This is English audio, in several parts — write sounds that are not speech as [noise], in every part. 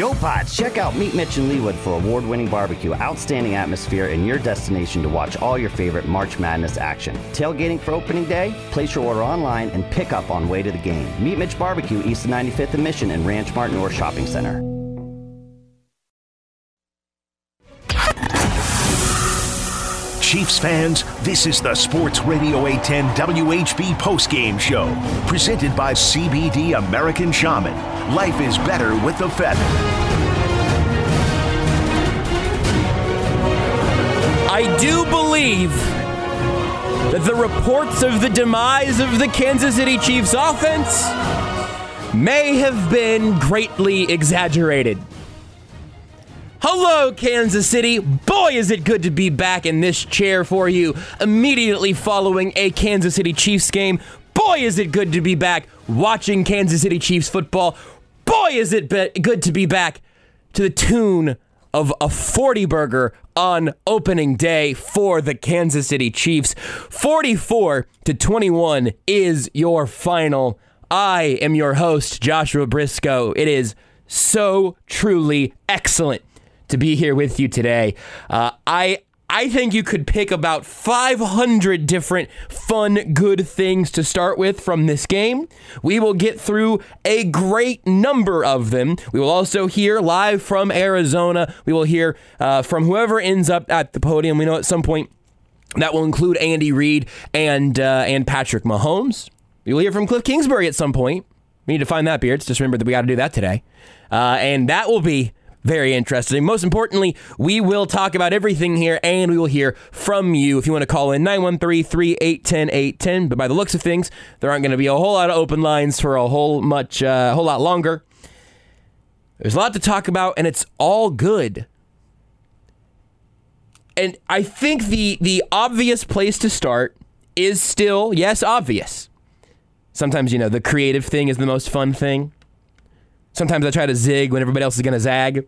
Yo, Pods, check out Meat Mitch and Leawood for award winning barbecue, outstanding atmosphere, and your destination to watch all your favorite March Madness action. Tailgating for opening day? Place your order online and pick up on way to the game. Meat Mitch Barbecue, East of 95th and Mission, and Ranch Mart North Shopping Center. Chiefs fans, this is the Sports Radio 810 WHB postgame show, presented by CBD American Shaman. Life is better with the feather. I do believe that the reports of the demise of the Kansas City Chiefs offense may have been greatly exaggerated. Hello, Kansas City. Boy, is it good to be back in this chair for you immediately following a Kansas City Chiefs game. Boy, is it good to be back watching Kansas City Chiefs football. Boy, is it be- good to be back to the tune of a 40 burger on opening day for the Kansas City Chiefs. 44 to 21 is your final. I am your host, Joshua Briscoe. It is so truly excellent to be here with you today. Uh, I I think you could pick about 500 different fun, good things to start with from this game. We will get through a great number of them. We will also hear live from Arizona. We will hear uh, from whoever ends up at the podium. We know at some point that will include Andy Reid and uh, and Patrick Mahomes. We will hear from Cliff Kingsbury at some point. We need to find that beard. Just remember that we got to do that today, uh, and that will be very interesting. Most importantly, we will talk about everything here and we will hear from you. If you want to call in 913 3810 810. But by the looks of things, there aren't going to be a whole lot of open lines for a whole much, uh, a whole lot longer. There's a lot to talk about and it's all good. And I think the the obvious place to start is still, yes, obvious. Sometimes, you know, the creative thing is the most fun thing. Sometimes I try to zig when everybody else is going to zag.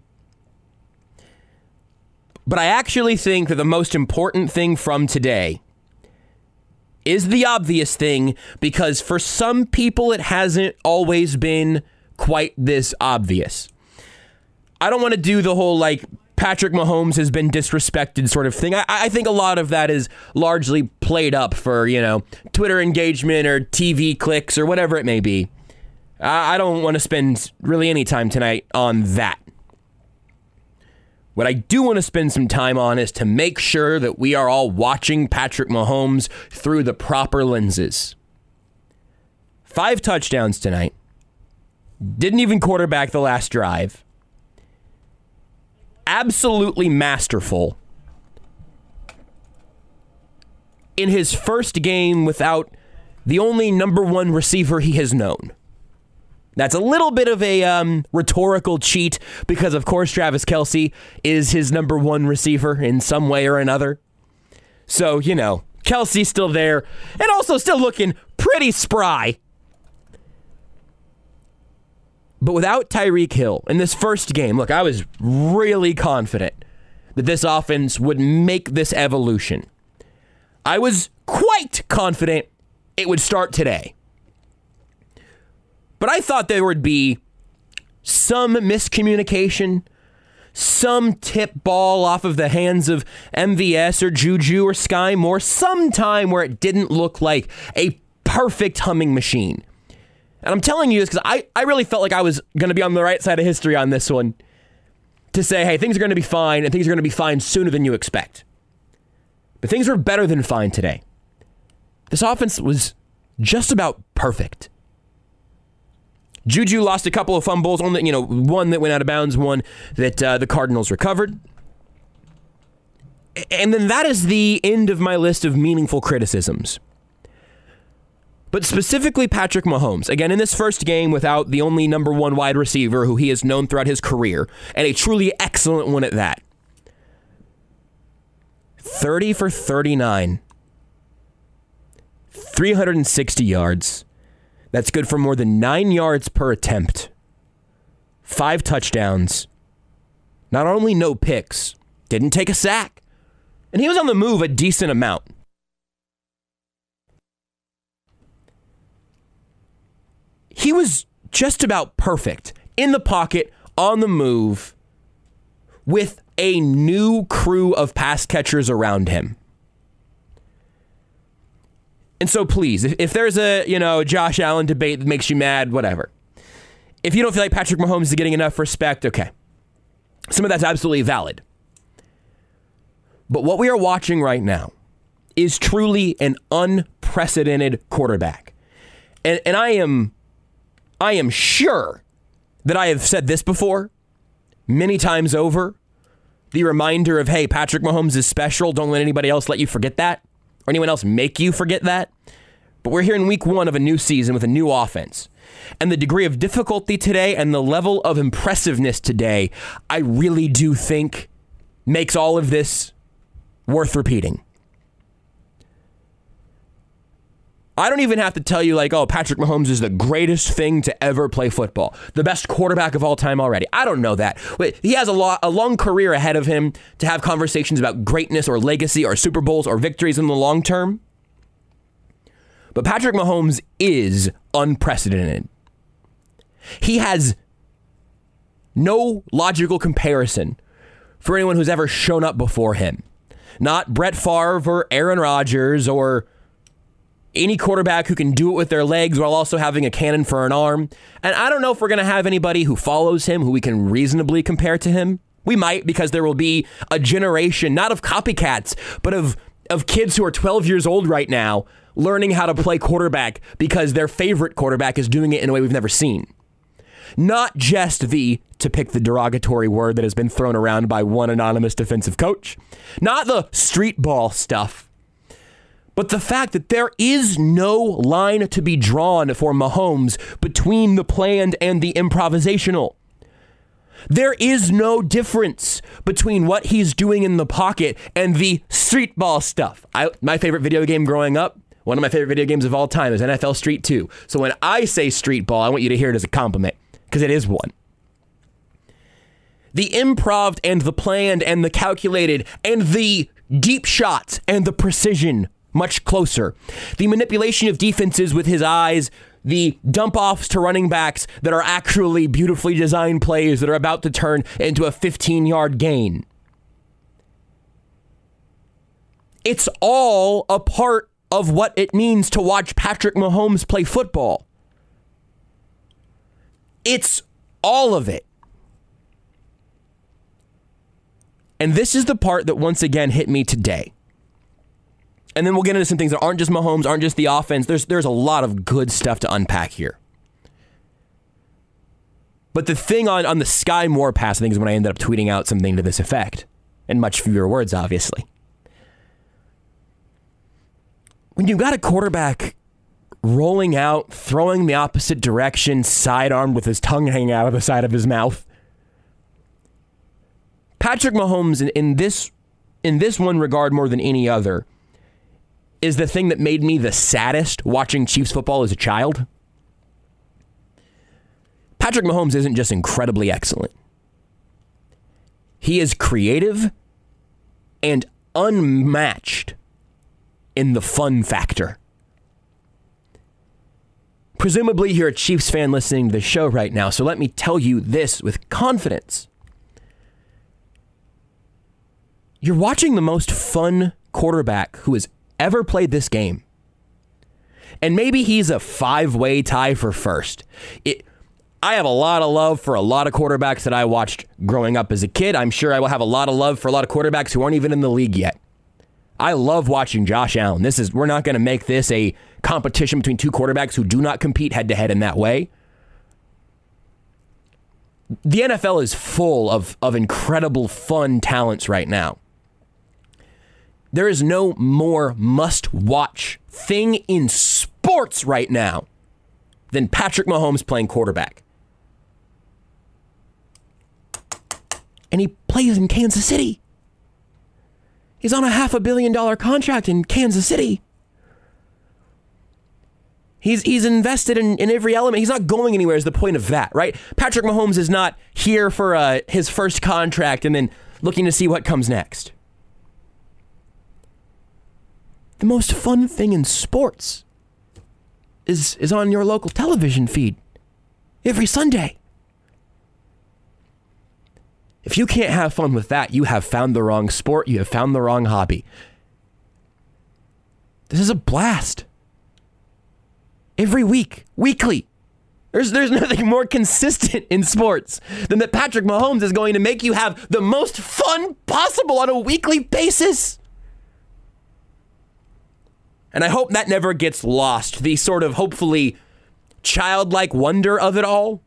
But I actually think that the most important thing from today is the obvious thing because for some people it hasn't always been quite this obvious. I don't want to do the whole like Patrick Mahomes has been disrespected sort of thing. I, I, think a lot of that is largely played up for, you know, Twitter engagement or TV clicks or whatever it may be. I don't want to spend really any time tonight on that. What I do want to spend some time on is to make sure that we are all watching Patrick Mahomes through the proper lenses. Five touchdowns tonight. Didn't even quarterback the last drive. Absolutely masterful. In his first game without the only number one receiver he has known. That's a little bit of a um, rhetorical cheat because, of course, Travis Kelce is his number one receiver in some way or another. So, you know, Kelce's still there and also still looking pretty spry. But without Tyreek Hill in this first game, look, I was really confident that this offense would make this evolution. I was quite confident it would start today. But I thought there would be some miscommunication, some tip ball off of the hands of MVS or Juju or Skyy Moore, some time where it didn't look like a perfect humming machine. And I'm telling you this because I, I really felt like I was going to be on the right side of history on this one to say, hey, things are going to be fine and things are going to be fine sooner than you expect. But things were better than fine today. This offense was just about perfect. Juju lost a couple of fumbles, only you know one that went out of bounds, one that uh, the Cardinals recovered. And then that is the end of my list of meaningful criticisms. But specifically, Patrick Mahomes, again, in this first game without the only number one wide receiver who he has known throughout his career, and a truly excellent one at that. 30 for 39, 360 yards, that's good for more than nine yards per attempt, five touchdowns, not only no picks, didn't take a sack, and he was on the move a decent amount. He was just about perfect in the pocket, on the move with a new crew of pass catchers around him. And so please, if, if there's a, you know, Josh Allen debate that makes you mad, whatever. If you don't feel like Patrick Mahomes is getting enough respect, okay. Some of that's absolutely valid. But what we are watching right now is truly an unprecedented quarterback. And and I am I am sure that I have said this before many times over. The reminder of, hey, Patrick Mahomes is special. Don't let anybody else let you forget that or anyone else make you forget that. But we're here in week one of a new season with a new offense. And the degree of difficulty today and the level of impressiveness today, I really do think makes all of this worth repeating. I don't even have to tell you, like, oh, Patrick Mahomes is the greatest thing to ever play football, the best quarterback of all time already. I don't know that. He has a, lo- a long career ahead of him to have conversations about greatness or legacy or Super Bowls or victories in the long term. But Patrick Mahomes is unprecedented. He has no logical comparison for anyone who's ever shown up before him. Not Brett Favre or Aaron Rodgers or any quarterback who can do it with their legs while also having a cannon for an arm. And I don't know if we're going to have anybody who follows him who we can reasonably compare to him. We might because there will be a generation not of copycats, but of of kids who are 12 years old right now learning how to play quarterback because their favorite quarterback is doing it in a way we've never seen. Not just the, to pick the derogatory word that has been thrown around by one anonymous defensive coach, not the street ball stuff but the fact that there is no line to be drawn for Mahomes between the planned and the improvisational. There is no difference between what he's doing in the pocket and the street ball stuff. I, my favorite video game growing up, one of my favorite video games of all time is NFL Street 2. So when I say street ball, I want you to hear it as a compliment because it is one. The improv and the planned and the calculated and the deep shots and the precision much closer. The manipulation of defenses with his eyes, the dump offs to running backs that are actually beautifully designed plays that are about to turn into a 15 yard gain. It's all a part of what it means to watch Patrick Mahomes play football. It's all of it. And this is the part that once again hit me today and then we'll get into some things that aren't just Mahomes, aren't just the offense. There's there's a lot of good stuff to unpack here. But the thing on, on the Skyy Moore pass, I think, is when I ended up tweeting out something to this effect. In much fewer words, obviously. When you've got a quarterback rolling out, throwing the opposite direction, sidearmed with his tongue hanging out of the side of his mouth. Patrick Mahomes, in, in this in this one regard more than any other, is the thing that made me the saddest watching Chiefs football as a child. Patrick Mahomes isn't just incredibly excellent. He is creative and unmatched in the fun factor. Presumably, you're a Chiefs fan listening to the show right now, so let me tell you this with confidence. You're watching the most fun quarterback who has ever played this game. And maybe he's a five way tie for first. It, I have a lot of love for a lot of quarterbacks that I watched growing up as a kid. I'm sure I will have a lot of love for a lot of quarterbacks who aren't even in the league yet. I love watching Josh Allen. This is we're not going to make this a competition between two quarterbacks who do not compete head to head in that way. The NFL is full of of incredible fun talents right now. There is no more must watch thing in sports right now than Patrick Mahomes playing quarterback. And he plays in Kansas City. He's on a half a billion dollar contract in Kansas City. He's he's invested in, in every element. He's not going anywhere. Is the point of that, right? Patrick Mahomes is not here for uh, his first contract and then looking to see what comes next the most fun thing in sports is is on your local television feed every Sunday. If you can't have fun with that, you have found the wrong sport, you have found the wrong hobby. This is a blast. Every week, weekly. There's, there's [laughs] nothing more consistent in sports than that Patrick Mahomes is going to make you have the most fun possible on a weekly basis. And I hope that never gets lost. The sort of hopefully childlike wonder of it all.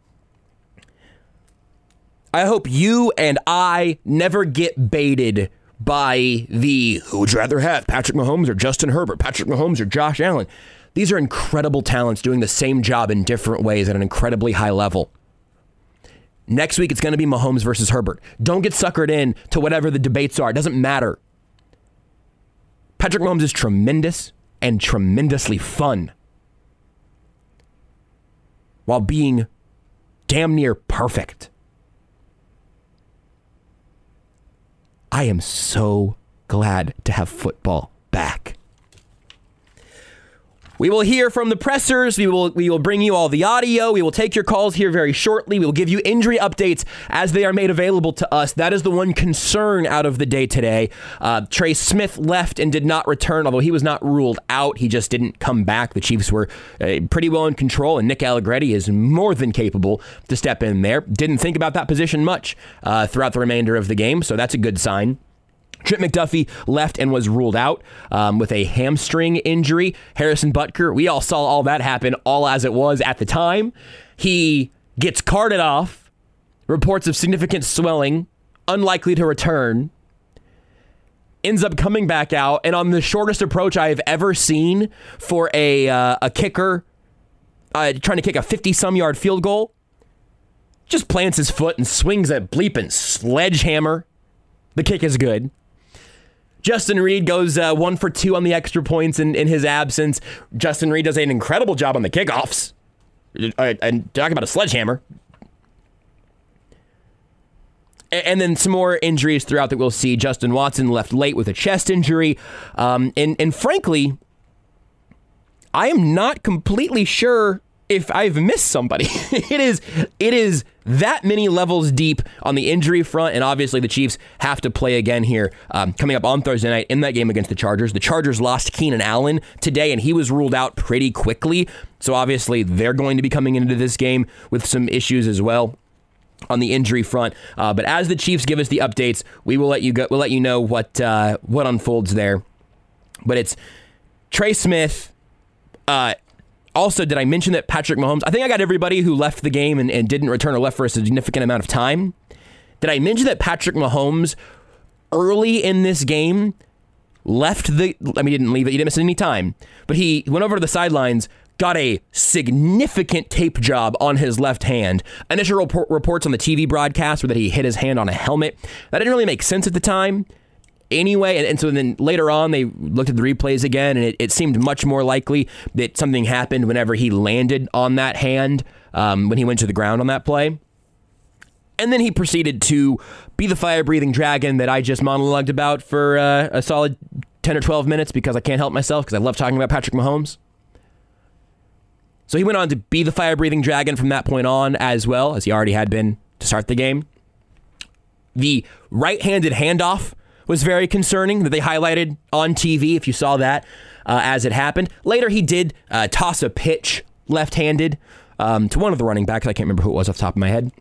I hope you and I never get baited by the who would rather have, Patrick Mahomes or Justin Herbert, Patrick Mahomes or Josh Allen. These are incredible talents doing the same job in different ways at an incredibly high level. Next week, it's going to be Mahomes versus Herbert. Don't get suckered in to whatever the debates are. It doesn't matter. Patrick Mahomes is tremendous and tremendously fun while being damn near perfect. I am so glad to have football back. We will hear from the pressers. We will we will bring you all the audio. We will take your calls here very shortly. We will give you injury updates as they are made available to us. That is the one concern out of the day today. Uh, Trey Smith left and did not return, although he was not ruled out. He just didn't come back. The Chiefs were uh, pretty well in control, and Nick Allegretti is more than capable to step in there. Didn't think about that position much uh, throughout the remainder of the game, so that's a good sign. Trent McDuffie left and was ruled out um, with a hamstring injury. Harrison Butker, we all saw all that happen all as it was at the time. He gets carted off, reports of significant swelling, unlikely to return. Ends up coming back out, and on the shortest approach I have ever seen for a uh, a kicker uh, trying to kick a 50 some yard field goal, just plants his foot and swings a bleeping sledgehammer. The kick is good. Justin Reid goes uh, one for two on the extra points in, in his absence. Justin Reid does an incredible job on the kickoffs. Uh, and talk about a sledgehammer. And then some more injuries throughout that we'll see. Justin Watson left late with a chest injury. Um, and, and frankly, I am not completely sure if I've missed somebody. [laughs] it is it is that many levels deep on the injury front, and obviously the Chiefs have to play again here um, coming up on Thursday night in that game against the Chargers. The Chargers lost Keenan Allen today, and he was ruled out pretty quickly. So obviously they're going to be coming into this game with some issues as well on the injury front. Uh, but as the Chiefs give us the updates, we will let you go. We'll let you know what uh, what unfolds there. But it's Trey Smith. Uh, also, did I mention that Patrick Mahomes? I think I got everybody who left the game and, and didn't return or left for a significant amount of time. Did I mention that Patrick Mahomes early in this game left the? I mean, he didn't leave it. He didn't miss any time, but he went over to the sidelines, got a significant tape job on his left hand. Initial report, reports on the TV broadcast were that he hit his hand on a helmet. That didn't really make sense at the time anyway. And, and, so then later on, they looked at the replays again, and it, it, seemed much more likely that something happened whenever he landed on that hand um, when he went to the ground on that play. And then he proceeded to be the fire breathing dragon that I just monologued about for uh, a solid 10 or 12 minutes because I can't help myself because I love talking about Patrick Mahomes. So he went on to be the fire breathing dragon from that point on, as well as he already had been to start the game. The right handed handoff was very concerning that they highlighted on TV, if you saw that uh, as it happened. Later, he did uh, toss a pitch left handed um, to one of the running backs. I can't remember who it was off the top of my head.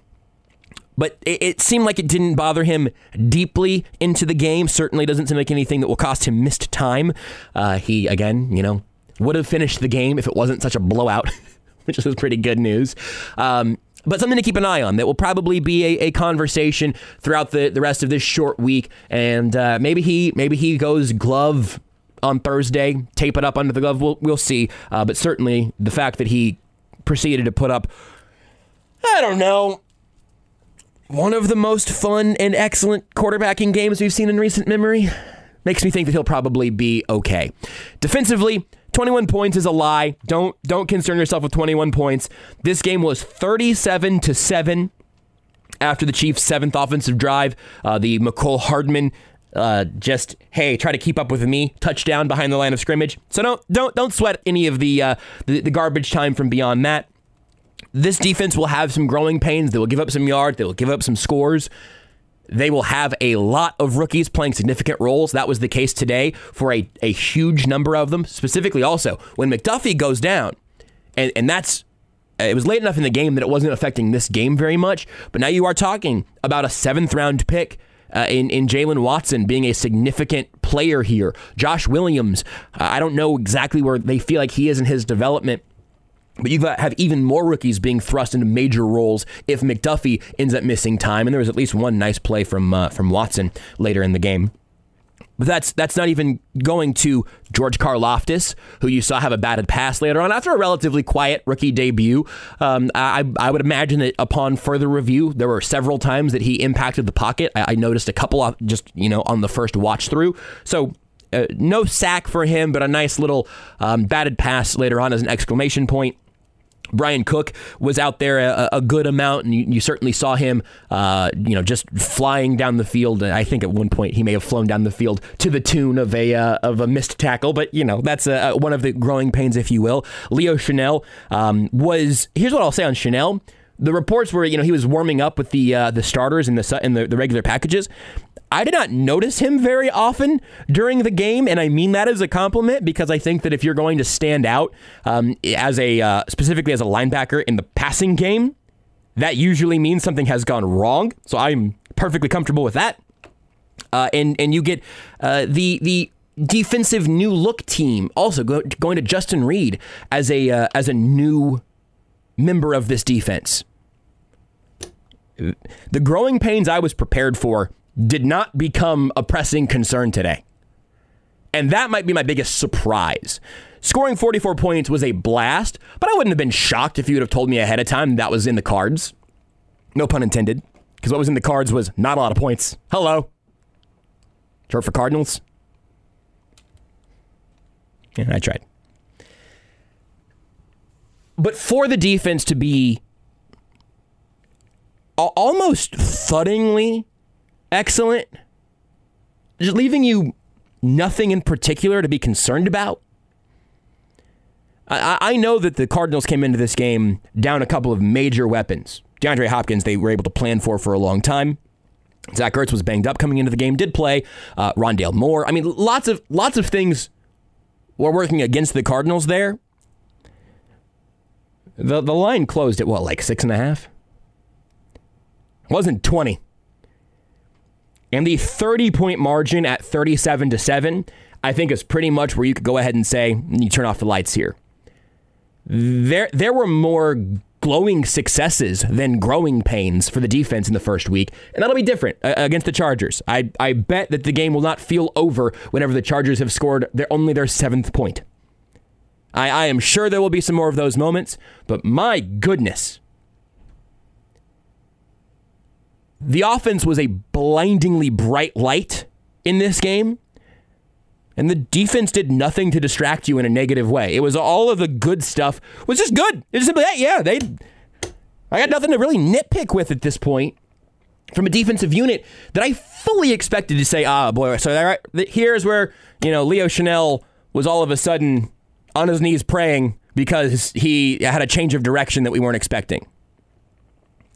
But it, it, seemed like it didn't bother him deeply into the game. Certainly doesn't seem like anything that will cost him missed time. Uh, he, again, you know, would have finished the game if it wasn't such a blowout, [laughs] which is pretty good news. Um, but something to keep an eye on that will probably be a, a conversation throughout the, the rest of this short week. And uh, maybe he maybe he goes glove on Thursday, tape it up under the glove. We'll, we'll see. Uh, but certainly the fact that he proceeded to put up, I don't know, one of the most fun and excellent quarterbacking games we've seen in recent memory makes me think that he'll probably be okay. Defensively, 21 points is a lie. Don't don't concern yourself with 21 points. This game was 37 to 7 after the Chiefs' seventh offensive drive. Uh, the Mecole Hardman uh, just hey, try to keep up with me. Touchdown behind the line of scrimmage. So don't don't don't sweat any of the uh, the, the garbage time from beyond that. This defense will have some growing pains. They will give up some yards. They will give up some scores. They will have a lot of rookies playing significant roles. That was the case today for a, a huge number of them. Specifically, also, when McDuffie goes down, and, and that's it was late enough in the game that it wasn't affecting this game very much. But now you are talking about a seventh round pick uh, in in Jaylen Watson being a significant player here. Josh Williams, uh, I don't know exactly where they feel like he is in his development. But you have even more rookies being thrust into major roles if McDuffie ends up missing time, and there was at least one nice play from uh, from Watson later in the game. But that's that's not even going to George Karlaftis, who you saw have a batted pass later on after a relatively quiet rookie debut. Um, I, I would imagine that upon further review, there were several times that he impacted the pocket. I, I noticed a couple just you know on the first watch through. So uh, no sack for him, but a nice little um, batted pass later on as an exclamation point. Bryan Cook was out there a, a good amount, and you, you certainly saw him, uh, you know, just flying down the field. I think at one point he may have flown down the field to the tune of a uh, of a missed tackle, but you know that's a, one of the growing pains, if you will. Leo Chenal um, was. Here's what I'll say on Chenal. The reports were, you know, he was warming up with the uh, the starters in the in the, the regular packages. I did not notice him very often during the game, and I mean that as a compliment because I think that if you're going to stand out um, as a uh, specifically as a linebacker in the passing game, that usually means something has gone wrong. So I'm perfectly comfortable with that. Uh, and and you get uh, the the defensive new look team also go, going to Justin Reid as a uh, as a new member of this defense. The growing pains I was prepared for did not become a pressing concern today. And that might be my biggest surprise. Scoring 44 points was a blast, but I wouldn't have been shocked if you would have told me ahead of time that was in the cards. No pun intended, because what was in the cards was not a lot of points. Hello. Short for Cardinals? Yeah, I tried. But for the defense to be almost thuddingly excellent, just leaving you nothing in particular to be concerned about. I, I know that the Cardinals came into this game down a couple of major weapons. DeAndre Hopkins, they were able to plan for for a long time. Zach Ertz was banged up coming into the game, did play. Uh, Rondale Moore. I mean, lots of lots of things were working against the Cardinals there. The the line closed at what, like six and a half? It wasn't twenty. And the 30 point margin at 37 to 7, I think is pretty much where you could go ahead and say, you turn off the lights here. There, there were more glowing successes than growing pains for the defense in the first week, and that'll be different uh, against the Chargers. I, I bet that the game will not feel over whenever the Chargers have scored their, only their seventh point. I, I am sure there will be some more of those moments, but my goodness, The offense was a blindingly bright light in this game, and the defense did nothing to distract you in a negative way. It was all of the good stuff was just good. It's simply that, yeah, they. I got nothing to really nitpick with at this point from a defensive unit that I fully expected to say, ah, boy, so here's where you know Leo Chenal was all of a sudden on his knees praying because he had a change of direction that we weren't expecting.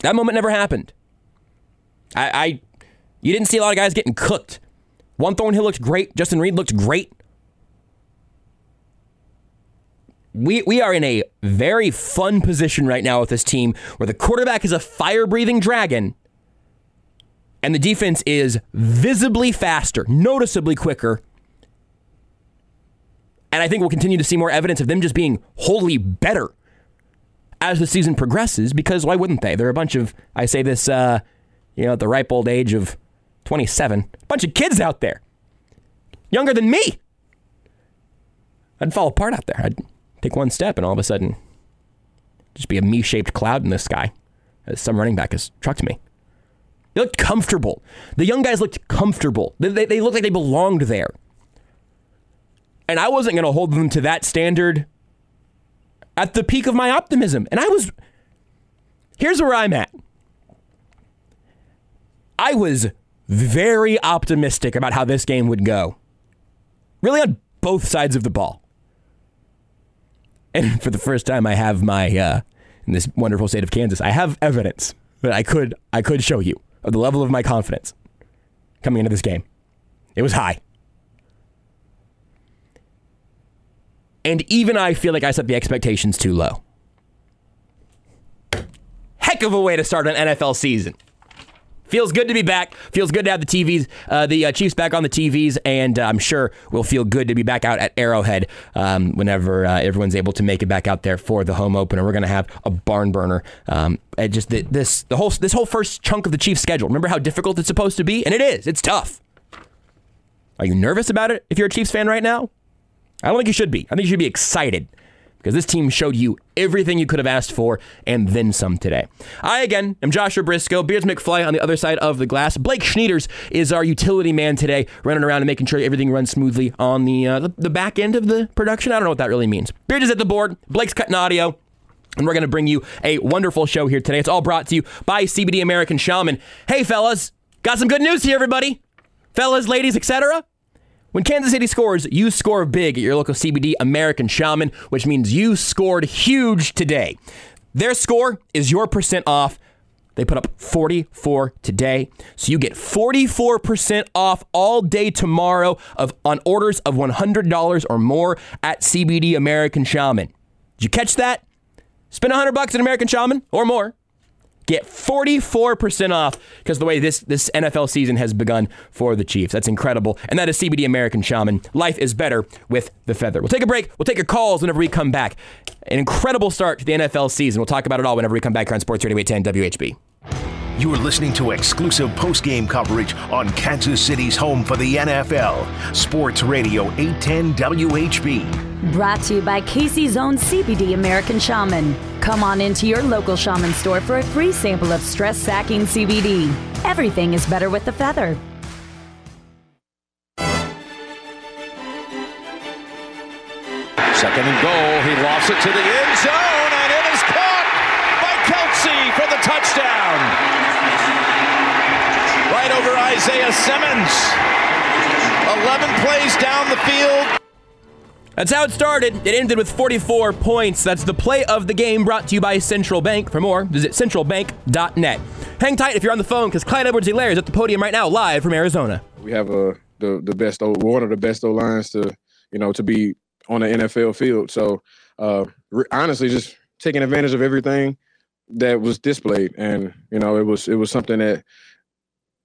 That moment never happened. I, I you didn't see a lot of guys getting cooked. Juan Thornhill looked great. Justin Reid looked great. We, we are in a very fun position right now with this team where the quarterback is a fire breathing dragon and the defense is visibly faster, noticeably quicker. And I think we'll continue to see more evidence of them just being wholly better as the season progresses because why wouldn't they? They're a bunch of, I say this uh, you know, at the ripe old age of 27. A bunch of kids out there, younger than me. I'd fall apart out there. I'd take one step and all of a sudden just be a me shaped cloud in the sky as some running back has trucked me. They looked comfortable. The young guys looked comfortable. They, they, they looked like they belonged there. And I wasn't going to hold them to that standard at the peak of my optimism. And I was. Here's where I'm at. I was very optimistic about how this game would go. Really on both sides of the ball. And for the first time I have my uh, in this wonderful state of Kansas, I have evidence that I could I could show you of the level of my confidence. coming into this game. It was high. And even I feel like I set the expectations too low. Heck of a way to start an NFL season. Feels good to be back. Feels good to have the TVs, uh, the uh, Chiefs back on the TVs, and uh, I'm sure we'll feel good to be back out at Arrowhead um, whenever uh, everyone's able to make it back out there for the home opener. We're going to have a barn burner. Um, just the, this the whole this whole first chunk of the Chiefs schedule. Remember how difficult it's supposed to be, and it is. It's tough. Are you nervous about it? If you're a Chiefs fan right now, I don't think you should be. I think you should be excited because this team showed you everything you could have asked for and then some today. I, again, am Joshua Briscoe, Beards McFly on the other side of the glass. Blake Schneiders is our utility man today, running around and making sure everything runs smoothly on the, uh, the, the back end of the production. I don't know what that really means. Beard is at the board, Blake's cutting audio. And we're going to bring you a wonderful show here today. It's all brought to you by CBD American Shaman. Hey, fellas, got some good news here, everybody. Fellas, ladies, etc. When Kansas City scores, you score big at your local CBD American Shaman, which means you scored huge today. Their score is your percent off. They put up 44 today. So you get 44% off all day tomorrow of on orders of $100 or more at CBD American Shaman. Did you catch that? Spend 100 bucks at American Shaman or more Get 44% off because the way this, this NFL season has begun for the Chiefs. That's incredible. And that is CBD American Shaman. Life is better with the feather. We'll take a break. We'll take your calls whenever we come back. An incredible start to the NFL season. We'll talk about it all whenever we come back here on Sports Radio 810 WHB. You are listening to exclusive post-game coverage on Kansas City's home for the NFL, Sports Radio 810 WHB. Brought to you by Casey's own CBD American Shaman. Come on into your local shaman store for a free sample of stress sacking CBD. Everything is better with the feather. Second and goal. He lofts it to the end zone, and it is caught by Kelce for the touchdown. Right over Isaiah Simmons. 11 plays down the field. That's how it started. It ended with 44 points. That's the play of the game brought to you by Central Bank. For more, visit centralbank.net. Hang tight if you're on the phone because Clyde Edwards-Helaire is at the podium right now, live from Arizona. We have a uh, the the best one of the best O lines to you know to be on the NFL field. So uh, re- honestly, just taking advantage of everything that was displayed, and you know it was it was something that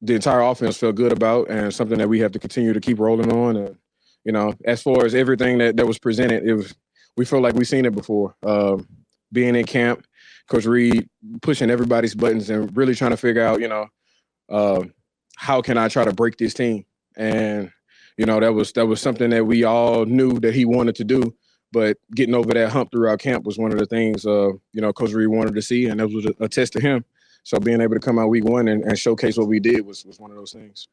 the entire offense felt good about, and something that we have to continue to keep rolling on. And you know, as far as everything that, that was presented, it was we felt like we've seen it before. Um, being in camp, Coach Reid pushing everybody's buttons and really trying to figure out, you know, uh, how can I try to break this team? And you know, that was that was something that we all knew that he wanted to do. But getting over that hump throughout camp was one of the things, uh, you know, Coach Reid wanted to see, and that was a, a, test to him. So being able to come out week one and, and showcase what we did was was one of those things.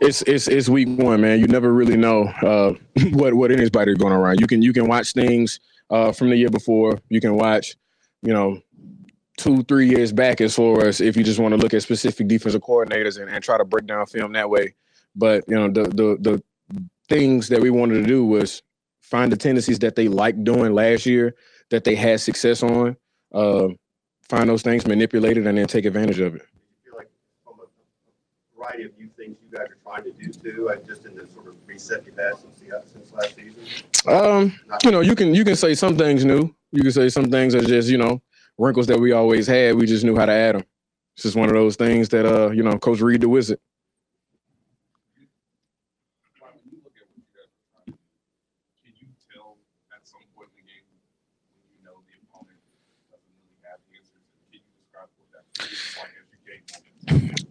It's it's it's week one, man. You never really know uh, [laughs] what what anybody's going around. You can you can watch things uh, from the year before. You can watch, you know, two three years back as far as if you just want to look at specific defensive coordinators and, and try to break down film that way. But you know the the the things that we wanted to do was find the tendencies that they liked doing last year that they had success on. Uh, find those things, manipulate it, and then take advantage of it variety of new things you guys are trying to do too, and just in the sort of reset you've had since the since last season? Um, you know, you can you can say some things new. You can say some things are just you know wrinkles that we always had. We just knew how to add them. It's just one of those things that uh you know Coach Reid the Wizard.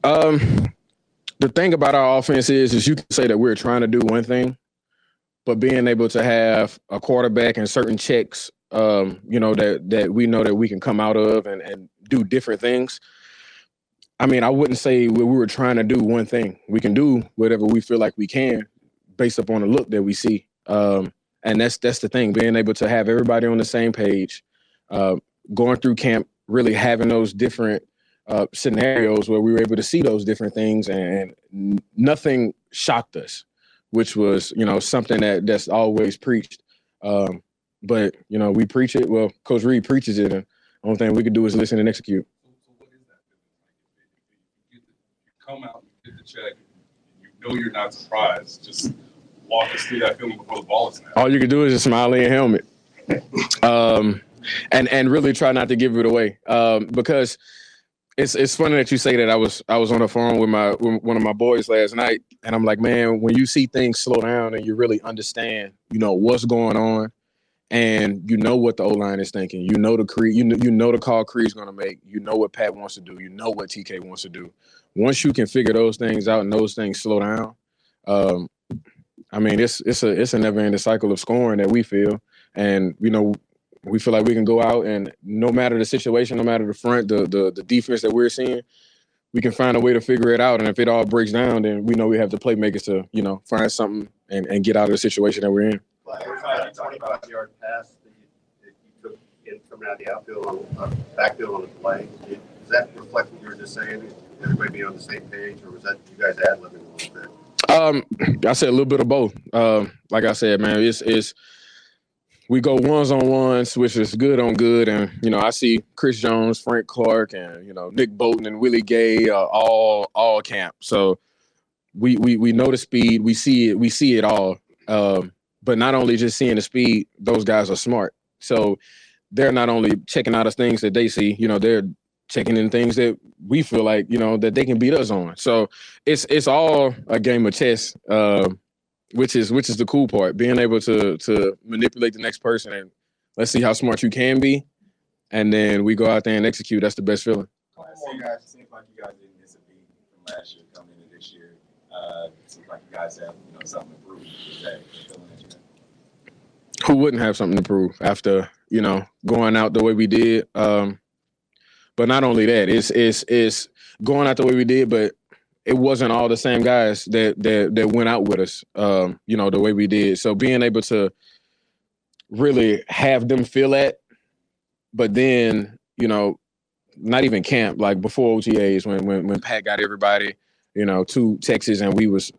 Um, the thing about our offense is, is you can say that we're trying to do one thing, but being able to have a quarterback and certain checks, um, you know, that that we know that we can come out of and, and do different things. I mean, I wouldn't say we were trying to do one thing. We can do whatever we feel like we can, based upon the look that we see. Um, and that's that's the thing, being able to have everybody on the same page, uh, going through camp, really having those different uh, scenarios where we were able to see those different things and nothing shocked us, which was, you know, something that that's always preached. Um, but you know we preach it. Well, Coach Reid preaches it, and the only thing we can do is listen and execute. So what is that? Like, you, come out, you get the check, you know you're not surprised. Just walk us through that feeling before the ball is snapped. All you can do is just smile in your helmet, [laughs] um, and and really try not to give it away um, because it's it's funny that you say that. I was I was on the phone with my with one of my boys last night, and I'm like, man, when you see things slow down and you really understand, you know what's going on, and you know what the O line is thinking, you know the Creed, you know you know the call Creed's going to make, you know what Pat wants to do, you know what TK wants to do. Once you can figure those things out and those things slow down, um, I mean, it's it's a it's a never ending cycle of scoring that we feel, and you know we feel like we can go out and no matter the situation, no matter the front, the the the defense that we're seeing, we can find a way to figure it out. And if it all breaks down, then we know we have the playmakers to you know find something and, and get out of the situation that we're in. Like, every time you talk about yard pass that you, that you took in coming out of the outfield on uh, backfield on the play, it, does that reflect what you were just saying? Everybody be on the same page, or was that you guys ad libbing a little bit? Um, I said a little bit of both. Um, like I said, man, it's it's we go ones on ones, which is good on good, and you know I see Chris Jones, Frank Clark, and you know Nick Bolton and Willie Gay uh, all all camp. So we we we know the speed, we see it, we see it all. Um, but not only just seeing the speed, those guys are smart. So they're not only checking out the things that they see, you know, they're checking in things that we feel like you know that they can beat us on. So it's it's all a game of chess, uh, which is which is the cool part. Being able to to manipulate the next person and let's see how smart you can be, and then we go out there and execute. That's the best feeling. It seems, it seems like you guys didn't miss a beat from last year coming into this year. Uh, it seems like you guys have you know something to prove. Is that the feeling that you have? Who wouldn't have something to prove after you know going out the way we did? Um, but not only that, it's it's it's going out the way we did, but it wasn't all the same guys that that that went out with us, um, you know, the way we did. So being able to really have them feel that, but then you know, not even camp like before OTAs when when when Pat got everybody, you know, to Texas and we was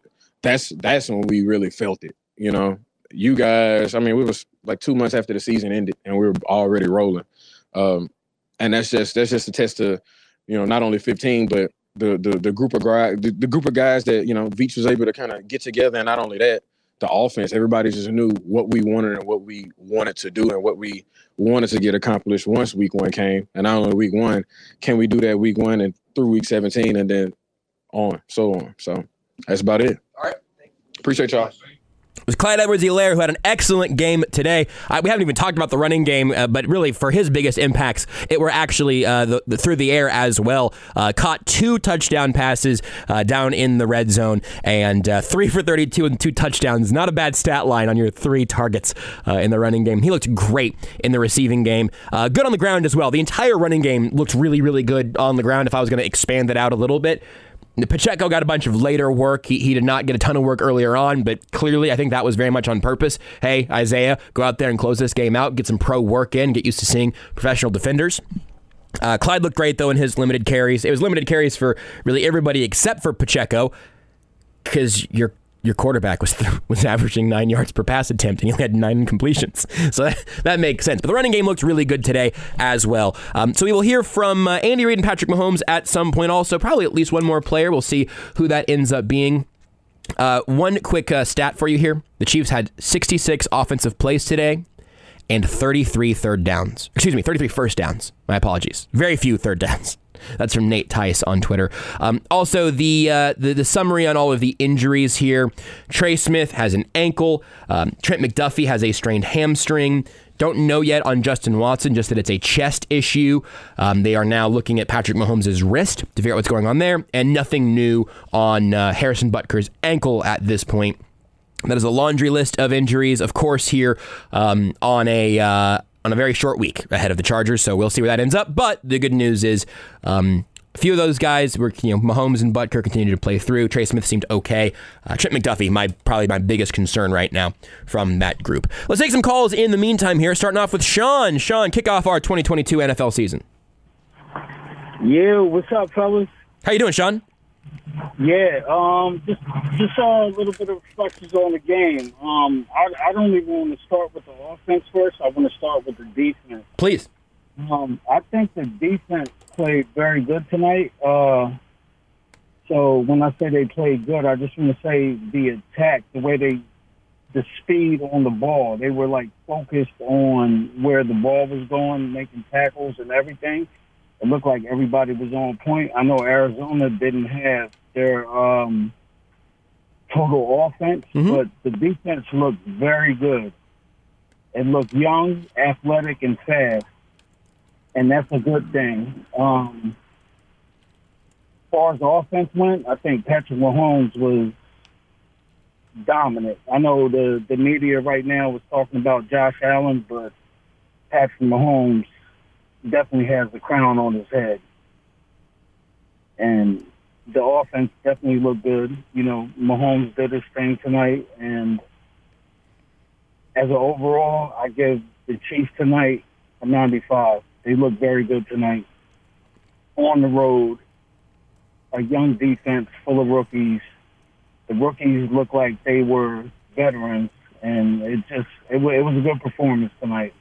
that's that's when we really felt it. You know, you guys. I mean, we was like two months after the season ended and we were already rolling. Um, and that's just that's just a test to, you know, not only 15, but the the the group of guys the, the group of guys that you know Veach was able to kind of get together, and not only that, the offense. Everybody just knew what we wanted and what we wanted to do and what we wanted to get accomplished once week one came. And not only week one, can we do that week one and through week 17 and then on, so on. So that's about it. All right. Appreciate y'all. Was Clyde Edwards Helaire who had an excellent game today. I, we haven't even talked about the running game, uh, but really for his biggest impacts, it were actually uh, the, the, through the air as well. Uh, caught two touchdown passes uh, down in the red zone and uh, three for 32 and two touchdowns. Not a bad stat line on your three targets uh, in the running game. He looked great in the receiving game. good on the ground as well. The entire running game looked really, really good on the ground if I was going to expand it out a little bit. Pacheco got a bunch of later work. He, he did not get a ton of work earlier on, but clearly I think that was very much on purpose. Hey, Isaiah, go out there and close this game out, get some pro work in, get used to seeing professional defenders. Uh, Clyde looked great though in his limited carries. It was limited carries for really everybody except for Pacheco because you're your quarterback was [laughs] was averaging nine yards per pass attempt, and you had nine completions. [laughs] So that, [laughs] that makes sense. But the running game looked really good today as well. Um, so we will hear from uh, Andy Reid and Patrick Mahomes at some point. Also, probably at least one more player. We'll see who that ends up being. Uh, one quick uh, stat for you here: the Chiefs had 66 offensive plays today and 33 third downs. Excuse me, 33 first downs. My apologies. Very few third downs. That's from Nate Tice on Twitter. Um, also, the, uh, the, the summary on all of the injuries here: Trey Smith has an ankle. Um, Trent McDuffie has a strained hamstring. Don't know yet on Justin Watson, just that it's a chest issue. Um, they are now looking at Patrick Mahomes' wrist to figure out what's going on there, and nothing new on uh, Harrison Butker's ankle at this point. That is a laundry list of injuries, of course, here um, on a uh, on a very short week ahead of the Chargers. So we'll see where that ends up. But the good news is. Um, a few of those guys were, you know, Mahomes and Butker continue to play through. Trey Smith seemed okay. Uh, Trent McDuffie, my probably my biggest concern right now from that group. Let's take some calls in the meantime here. Starting off with Sean. Sean, kick off our 2022 NFL season. Yeah, what's up, fellas? How you doing, Sean? Yeah, um, just just uh, a little bit of reflections on the game. Um, I, I don't even want to start with the offense first. I want to start with the defense. Please. Um, I think the defense played very good tonight. Uh, so when I say they played good, I just want to say the attack, the way they, the speed on the ball, they were like focused on where the ball was going, making tackles and everything. It looked like everybody was on point. I know Arizona didn't have their um, total offense, but the defense looked very good. It looked young, athletic, and fast, and that's a good thing. Um, as far as the offense went, I think Patrick Mahomes was dominant. I know the the media right now was talking about Josh Allen, but Patrick Mahomes definitely has the crown on his head. And the offense definitely looked good. You know, Mahomes did his thing tonight, and as an overall, I give the Chiefs tonight a 95. They look very good tonight. On the road, a young defense full of rookies. The rookies look like they were veterans, and it just it, it was a good performance tonight.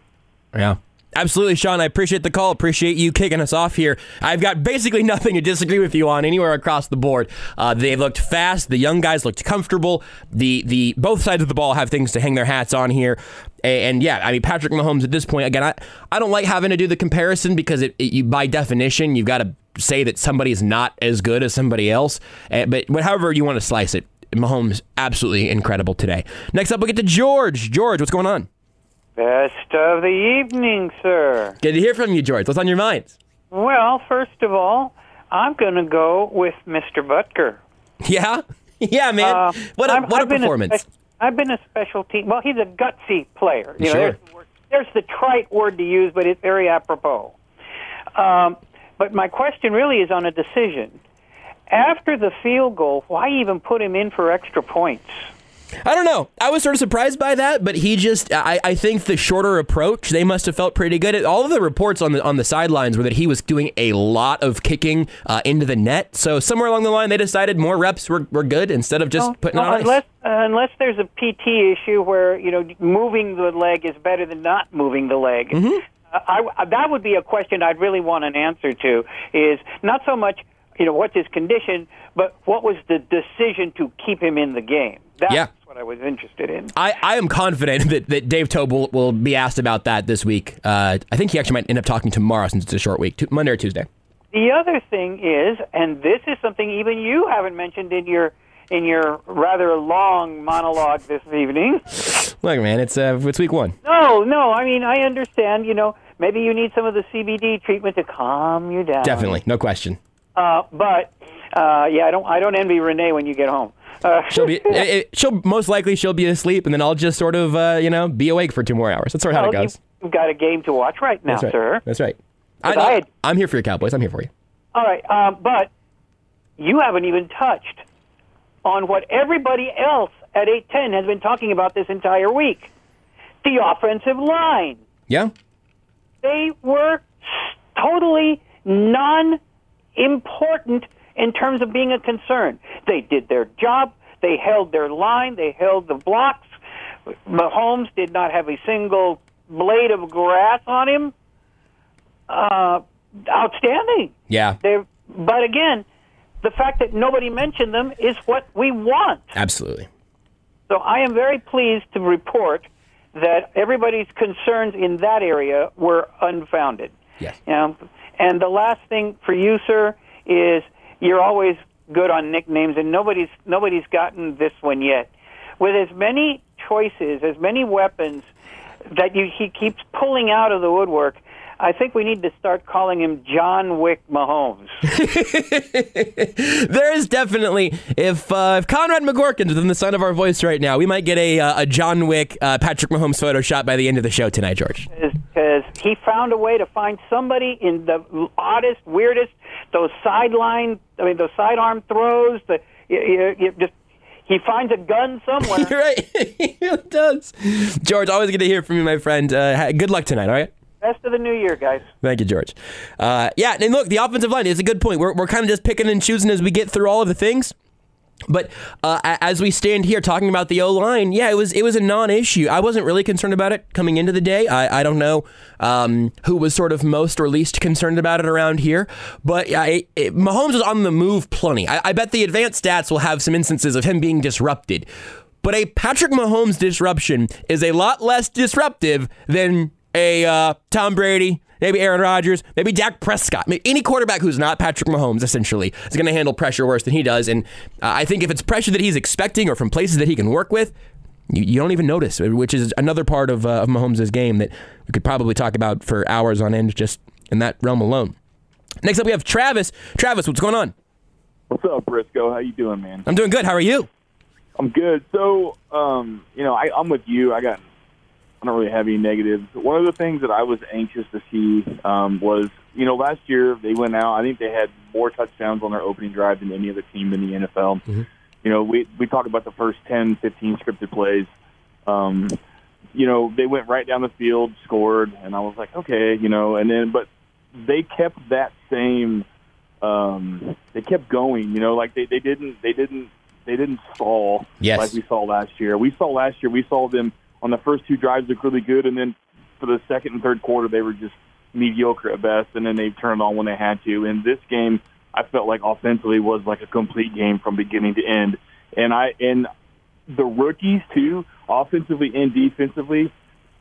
Yeah. Absolutely, Sean. I appreciate the call. Appreciate you kicking us off here. I've got basically [laughs] nothing to disagree with you on anywhere across the board. Uh, they looked fast. The young guys looked comfortable. The the both sides of the ball have things to hang their hats on here. A- And, yeah, I mean Patrick Mahomes at this point again. I, I don't like having to do the comparison because it, it you by definition you've got to say that somebody is not as good as somebody else. Uh, but however you want to slice it, Mahomes absolutely incredible today. Next up, we'll get to George. George, what's going on? Best of the evening, sir. Good to hear from you, George. What's on your mind? Well, first of all, I'm going to go with Mr. Butker. Yeah, [laughs] yeah, man. Uh, what a I've- what a I've been performance. spec- I've been a special team. Well, he's a gutsy player. You know, Sure. there's, the word- there's the trite word to use, but it's very apropos. Um, but my question really is on a decision. After the field goal, why even put him in for extra points? I don't know. I was sort of surprised by that, but he just I, I think the shorter approach, they must have felt pretty good. All of the reports on the on the sidelines were that he was doing a lot of kicking uh, into the net. So somewhere along the line they decided more reps were, were good instead of just putting No, on unless unless there's a PT issue where you know moving the leg is better than not moving the leg. Mm-hmm. Uh, I, I, that would be a question I'd really want an answer to. Is not so much you know what's his condition, but what was the decision to keep him in the game. That's Yeah. What I was interested in. I, I am confident that, that Dave Toub will, will be asked about that this week. Uh, I think he actually might end up talking tomorrow since it's a short week, Monday or Tuesday. The other thing is, and this is something even you haven't mentioned in your in your rather long monologue this evening. Look, man, it's uh, it's week one. No, no. I mean, I understand. You know, maybe you need some of the CBD treatment to calm you down. Definitely, no question. Uh, but uh, yeah, I don't. I don't envy Renee when you get home. Uh, She'll be, [laughs] it, it- she'll most likely she'll be asleep, and then I'll just sort of, uh, you know, be awake for two more hours. That's sort of how it goes. You've got a game to watch right now, That's right. sir. That's right. I, 'Cause I had- I'm here for you, Cowboys. I'm here for you. All right, um, but you haven't even touched on what everybody else at eight ten has been talking about this entire week: the offensive line. Yeah. they were totally non-important in terms of being a concern. They did their job. They held their line. They held the blocks. Mahomes did not have a single blade of grass on him. Uh, outstanding. Yeah. They, but again, the fact that nobody mentioned them is what we want. Absolutely. So I am very pleased to report that everybody's concerns in that area were unfounded. Yes. Um, and the last thing for you, sir, is you're always good on nicknames, and nobody's nobody's gotten this one yet. With as many choices, as many weapons that you, he keeps pulling out of the woodwork, I think we need to start calling him John Wick Mahomes. [laughs] There is definitely if uh, if Conrad McGorkin's within the sound of our voice right now, we might get a uh, a John Wick uh, Patrick Mahomes photo shot by the end of the show tonight, George. Because he found a way to find somebody in the oddest, weirdest, those sideline, I mean, those sidearm throws. The you, you, you just he finds a gun somewhere. You're [laughs] right. [laughs] he really does. George, always good to hear from you, my friend. Uh, good luck tonight. All right. Best of the new year, guys. Thank you, George. Uh, yeah, and look, the offensive line is a good point. We're, we're kind of just picking and choosing as we get through all of the things. But uh, as we stand here talking about the O line, yeah, it was it was a non-issue. I wasn't really concerned about it coming into the day. I, I don't know um, who was sort of most or least concerned about it around here, but it, it, Mahomes was on the move plenty. I, I bet the advanced stats will have some instances of him being disrupted. But a Patrick Mahomes disruption is a lot less disruptive than a uh, Tom Brady, maybe Aaron Rodgers, maybe Dak Prescott. Any quarterback who's not Patrick Mahomes, essentially, is going to handle pressure worse than he does. And uh, I think if it's pressure that he's expecting or from places that he can work with, you, you don't even notice, which is another part of, uh, of Mahomes' game that we could probably talk about for hours on end just in that realm alone. Next up, we have Travis. Travis, what's going on? What's up, Briscoe? How you doing, man? I'm doing good. How are you? I'm good. So, um, you know, I, I'm with you. I got I don't really have any negatives. One of the things that I was anxious to see um, was, you know, last year they went out. I think they had more touchdowns on their opening drive than any other team in the NFL. Mm-hmm. You know, we we talk about the first 10, 15 scripted plays. Um, you know, they went right down the field, scored, and I was like, okay, you know, and then but they kept that same. Um, they kept going. You know, like they, they didn't they didn't they didn't stall Yes. like we saw last year. We saw last year. We saw them on the first two drives looked really good, and then for the second and third quarter they were just mediocre at best, and then they turned on when they had to. In this game, I felt like offensively was like a complete game from beginning to end, and I and the rookies too, offensively and defensively.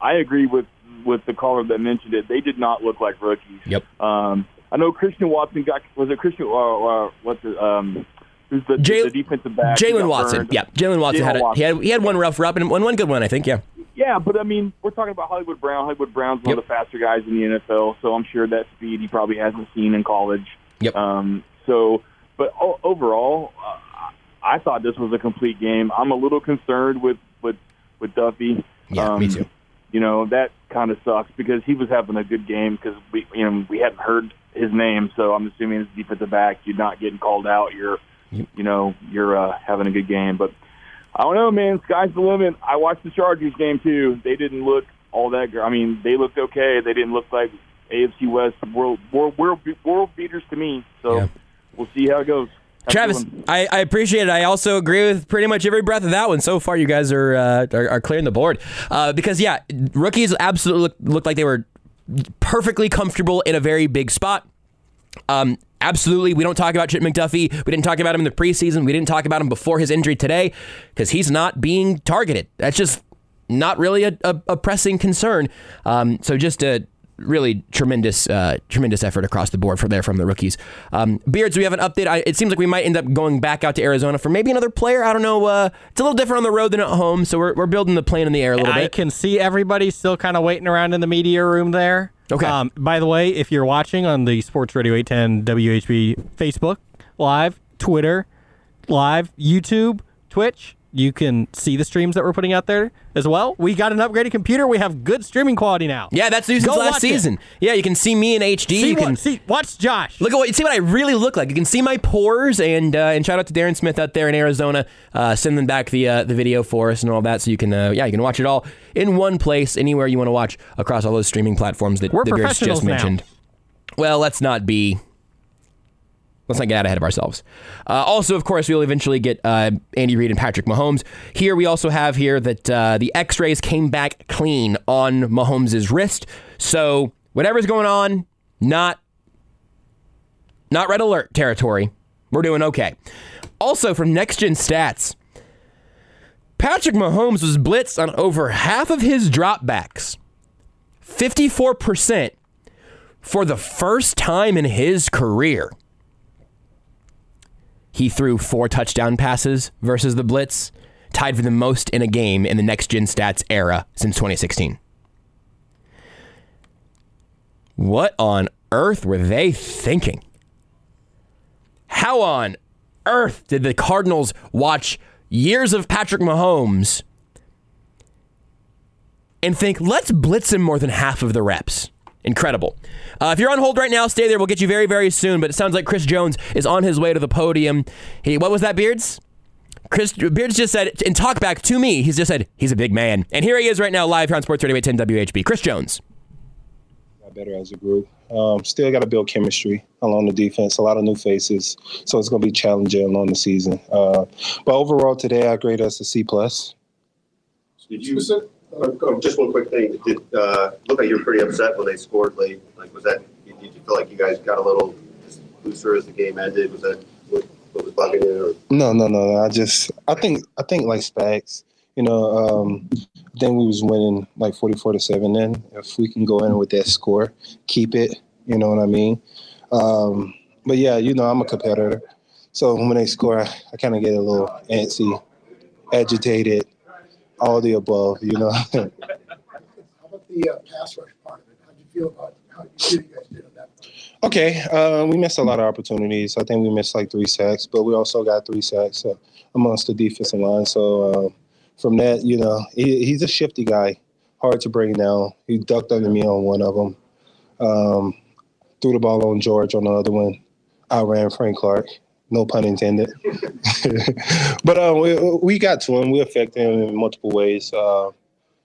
I agree with with the caller that mentioned it. They did not look like rookies. Yep. Um, I know Christian Watson got was it Christian? Uh, uh, what's it? Um, who's the, Jay- the defensive back? Jaylen Watson. burned? Yeah, Jaylen Watson had a, Watson. he had he had one rough rep and one one good one, I think. Yeah. Yeah, but I mean, we're talking about Hollywood Brown. Hollywood Brown's one of the faster guys in the NFL, so I'm sure that speed he probably hasn't seen in college. Yep. Um, so, but overall, uh, I thought this was a complete game. I'm a little concerned with with with Duffy. Yeah, um, me too. You know that kind of sucks because he was having a good game because we you know we hadn't heard his name, so I'm assuming as defensive back you're not getting called out. You're you know you're uh, having a good game, but I don't know, man. Sky's the limit. I watched the Chargers game too. They didn't look all that. gr- I mean, they looked okay. They didn't look like AFC West world world world, world beaters to me. So we'll see how it goes. Have Travis. I, I appreciate it. I also agree with pretty much every breath of that one. So far, you guys are uh, are, are clearing the board uh, because yeah, rookies absolutely look, looked like they were perfectly comfortable in a very big spot. Um, absolutely, we don't talk about Chip McDuffie. We didn't talk about him in the preseason. We didn't talk about him before his injury today because he's not being targeted. That's just not really a, a, a pressing concern. Um, so just a really tremendous, uh, tremendous effort across the board for there from the rookies. Um, Beards, we have an update. I, it seems like we might end up going back out to Arizona for maybe another player. I don't know. Uh, it's a little different on the road than at home, so we're, we're building the plane in the air a little I bit. I can see everybody still kind of waiting around in the media room there. Okay. Um, by the way, if you're watching on the Sports Radio 810 WHB Facebook Live, Twitter, Live, YouTube, Twitch, you can see the streams that we're putting out there as well. We got an upgraded computer. We have good streaming quality now. Yeah, that's new since Go last watch it. season. Yeah, you can see me in HD. See you can see, watch Josh. Look at what you see what I really look like. You can see my pores, and uh, and shout out to Darren Smith out there in Arizona, uh, sending back the uh, the video for us and all that, so you can uh, yeah you can watch it all in one place anywhere you want to watch across all those streaming platforms that We're professionals just now. mentioned. Well, let's not be. Let's not get out ahead of ourselves. Uh, also, of course, we'll eventually get uh, Andy Reid and Patrick Mahomes. Here, we also have here that uh, the X-rays came back clean on Mahomes' wrist. So whatever's going on, not not red alert territory. We're doing okay. Also, from Next Gen Stats, Patrick Mahomes was blitzed on over half of his dropbacks. 54% for the first time in his career. He threw four touchdown passes versus the Blitz, tied for the most in a game in the Next Gen Stats era since 2016. What on earth were they thinking? How on earth did the Cardinals watch years of Patrick Mahomes and think, let's blitz him more than half of the reps? Incredible. Uh, if you're on hold right now, stay there. We'll get you very, very soon. But it sounds like Chris Jones is on his way to the podium. He, what was that, Beards? Chris Beards just said, in talk back to me, he's just said, he's a big man. And here he is right now, live here on Sports Radio 810 WHB. Chris Jones. got better as a group. Um, still got to build chemistry along the defense. A lot of new faces, so it's going to be challenging along the season. Uh, but overall, today I grade us a C plus. Did you, just one quick thing, did, uh, look like you were pretty upset when they scored late, like, was that, did you feel like you guys got a little looser as the game ended, was that what, what was bugging you. No, no, no. I just I think I think like Spags. You know, um, then we was winning like forty four to seven. Then if we can go in with that score, keep it. You know what I mean? Um, but yeah, you know I'm a competitor, so when they score, I, I kind of get a little antsy, agitated, all the above. You know. [laughs] How about the uh, pass rush part of it? How'd you feel about how you feel you guys did on that? Okay, uh, we missed a lot of opportunities. I think we missed like three sacks, but we also got three sacks uh, amongst the defensive line. So uh, from that, you know, he, he's a shifty guy, hard to bring down. He ducked under me on one of them, um, threw the ball on George on the other one. I ran Frank Clark, no pun intended. [laughs] but uh, we, we got to him. We affected him in multiple ways. Uh,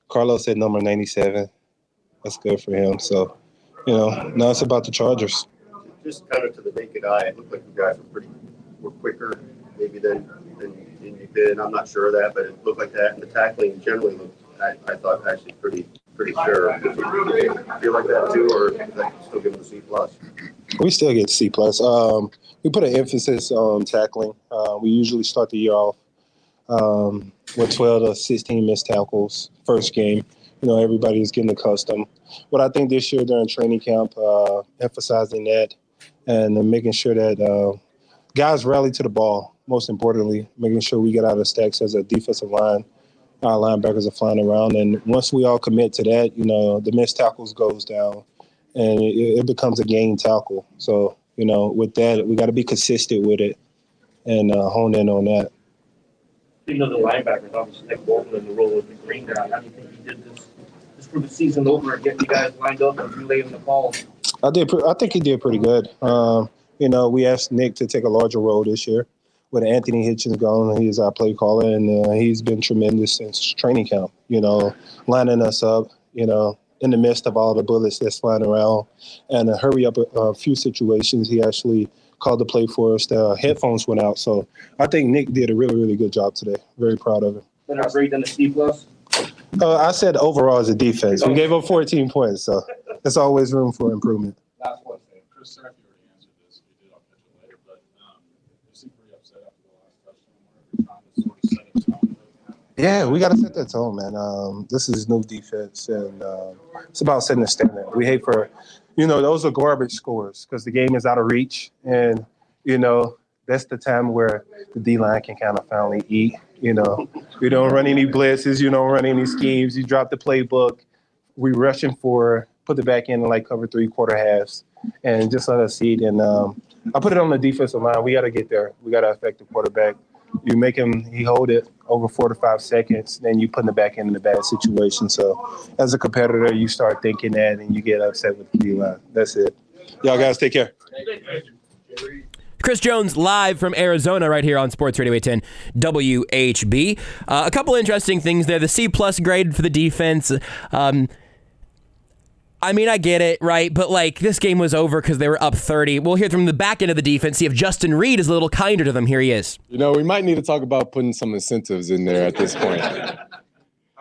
Karlaftis number 97. That's good for him. So, you know, now it's about the Chargers. Just kind of to the naked eye, it looked like you guys were pretty, were quicker maybe than, than, than you've been, I'm not sure of that, but it looked like that, and the tackling generally looked, I, I thought actually pretty, pretty sure. Did you feel like that too, or still giving a C plus? We still get C plus. Um, we put an emphasis on tackling. Uh, we usually start the year off um, with 12 to 16 missed tackles first game. You know, everybody's getting accustomed. But I think this year during training camp, uh, emphasizing that and making sure that uh, guys rally to the ball. Most importantly, making sure we get out of stacks as a defensive line. Our linebackers are flying around, and once we all commit to that, you know, the missed tackles goes down, and it, it becomes a game tackle. So, you know, with that, we got to be consistent with it and uh, hone in on that. Speaking of the linebackers, obviously Nick Bolton in the role of the green guy. How do you think he did this, this for the season over and getting you guys lined up and relaying the calls? I did. pre- I think he did pretty good. Um, you know, we asked Nick to take a larger role this year with Anthony Hitchens gone. He's our play caller, and uh, he's been tremendous since training camp. You know, lining us up. You know, in the midst of all the bullets that's flying around, and uh, hurry up a, a few situations. He actually called the play for us. The headphones went out, so I think Nick did a really, really good job today. Very proud of him. Then I grade a C plus. Uh, I said overall as a defense, we gave up 14 points, so there's always room for improvement. Last one, Chris you already answered this. We did, I'll catch it later, but um, you seem pretty upset after the last touchdown. Where you're trying to sort of set a tone. Yeah, we got to set that tone, man. Um, this is new defense, and um it's about setting the standard. We hate for, you know, those are garbage scores because the game is out of reach, and you know that's the time where the D line can kind of finally eat. You know, you don't run any blitzes, you don't run any schemes. You drop the playbook. We rushing for put the back in like cover three quarter halves, and just let us eat. And um, I put it on the defensive line. We got to get there. We got to affect the quarterback. You make him he hold it over four to five seconds, then you put the back end in a bad situation. So as a competitor, you start thinking that, and you get upset with the D line. That's it. Y'all guys take care. Chris Jones live from Arizona right here on Sports Radio 810 WHB. Uh, a couple interesting things there. The C plus grade for the defense. Um, I mean, I get it, right? But like this game was over because they were up 30. We'll hear from the back end of the defense, see if Justin Reid is a little kinder to them. Here he is. You know, we might need to talk about putting some incentives in there at this point.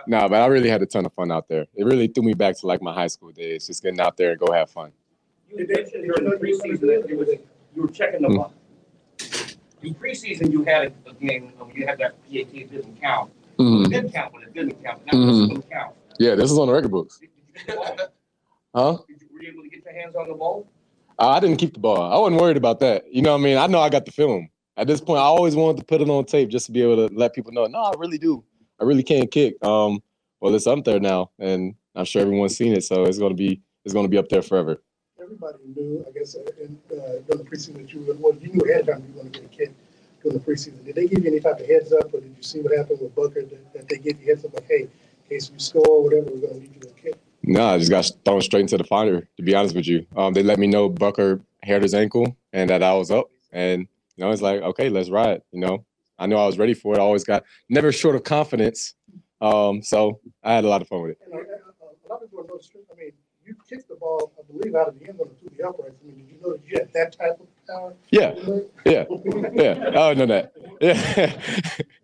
no, but I really had a ton of fun out there. It really threw me back to like my high school days, just getting out there and go have fun. You mentioned during the preseason that you, was, you were checking the box. In preseason, you had a, a game you had that PAT it didn't count. Mhm. It did count, but it didn't count. Now Mhm. it's going to count. Yeah, this is on the record books. Huh? Were you able to get your hands on the ball? Uh, I didn't keep the ball. I wasn't worried about that. You know what I mean? I know I got the film. At this point, I always wanted to put it on tape just to be able to let people know, no, I really do. I really can't kick. Um, well, it's up there now, and I'm sure everyone's seen it, so it's gonna be it's gonna be up there forever. Everybody knew, I guess, uh, in, uh, during the preseason that you were, well, you knew ahead of time you were going to get a kick during the preseason. Did they give you any type of heads up, or did you see what happened with Butker that, that they give you heads up like, hey, in case we score or whatever, we're going to need you to kick? No, I just got thrown straight into the finder. To be honest with you, um, they let me know Butker hurt his ankle and that I was up, and you know it's like okay, let's ride. You know, I know I was ready for it. I always got never short of confidence, um, so I had a lot of fun with it. And, uh, uh, a lot of people are no strength. I mean, you kicked the ball, I believe, out of the end zone through the uprights. I mean, did you know that you had that type of power? Yeah, yeah, yeah. Oh, no, that. Yeah. [laughs]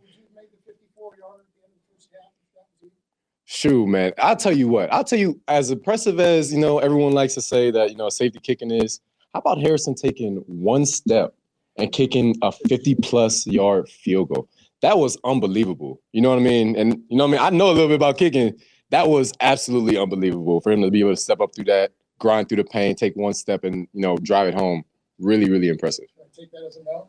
Shoot, man. I'll tell you what. I'll tell you, as impressive as you know, everyone likes to say that you know safety kicking is. How about Harrison taking one step and kicking a 50 plus yard field goal? That was unbelievable. You know what I mean? And you know what I mean? I know a little bit about kicking. That was absolutely unbelievable for him to be able to step up through that, grind through the pain, take one step, and you know drive it home. Really, really impressive. Take that as a no.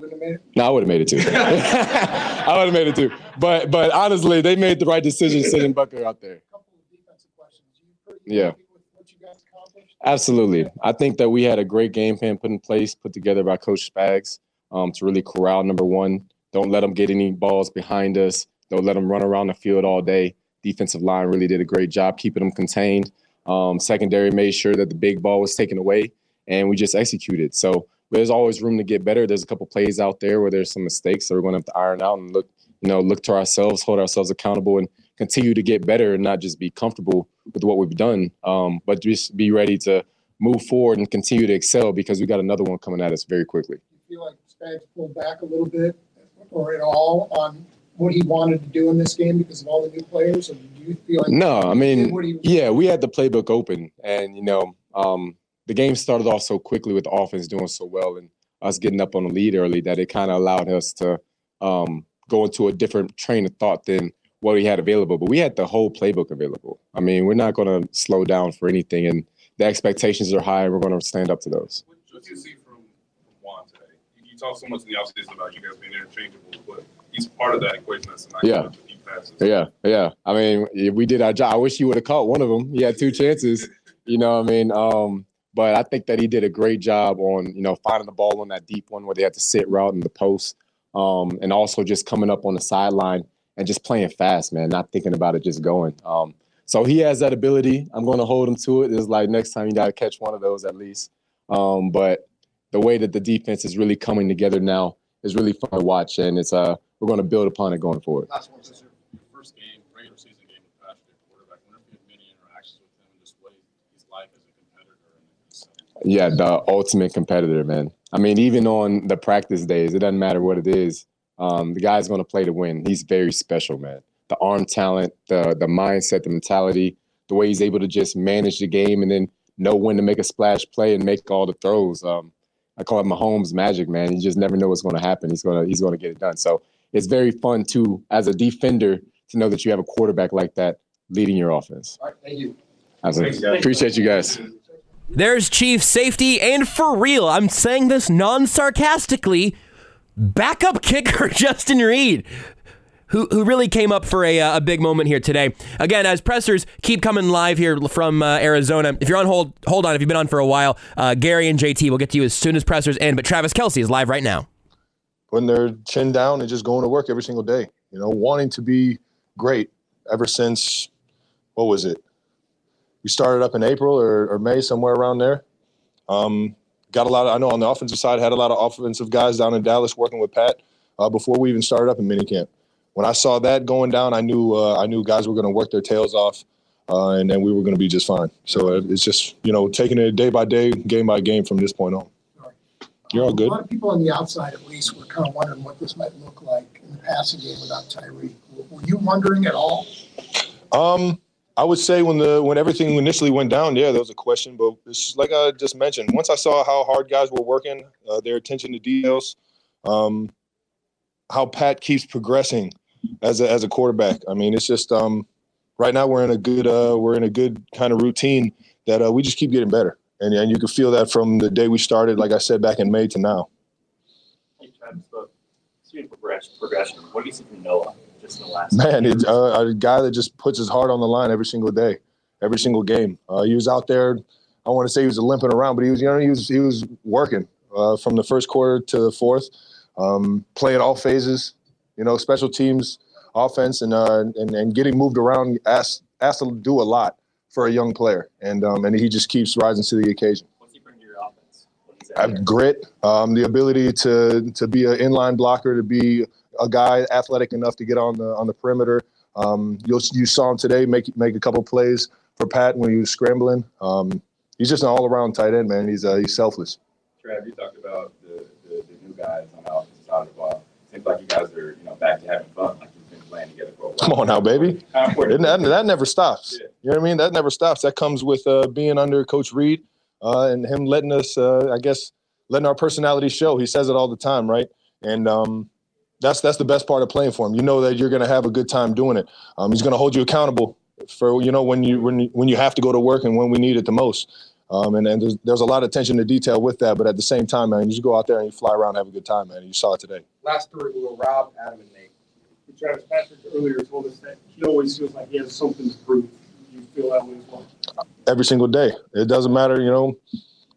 You wouldn't have made it. No, I would have made it too. [laughs] I would have made it too. But but honestly, they made the right decision sending Butker out there. Yeah. Absolutely. I think that we had a great game plan put in place, put together by Coach Spags um, to really corral number one. Don't let them get any balls behind us. Don't let them run around the field all day. Defensive line really did a great job keeping them contained. Um, secondary made sure that the big ball was taken away, and we just executed. So there's always room to get better. There's a couple plays out there where there's some mistakes that we're going to have to iron out and look, you know, look to ourselves, hold ourselves accountable, and continue to get better and not just be comfortable with what we've done, um, but just be ready to move forward and continue to excel because we got another one coming at us very quickly. You feel like Spags pulled back a little bit or at all on what he wanted to do in this game because of all the new players? Or do you feel like No, I mean, yeah, we had the playbook open, and you know, um, the game started off so quickly with the offense doing so well, and us getting up on the lead early that it kind of allowed us to um, go into a different train of thought than what we had available. But we had the whole playbook available. I mean, we're not going to slow down for anything, and the expectations are high, and we're going to stand up to those. What do you see from, from Juan today? You, you talk so much in the offseason about you guys being interchangeable, but he's part of that equation that's tonight. Yeah. with the deep passes. Yeah, yeah. I mean, we did our job. I wish he would have caught one of them. He had two chances. You know what I mean? Um, but I think that he did a great job on, you know, finding the ball on that deep one where they had to sit route in the post. Um, and also just coming up on the sideline and just playing fast, man, not thinking about it, just going. Um, so he has that ability. I'm going to hold him to it. It's like next time you got to catch one of those at least. Um, but the way that the defense is really coming together now is really fun to watch, and it's uh we're going to build upon it going forward. Last one, since your first game, regular season game with Patrick at quarterback, whenever you have many interactions with him and just what he's like as a competitor and his, Yeah, the ultimate competitor, man. I mean, even on the practice days, it doesn't matter what it is. Um, the guy's going to play to win. He's very special, man. The arm talent, the the mindset, the mentality, the way he's able to just manage the game and then know when to make a splash play and make all the throws. Um, I call it Mahomes magic, man. You just never know what's going to happen. He's gonna he's going to get it done. So it's very fun too, as a defender, to know that you have a quarterback like that leading your offense. All right, thank you. Absolutely. Appreciate you guys. There's Chief Safety, and for real, I'm saying this non sarcastically, backup kicker [laughs] Justin Reid. Who, who really came up for a, uh, a big moment here today. Again, as pressers keep coming live here from uh, Arizona. If you're on hold, hold on. If you've been on for a while, uh, Gary and JT will get to you as soon as pressers end. But Travis Kelce is live right now. putting their chin down and just going to work every single day. You know, wanting to be great ever since what was it? We started up in April or, or May, somewhere around there. Um, got a lot of. I know on the offensive side, had a lot of offensive guys down in Dallas working with Pat uh, before we even started up in minicamp. When I saw that going down, I knew uh, I knew guys were going to work their tails off, uh, and then we were going to be just fine. So uh, it's just you know taking it day by day, game by game from this point on. You're all good. A lot of people on the outside, at least, were kind of wondering what this might look like in the passing game without Tyreek. Were you wondering at all? Um, I would say when the when everything initially went down, yeah, there was a question. But it's like I just mentioned. Once I saw how hard guys were working, uh, their attention to details, um, how Pat keeps progressing as a as a quarterback. I mean, it's just um, right now we're in a good uh, we're in a good kind of routine that uh, we just keep getting better, and and you can feel that from the day we started, like I said back in May to now. Hey, Travis, of progression, progression, what do you see from Noah just in the last? Man, it's uh, a guy that just puts his heart on the line every single day, every single game. Uh, he was out there. I want to say he was limping around, but he was, you know, he was he was working uh, from the first quarter to the fourth, um, playing all phases. You know, special teams, offense, and uh, and and getting moved around. Asked asked to do a lot for a young player, and um, and he just keeps rising to the occasion. What's he bring to your offense? I have grit, um, the ability to to be an inline blocker, to be a guy athletic enough to get on the on the perimeter. Um, you saw him today make make a couple plays for Pat when he was scrambling. Um, he's just an all around tight end, man. He's uh, he's selfless. Trav, you talked about the, the, the new guys on the offensive side of the ball. Seems like you guys are, you know, back to having fun, like you've been playing together for a while. Come on now, baby. That, that never stops. You know what I mean? That never stops. That comes with uh, being under Coach Reid uh, and him letting us, uh, I guess, letting our personality show. He says it all the time, right? And um, that's that's the best part of playing for him. You know that you're going to have a good time doing it. Um, he's going to hold you accountable for you know when you when you, when you have to go to work and when we need it the most. Um, and and there's, there's a lot of attention to detail with that, but at the same time, man, you just go out there and you fly around, and have a good time, man. You saw it today. Last three will go Rob, Adam, and Nate. Travis Patrick earlier told us that he always feels like he has something to prove. You feel that way as well. every single day. It doesn't matter, you know,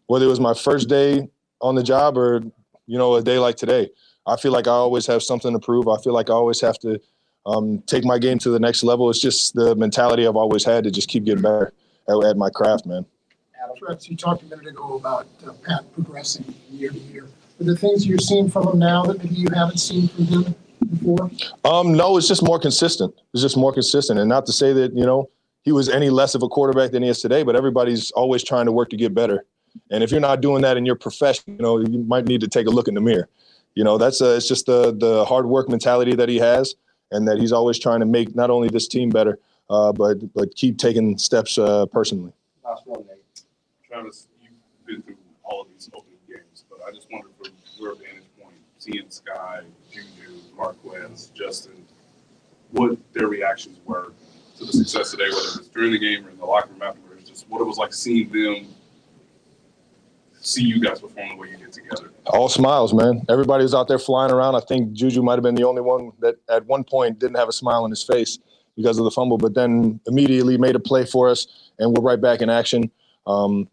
whether it was my first day on the job or, you know, a day like today. I feel like I always have something to prove. I feel like I always have to um, take my game to the next level. It's just the mentality I've always had to just keep getting better at, at my craft, man. Travis, you talked a minute ago about uh, Pat progressing year to year. Are there things you're seeing from him now that maybe you haven't seen from him before? Um, no, it's just more consistent. It's just more consistent, and not to say that you know he was any less of a quarterback than he is today, but everybody's always trying to work to get better. And if you're not doing that in your profession, you know you might need to take a look in the mirror. You know that's uh, it's just the the hard work mentality that he has, and that he's always trying to make not only this team better, uh, but but keep taking steps uh, personally. Last one, Nate. Travis, you've been through all of these opening games, but I just wonder from your vantage point, seeing Skyy, Juju, Marquez, Justin, what their reactions were to the success today, whether it was during the game or in the locker room afterwards, just what it was like seeing them see you guys perform the way you did together. All smiles, man. Everybody was out there flying around. I think Juju might have been the only one that at one point didn't have a smile on his face because of the fumble, but then immediately made a play for us, and we're right back in action. Um,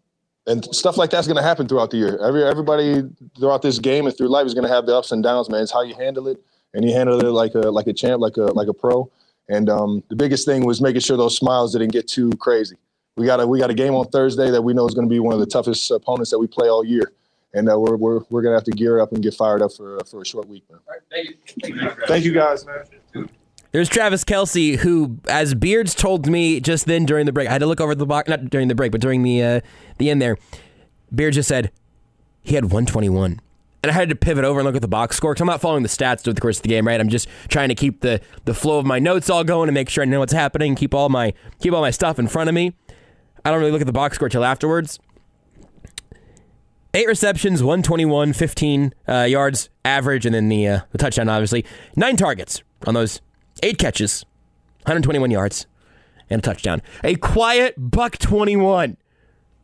and stuff like that's going to happen throughout the year. Every everybody throughout this game and through life is going to have the ups and downs, man. It's how you handle it, and you handle it like a like a champ, like a like a pro. And um, the biggest thing was making sure those smiles didn't get too crazy. We got a we got a game on Thursday that we know is going to be one of the toughest opponents that we play all year, and uh, we're we're we're going to have to gear up and get fired up for for a short week, man. Thank you, guys, man. There's Travis Kelce, who, as Beards told me just then during the break, I had to look over the box, not during the break, but during the uh, the end there. Beards just said he had 121. And I had to pivot over and look at the box score because I'm not following the stats through the course of the game, right? I'm just trying to keep the, the flow of my notes all going and make sure I know what's happening, keep all my keep all my stuff in front of me. I don't really look at the box score till afterwards. Eight receptions, 121, 15 uh, yards average, and then the, uh, the touchdown, obviously. Nine targets on those eight catches, 121 yards, and a touchdown. A quiet buck 21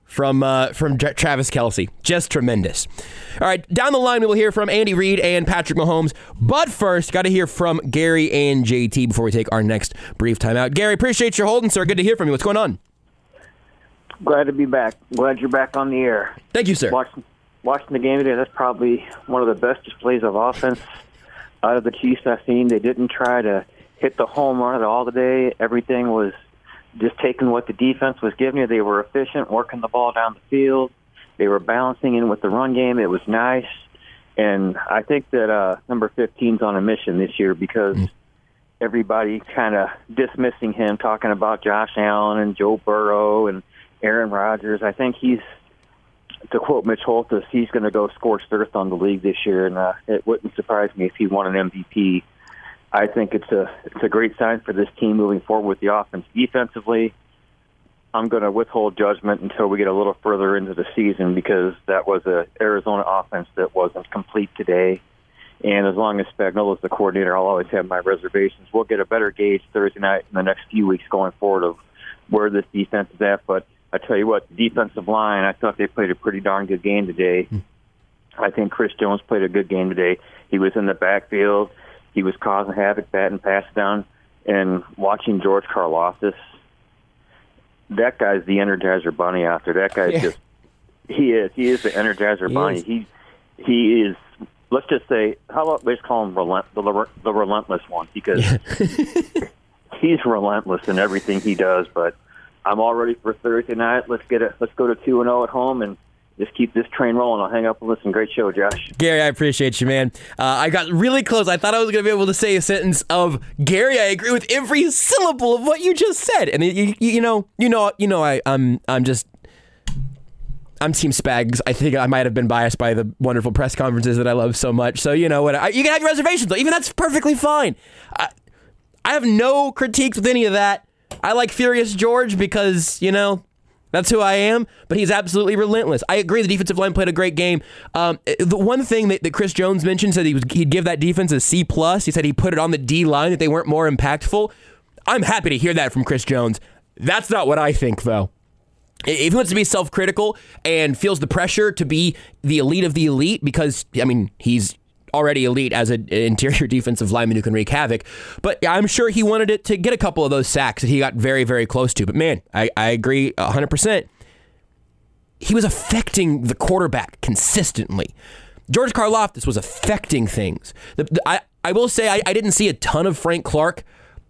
from uh, from Tra- Travis Kelce. Just tremendous. All right, down the line, we will hear from Andy Reid and Patrick Mahomes. But first, got to hear from Gary and JT before we take our next brief timeout. Gary, appreciate your holding, sir. Good to hear from you. What's going on? Glad to be back. Glad you're back on the air. Thank you, sir. Watching, watching the game today, that's probably one of the best displays of offense out of the Chiefs I've seen. They didn't try to hit the home run at all today. Everything was just taking what the defense was giving you. They were efficient, working the ball down the field. They were balancing in with the run game. It was nice. And I think that uh, number 15's on a mission this year because everybody kind of dismissing him, talking about Josh Allen and Joe Burrow and Aaron Rodgers. I think he's, to quote Mitch Holthus, he's going to go scorched earth on the league this year, and uh, it wouldn't surprise me if he won an MVP. I think it's a it's a great sign for this team moving forward with the offense. Defensively, I'm going to withhold judgment until we get a little further into the season because that was a Arizona offense that wasn't complete today. And as long as Spagnuolo's the coordinator, I'll always have my reservations. We'll get a better gauge Thursday night in the next few weeks going forward of where this defense is at. But I tell you what, defensive line, I thought they played a pretty darn good game today. Hmm. I think Chris Jones played a good game today. He was in the backfield. He was causing havoc, batting pass down, and watching George Karlaftis. That guy's the Energizer Bunny out there. That guy's Yeah. just he is. He is the Energizer He Bunny. is. He he is. Let's just say, how about let's call him relent, the, the relentless one because [laughs] he's relentless in everything he does. But I'm all ready for Thursday night. Let's get it. Let's go to two and zero at home and just keep this train rolling. I'll hang up and listen. Great show, Josh. Gary, I appreciate you, man. Uh, I got really close. I thought I was going to be able to say a sentence of Gary. I agree with every syllable of what you just said, and you, you, you know, you know, you know, I, I'm, I'm just. I'm Team Spags. I think I might have been biased by the wonderful press conferences that I love so much. So you know what? I, you can have your reservations. Even that's perfectly fine. I, I have no critiques with any of that. I like Furious George because you know that's who I am, but he's absolutely relentless. I agree. The defensive line played a great game. Um, the one thing that, that Chris Jones mentioned said he was he'd give that defense a C plus. He said he put it on the D line that they weren't more impactful. I'm happy to hear that from Chris Jones. That's not what I think though. If he wants to be self critical and feels the pressure to be the elite of the elite, because I mean he's already elite as an interior [laughs] defensive lineman who can wreak havoc. But I'm sure he wanted it to get a couple of those sacks that he got very, very close to. But man, I, I agree 100%. He was affecting the quarterback consistently. George Karlaftis was affecting things. The, the, I, I will say I, I didn't see a ton of Frank Clark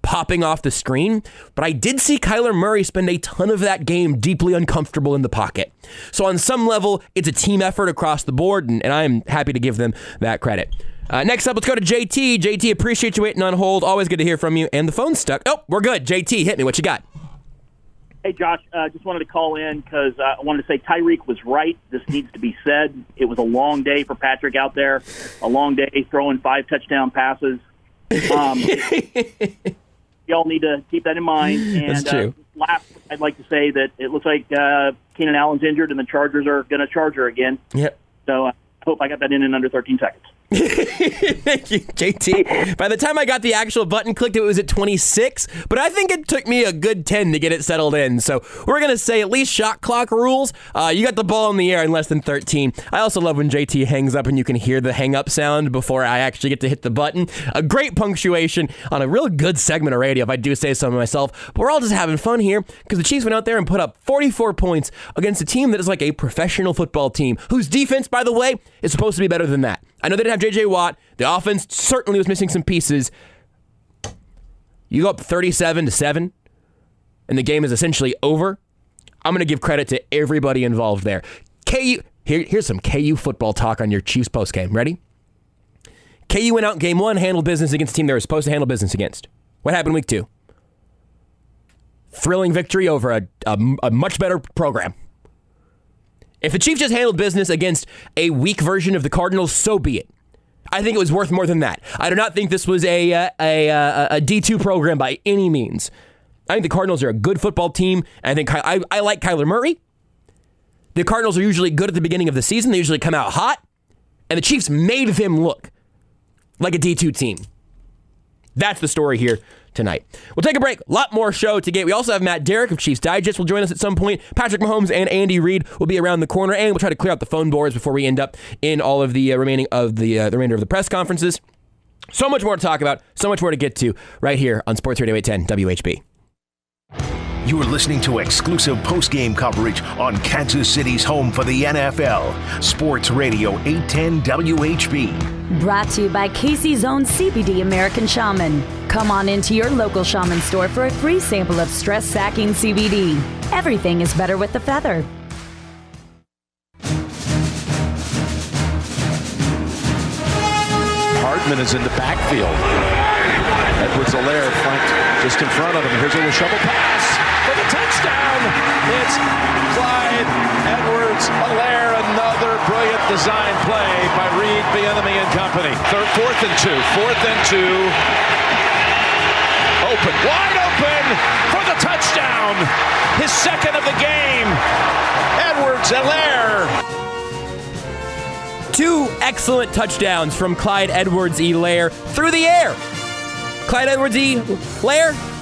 popping off the screen, but I did see Kyler Murray spend a ton of that game deeply uncomfortable in the pocket. So, on some level, it's a team effort across the board, and, and I am happy to give them that credit. Uh, next up, let's go to JT. JT, appreciate you waiting on hold. Always good to hear from you. And the phone's stuck. Oh, we're good. JT, hit me. What you got? Hey, Josh, uh, just wanted to call in because uh, I wanted to say Tyreek was right. This needs to be said. It was a long day for Patrick out there, a long day throwing five touchdown passes. Um, [laughs] y'all need to keep that in mind. [laughs] And That's true. Uh, last, I'd like to say that it looks like uh, Keenan Allen's injured, and the Chargers are going to charge her again. Yep. So uh, I hope I got that in in under 13 seconds. Thank you, JT. By the time I got the actual button clicked, it was at 26, but I think it took me a good 10 to get it settled in. So we're going to say at least shot clock rules. Uh, you got the ball in the air in less than 13. I also love when JT hangs up and you can hear the hang up sound before I actually get to hit the button. A great punctuation on a real good segment of radio, if I do say so myself. But we're all just having fun here because the Chiefs went out there and put up 44 points against a team that is like a professional football team, whose defense, by the way, is supposed to be better than that. I know they didn't have J.J. Watt. The offense certainly was missing some pieces. You go up 37 to 7, and the game is essentially over. I'm going to give credit to everybody involved there. KU, here, here's some KU football talk on your Chiefs post game. Ready? KU went out in game one, handled business against a team they were supposed to handle business against. What happened week two? Thrilling victory over a, a, a much better program. If the Chiefs just handled business against a weak version of the Cardinals, so be it. I think it was worth more than that. I do not think this was a uh, a, a, a D2 program by any means. I think the Cardinals are a good football team. I think I, I like Kyler Murray. The Cardinals are usually good at the beginning of the season. They usually come out hot. And the Chiefs made them look like a D2 team. That's the story here tonight. We'll take a break. A lot more show to get. We also have Matt Derrick of Chiefs Digest will join us at some point. Patrick Mahomes and Andy Reid will be around the corner, and we'll try to clear out the phone boards before we end up in all of the uh, remaining of the uh, the remainder of the press conferences. So much more to talk about. So much more to get to right here on Sports Radio 810 WHB. You're listening to exclusive post-game coverage on Kansas City's home for the NFL, Sports Radio 810 WHB. Brought to you by KC's own CBD American Shaman. Come on into your local shaman store for a free sample of stress sacking CBD. Everything is better with the feather. Hartman is in the backfield. Edwards Helaire flanked just in front of him. Here's a little shovel pass for the touchdown. It's Clyde Edwards Helaire. Another brilliant design play by Reid Bieniemy and company. Third, fourth and two. Fourth and two. Open, wide open for the touchdown. His second of the game. Edwards Helaire. Two excellent touchdowns from Clyde Edwards Helaire through the air. Clyde Edwards Helaire.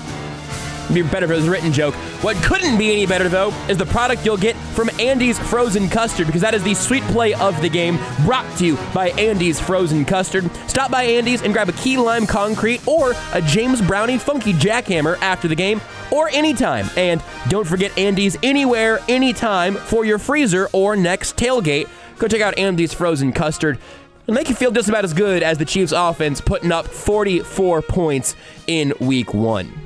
Be better if it was written joke. What couldn't be any better, though, is the product you'll get from Andy's Frozen Custard, because that is the sweet play of the game, brought to you by Andy's Frozen Custard. Stop by Andy's and grab a key lime concrete or a James Brownie funky jackhammer after the game or anytime. And don't forget Andy's anywhere, anytime for your freezer or next tailgate. Go check out Andy's Frozen Custard. It'll make you feel just about as good as the Chiefs offense putting up 44 points in week one.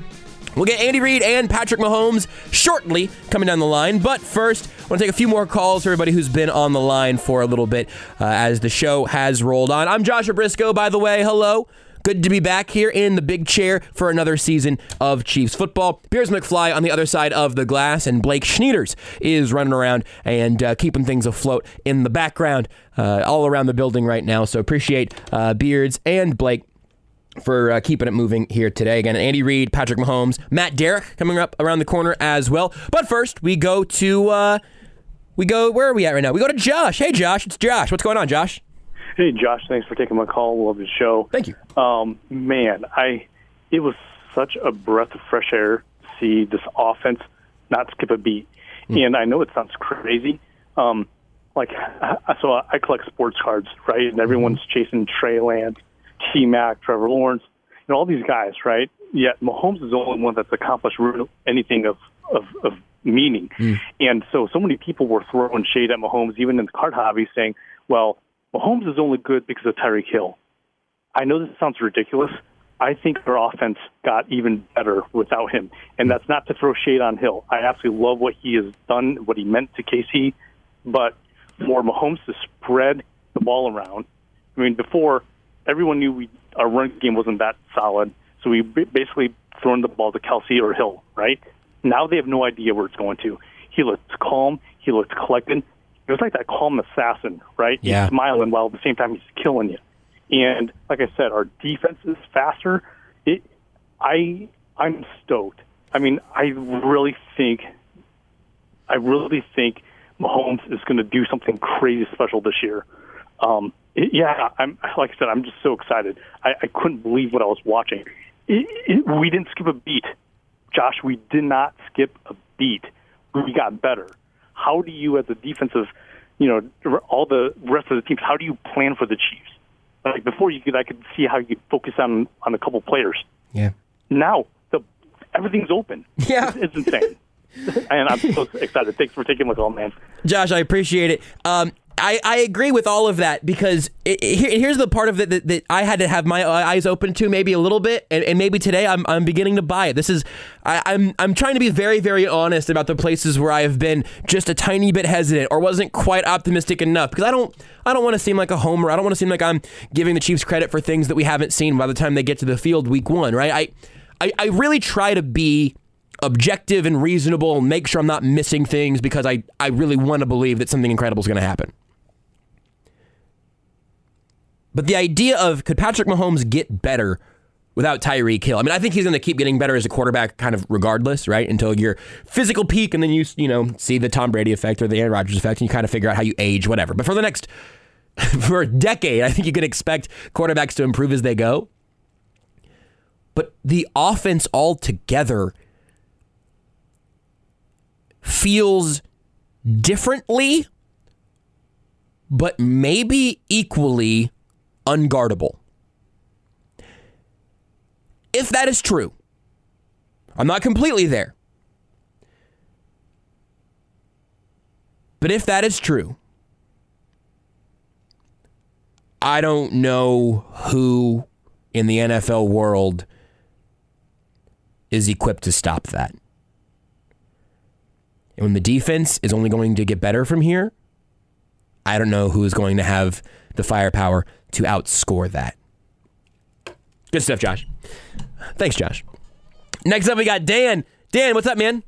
We'll get Andy Reid and Patrick Mahomes shortly coming down the line. But first, I want to take a few more calls for everybody who's been on the line for a little bit uh, as the show has rolled on. I'm Joshua Briscoe, by the way. Hello. Good to be back here in the big chair for another season of Chiefs football. Piers McFly on the other side of the glass, and Blake Schneiders is running around and uh, keeping things afloat in the background uh, all around the building right now. So appreciate uh, Beards and Blake for uh, keeping it moving here today. Again, Andy Reid, Patrick Mahomes, Matt Derrick coming up around the corner as well. But first, we go to uh, we go where are we at right now? We go to Josh. Hey, Josh, it's Josh. What's going on, Josh? Hey, Josh. Thanks for taking my call. Love the show. Thank you. Um, man, I it was such a breath of fresh air to see this offense not skip a beat. And I know it sounds crazy. Um, like, so I collect sports cards, right? And everyone's chasing Trey Lance, T Mac, Trevor Lawrence, and all these guys, right? Yet Mahomes is the only one that's accomplished anything of, of, of meaning. Hmm. And so, so many people were throwing shade at Mahomes, even in the card hobby, saying, well, Mahomes is only good because of Tyreek Hill. I know this sounds ridiculous. I think their offense got even better without him. And that's not to throw shade on Hill. I absolutely love what he has done, what he meant to KC. But for Mahomes to spread the ball around, I mean, before everyone knew we, our run game wasn't that solid. So we basically thrown the ball to Kelce or Hill, right? Now they have no idea where it's going to. He looked calm. He looked collected. It was like that calm assassin, right? Yeah. He's smiling while at the same time he's killing you. And like I said, our defense is faster. It, I, I'm stoked. I mean, I really think, I really think Mahomes is going to do something crazy special this year. Um, it- yeah, I'm like I said, I'm just so excited. I, I couldn't believe what I was watching. It, it, we didn't skip a beat, Josh. We did not skip a beat. We got better. How do you, as a defensive, you know, all the rest of the teams, how do you plan for the Chiefs? Like before, you could I could see how you could focus on on a couple players. Yeah. Now the everything's open. [laughs] Yeah, it's, it's insane. [laughs] and I'm so [laughs] excited. Thanks for taking my call, man. Josh, I appreciate it. Um, I, I agree with all of that because it, it- here, here's the part of it that, that I had to have my uh, eyes open to maybe a little bit, and, and maybe today I'm, I'm beginning to buy it. This is I, I'm I'm trying to be very very honest about the places where I have been just a tiny bit hesitant or wasn't quite optimistic enough because I don't I don't want to seem like a homer. I don't want to seem like I'm giving the Chiefs credit for things that we haven't seen by the time they get to the field week one. Right? I I, I really try to be objective and reasonable and make sure I'm not missing things because I, I really want to believe that something incredible is going to happen. But the idea of could Patrick Mahomes get better without Tyreek Hill? I mean, I think he's going to keep getting better as a quarterback, kind of regardless, right? Until your physical peak, and then you you know see the Tom Brady effect or the Aaron Rodgers effect, and you kind of figure out how you age, whatever. But for the next [laughs] for a decade, I think you can expect quarterbacks to improve as they go. But the offense altogether feels differently, but maybe equally unguardable. If that is true, I'm not completely there. But if that is true, I don't know who in the NFL world is equipped to stop that. And when the defense is only going to get better from here, I don't know who is going to have the firepower to outscore that. Good stuff, Josh. Thanks, Josh. Next up, we got Dan. Dan, what's up, man?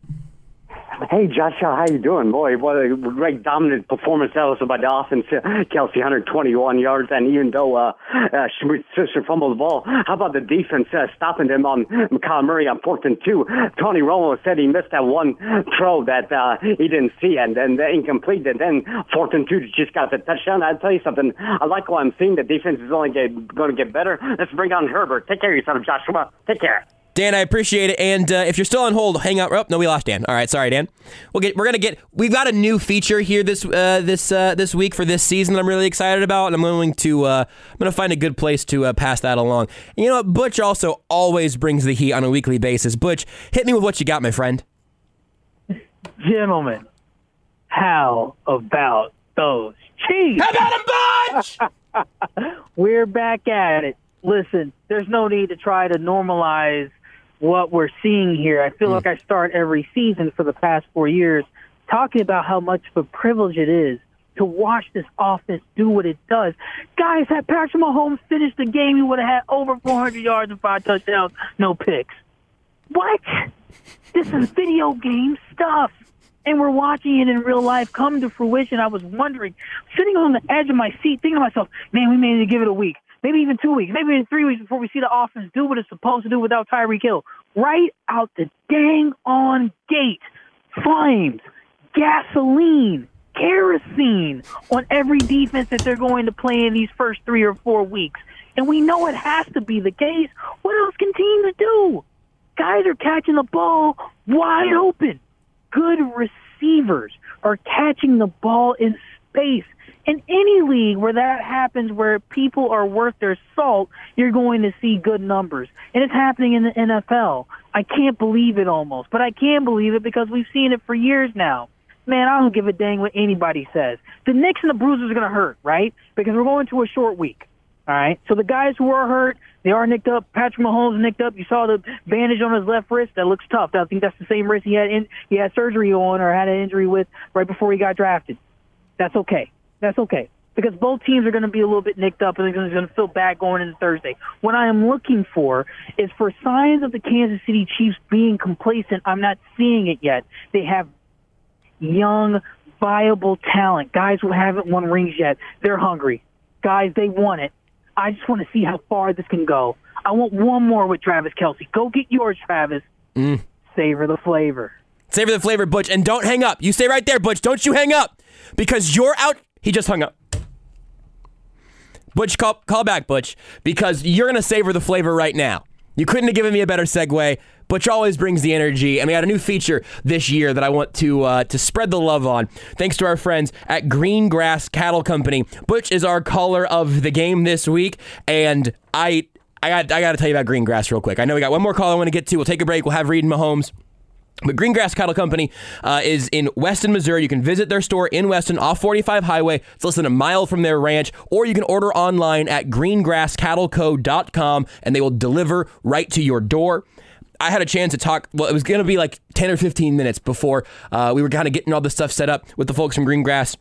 Hey, Joshua, how you doing? Boy, what a great dominant performance that was by the offense. Uh, Kelce, 121 yards, and even though uh, uh, Smith-Schuster fumbled the ball, how about the defense uh, stopping them on Kyler Murray on fourth and two? Tony Romo said he missed that one throw that uh, he didn't see, and then the incomplete, and then fourth and two just got the touchdown. I'll tell you something. I like what I'm seeing. The defense is only going to get better. Let's bring on Herbert. Take care of yourself, Joshua. Take care. Dan, I appreciate it. And uh, if you're still on hold, hang out. Oh, no, we lost Dan. All right, sorry, Dan. We'll get. We're gonna get. We've got a new feature here this uh, this uh, this week for this season that I'm really excited about, and I'm going to. Uh, I'm gonna find a good place to uh, pass that along. And you know what? Butch also always brings the heat on a weekly basis. Butch, hit me with what you got, my friend. Gentlemen, how about those cheese? How about a bunch? [laughs] We're back at it. Listen, there's no need to try to normalize what we're seeing here. I feel Hmm. like I start every season for the past four years talking about how much of a privilege it is to watch this offense do what it does. Guys, had Patrick Mahomes finished the game, he would have had over 400 yards and five touchdowns, no picks. What? This is video game stuff. And we're watching it in real life come to fruition. I was wondering, sitting on the edge of my seat, thinking to myself, man, we may need to give it a week, maybe even two weeks, maybe even three weeks before we see the offense do what it's supposed to do without Tyreek Hill. Right out the dang on gate. Flames, gasoline, kerosene on every defense that they're going to play in these first three or four weeks. And we know it has to be the case. What else can teams do? Guys are catching the ball wide open. Good receivers are catching the ball in space. In any league where that happens, where people are worth their salt, you're going to see good numbers. And it's happening in the NFL. I can't believe it almost, but I can believe it because we've seen it for years now. Man, I don't give a dang what anybody says. The Knicks and the Bruisers are going to hurt, right? Because we're going to a short week. All right. So the guys who are hurt, they are nicked up. Patrick Mahomes nicked up. You saw the bandage on his left wrist. That looks tough. I think that's the same wrist he had in, he had surgery on or had an injury with right before he got drafted. That's okay. That's okay. Because both teams are going to be a little bit nicked up and they're going to feel bad going into Thursday. What I am looking for is for signs of the Kansas City Chiefs being complacent. I'm not seeing it yet. They have young, viable talent. Guys who haven't won rings yet. They're hungry. Guys, they want it. I just want to see how far this can go. I want one more with Travis Kelce. Go get yours, Travis. Mm. Savor the flavor. Savor the flavor, Butch, and don't hang up. You stay right there, Butch. Don't you hang up because you're out. He just hung up. Butch, call, call back, Butch, because you're going to savor the flavor right now. You couldn't have given me a better segue. Butch always brings the energy, and we got a new feature this year that I want to uh, to spread the love on. Thanks to our friends at Green Grass Cattle Company. Butch is our caller of the game this week, and I I got I got to tell you about Green Grass real quick. I know we got one more call I want to get to. We'll take a break. We'll have Reid and Mahomes. But Greengrass Cattle Company uh, is in Weston, Missouri. You can visit their store in Weston off 45 Highway. It's less than a mile from their ranch, or you can order online at greengrasscattleco.com and they will deliver right to your door. I had a chance to talk. Well, it was going to be like 10 or 15 minutes before uh, we were kind of getting all this stuff set up with the folks from Greengrass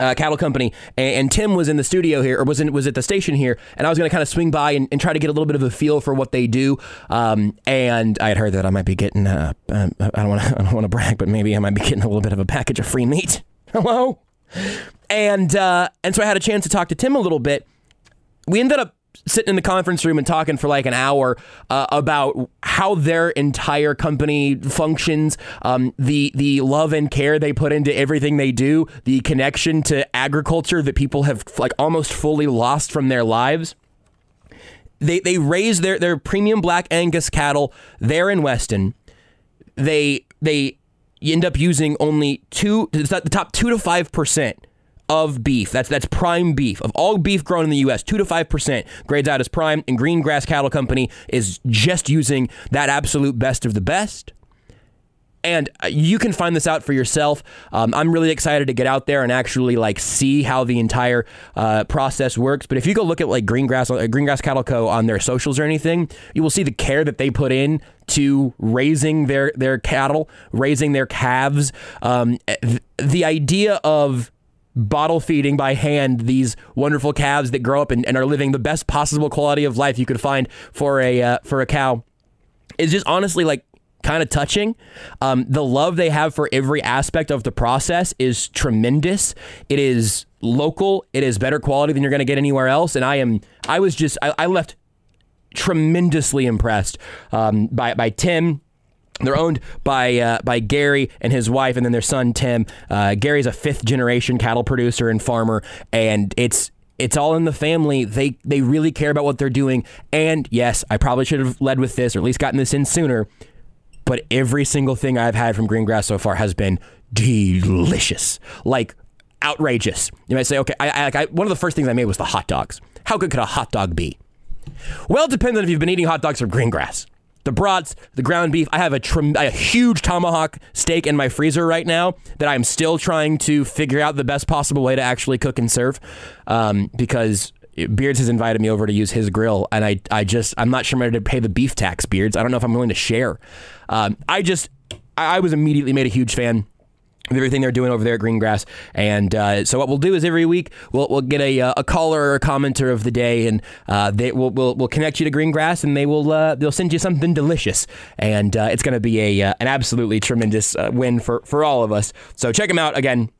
uh, cattle company, and, and Tim was in the studio here, or was in was at the station here, and I was going to kind of swing by and, and try to get a little bit of a feel for what they do. Um, and I had heard that I might be getting, uh, uh, I don't want to, [laughs] I don't want to brag, but maybe I might be getting a little bit of a package of free meat. [laughs] Hello, and uh, and so I had a chance to talk to Tim a little bit. We ended up sitting in the conference room and talking for like an hour uh, about how their entire company functions, um, the the love and care they put into everything they do, the connection to agriculture that people have like almost fully lost from their lives. They they raise their their premium black Angus cattle there in Weston. They they end up using only two the top two to five percent of beef. That's that's prime beef of all beef grown in the U.S. Two to five percent grades out as prime, and Green Grass Cattle Company is just using that absolute best of the best. And uh, you can find this out for yourself. Um, I'm really excited to get out there and actually like see how the entire uh, process works. But if you go look at like Greengrass, uh, Greengrass Cattle Co. on their socials or anything, you will see the care that they put in to raising their their cattle, raising their calves. Um, th- the idea of bottle feeding by hand these wonderful calves that grow up and, and are living the best possible quality of life you could find for a uh, for a cow is just honestly like kind of touching. Um, the love they have for every aspect of the process is tremendous. It is local. It is better quality than you're going to get anywhere else. And I am I was just I, I left tremendously impressed um, by by Tim. They're owned by uh, by Gary and his wife, and then their son Tim. Uh, Gary's a fifth generation cattle producer and farmer, and it's it's all in the family. They they really care about what they're doing. And yes, I probably should have led with this, or at least gotten this in sooner. But every single thing I've had from Greengrass so far has been delicious, like outrageous. You might say, okay, I, I, I, one of the first things I made was the hot dogs. How good could a hot dog be? Well, it depends on if you've been eating hot dogs from Greengrass the brats, the ground beef. I have a, trim, a huge tomahawk steak in my freezer right now that I'm still trying to figure out the best possible way to actually cook and serve um, because Beards has invited me over to use his grill, and I, I just, I'm not sure I'm ready to pay the beef tax, Beards. I don't know if I'm willing to share. Um, I just, I, I was immediately made a huge fan everything they're doing over there at Greengrass. And uh, so what we'll do is every week we'll, we'll get a, uh, a caller or a commenter of the day, and uh, they will we'll, we'll connect you to Greengrass, and they will uh, they'll send you something delicious, and uh, it's going to be a uh, an absolutely tremendous win for for all of us. So check them out again.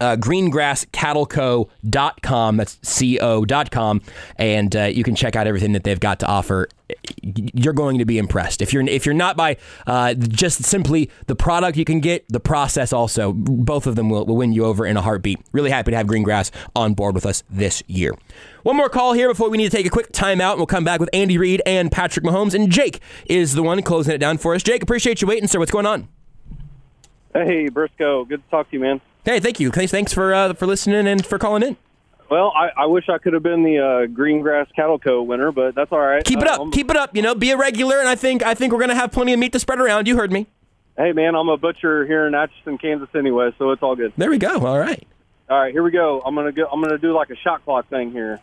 Uh, greengrasscattleco.com. That's co.com. And uh, you can check out everything that they've got to offer. You're going to be impressed. If you're if you're not by uh, just simply the product you can get, the process also, both of them will, will win you over in a heartbeat. Really happy to have Greengrass on board with us this year. One more call here before we need to take a quick timeout, and we'll come back with Andy Reid and Patrick Mahomes. And Jake is the one closing it down for us. Jake, appreciate you waiting, sir. What's going on? Hey, Briscoe. Good to talk to you, man. Hey, thank you. Thanks, thanks for uh, for listening and for calling in. Well, I, I wish I could have been the uh, Greengrass Cattle Co. winner, but that's all right. Keep it Uh, up. Keep it up. You know, be a regular, and I think I think we're gonna have plenty of meat to spread around. You heard me. hey, man, I'm a butcher here in Atchison, Kansas, anyway, so it's all good. There we go. All right. All right, here we go. I'm gonna go. I'm gonna do like a shot clock thing here.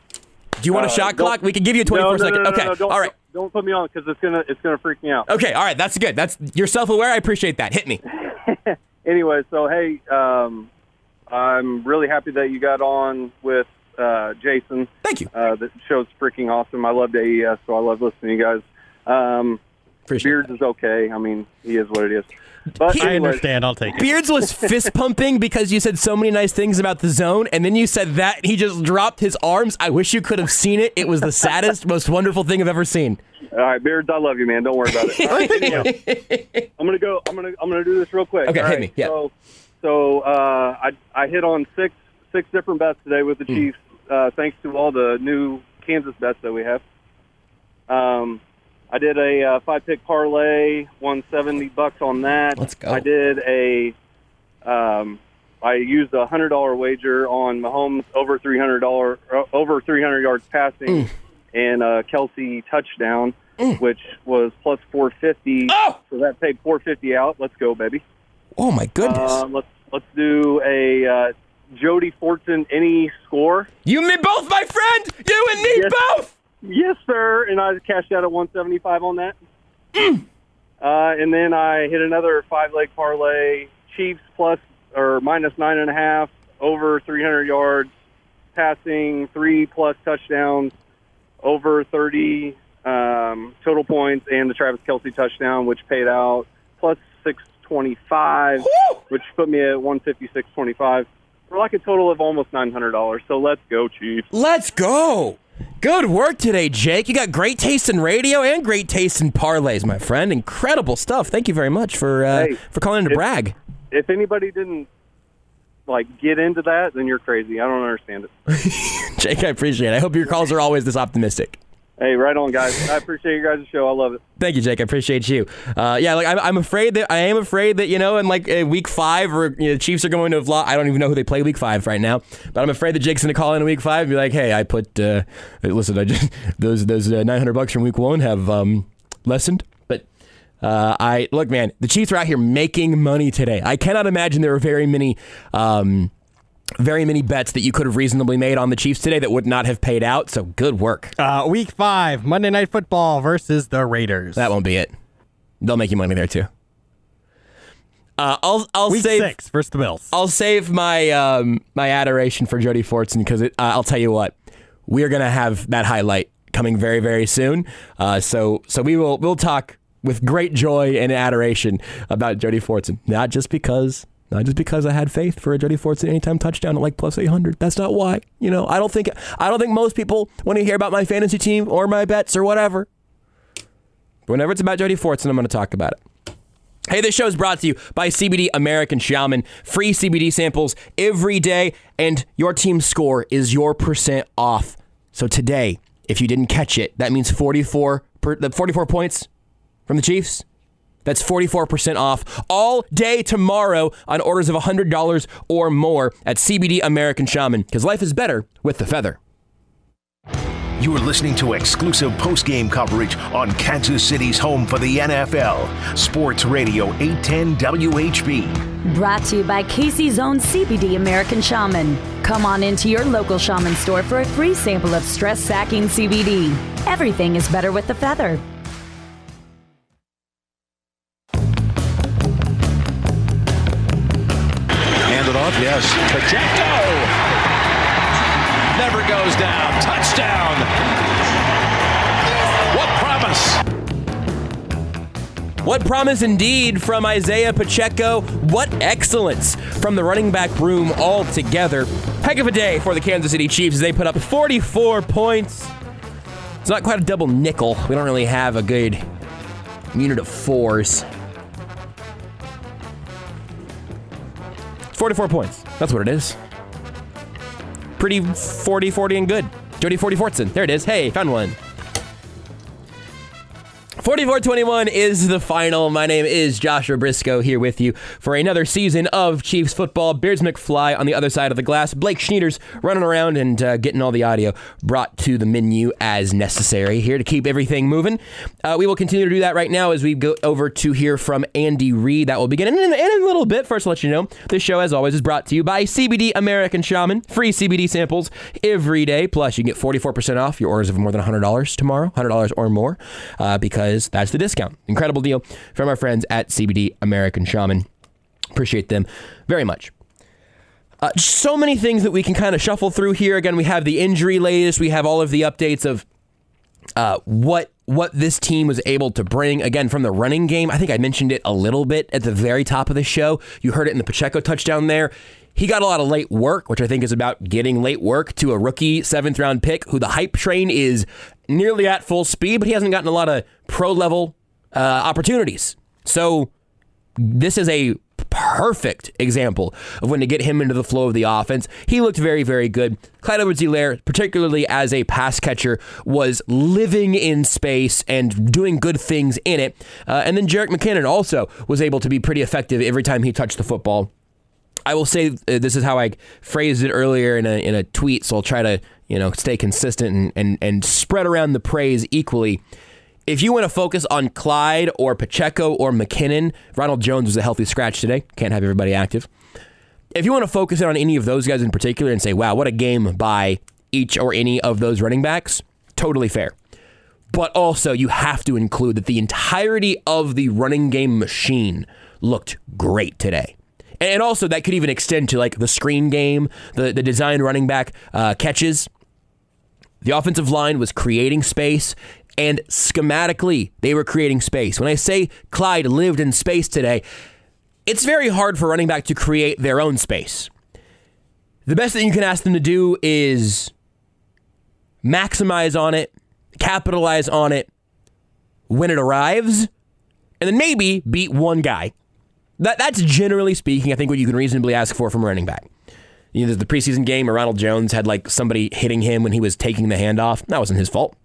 Do you want a Uh, shot clock? We can give you a 24 no, second. no, okay. no, don't, all right. Don't put me on because it's gonna it's gonna freak me out. Okay. All right. That's good. That's you're self aware. I appreciate that. Hit me. [laughs] anyway, so hey, um, I'm really happy that you got on with uh, Jason. Thank you. Uh, the show's freaking awesome. I love AES, so I love listening to you guys. Um, Beards is okay. I mean, he is what it is. But I anyways- understand. I'll take it. Beards was fist pumping because you said so many nice things about the zone, and then you said that he just dropped his arms. I wish you could have seen it. It was the saddest, most wonderful thing I've ever seen. All right, Beards, I love you, man. Don't worry about it. [laughs] All right, anyway, I'm gonna go. I'm gonna I'm gonna do this real quick. Okay, All hit right, me. Yeah. So, so uh, I I hit on six six different bets today with the Hmm. Chiefs, uh, thanks to all the new Kansas bets that we have. Um, I did a uh, five pick parlay, won seventy bucks on that. Let's go. I did a. Um, I used a hundred dollar wager on Mahomes over three hundred dollar uh, over three hundred yards passing Mm. and uh, Kelce touchdown, which was plus four fifty. Oh! So that paid four fifty out. Let's go, baby. Oh my goodness. Uh, let's let's do a uh, Jody Fortson any score. you and me both, my friend. You and me Yes. both. Yes, sir. And I cashed out at 175 on that. [clears throat] Uh, and then I hit another five leg parlay. Chiefs plus or minus nine and a half over 300 yards passing, three plus touchdowns, over 30 um, total points, and the Travis Kelce touchdown, which paid out plus 625, which put me at 156.25 for like a total of almost $900. So let's go, Chiefs. Let's go. Good work today, Jake. You got great taste in radio and great taste in parlays, my friend. Incredible stuff. Thank you very much for uh, Hey, for calling in to if- brag. if anybody didn't like get into that, then you're crazy. I don't understand it. [laughs] Jake, I appreciate it. I hope your calls are always this optimistic. Hey, right on, guys. I appreciate you guys' show. I love it. Thank you, Jake. I appreciate you. Uh, yeah, like I'm, I'm afraid that I am afraid that you know, in like week five, or you know, Chiefs are going to have lost. I don't even know who they play week five right now, but I'm afraid that Jake's going to call in week five and be like, "Hey, I put uh, listen, I just [laughs] those those uh, 900 bucks from week one have um, lessened." But uh, I look, man, the Chiefs are out here making money today. I cannot imagine there are very many. Um, very many bets that you could have reasonably made on the Chiefs today that would not have paid out. So good work. Uh, week five, Monday Night Football versus the Raiders. That won't be it. They'll make you money there too. Uh, I'll I'll Week save six versus the Bills. I'll save my um, my adoration for Jody Fortson because uh, I'll tell you what we're gonna have that highlight coming very very soon. Uh, so so we will we'll talk with great joy and adoration about Jody Fortson. Not just because not just because I had faith for a Jody Fortson anytime touchdown at like plus eight hundred. That's not why. You know I don't think I don't think most people want to hear about my fantasy team or my bets or whatever. But Whenever it's about Jody Fortson, I'm going to talk about it. Hey, this show is brought to you by CBD American Shaman. Free CBD samples every day, and your team's score is your percent off. So today, if you didn't catch it, that means 44, per, the 44 points from the Chiefs. That's 44% off all day tomorrow on orders of $100 or more at CBD American Shaman, because life is better with the feather. You are listening to exclusive post-game coverage on Kansas City's home for the NFL, Sports Radio 810 WHB. Brought to you by KC's own CBD American Shaman. Come on into your local shaman store for a free sample of stress sacking CBD. Everything is better with the feather. Pacheco never goes down. Touchdown. What promise? What promise indeed from Isaiah Pacheco. What excellence from the running back room altogether. Heck of a day for the Kansas City Chiefs as they put up 44 points. It's not quite a double nickel. We don't really have a good unit of fours. 44 points. That's what it is. Pretty 40 40 and good. Jody 40 Fortson. There it is. Hey, found one. 44-21 is the final. My name is Joshua Briscoe here with you for another season of Chiefs football. Beards McFly on the other side of the glass. Blake Schneiders running around and uh, getting all the audio brought to the menu as necessary here to keep everything moving. Uh, we will continue to do that right now as we go over to hear from Andy Reid. That will begin in, in, in a little bit. First, to let you know, this show, as always, is brought to you by CBD American Shaman. Free CBD samples every day. Plus, you can get 44% off your orders of more than $100 tomorrow, $100 or more, uh, because that's the discount. Incredible deal from our friends at CBD American Shaman. Appreciate them very much. Uh, so many things that we can kind of shuffle through here. Again, we have the injury latest. We have all of the updates of uh, what what this team was able to bring. Again, from the running game, I think I mentioned it a little bit at the very top of the show. You heard it in the Pacheco touchdown there. He got a lot of late work, which I think is about getting late work to a rookie seventh round pick who the hype train is nearly at full speed, but he hasn't gotten a lot of pro level uh, opportunities. So this is a perfect example of when to get him into the flow of the offense. He looked very, very good. Clyde Edwards Helaire, particularly as a pass catcher, was living in space and doing good things in it. Uh, and then Jerick McKinnon also was able to be pretty effective every time he touched the football. I will say uh, this is how I phrased it earlier in a, in a tweet, so I'll try to you know stay consistent and, and, and spread around the praise equally. If you want to focus on Clyde or Pacheco or McKinnon, Ronald Jones was a healthy scratch today. Can't have everybody active. If you want to focus in on any of those guys in particular and say, wow, what a game by each or any of those running backs, totally fair. But also, you have to include that the entirety of the running game machine looked great today. And also, that could even extend to like the screen game, the, the design running back uh, catches. The offensive line was creating space, and schematically, they were creating space. When I say Clyde lived in space today, it's very hard for running back to create their own space. The best thing you can ask them to do is maximize on it, capitalize on it when it arrives, and then maybe beat one guy. That, that's generally speaking, I think, what you can reasonably ask for from running back. You know, the preseason game where Ronald Jones had like somebody hitting him when he was taking the handoff. That wasn't his fault.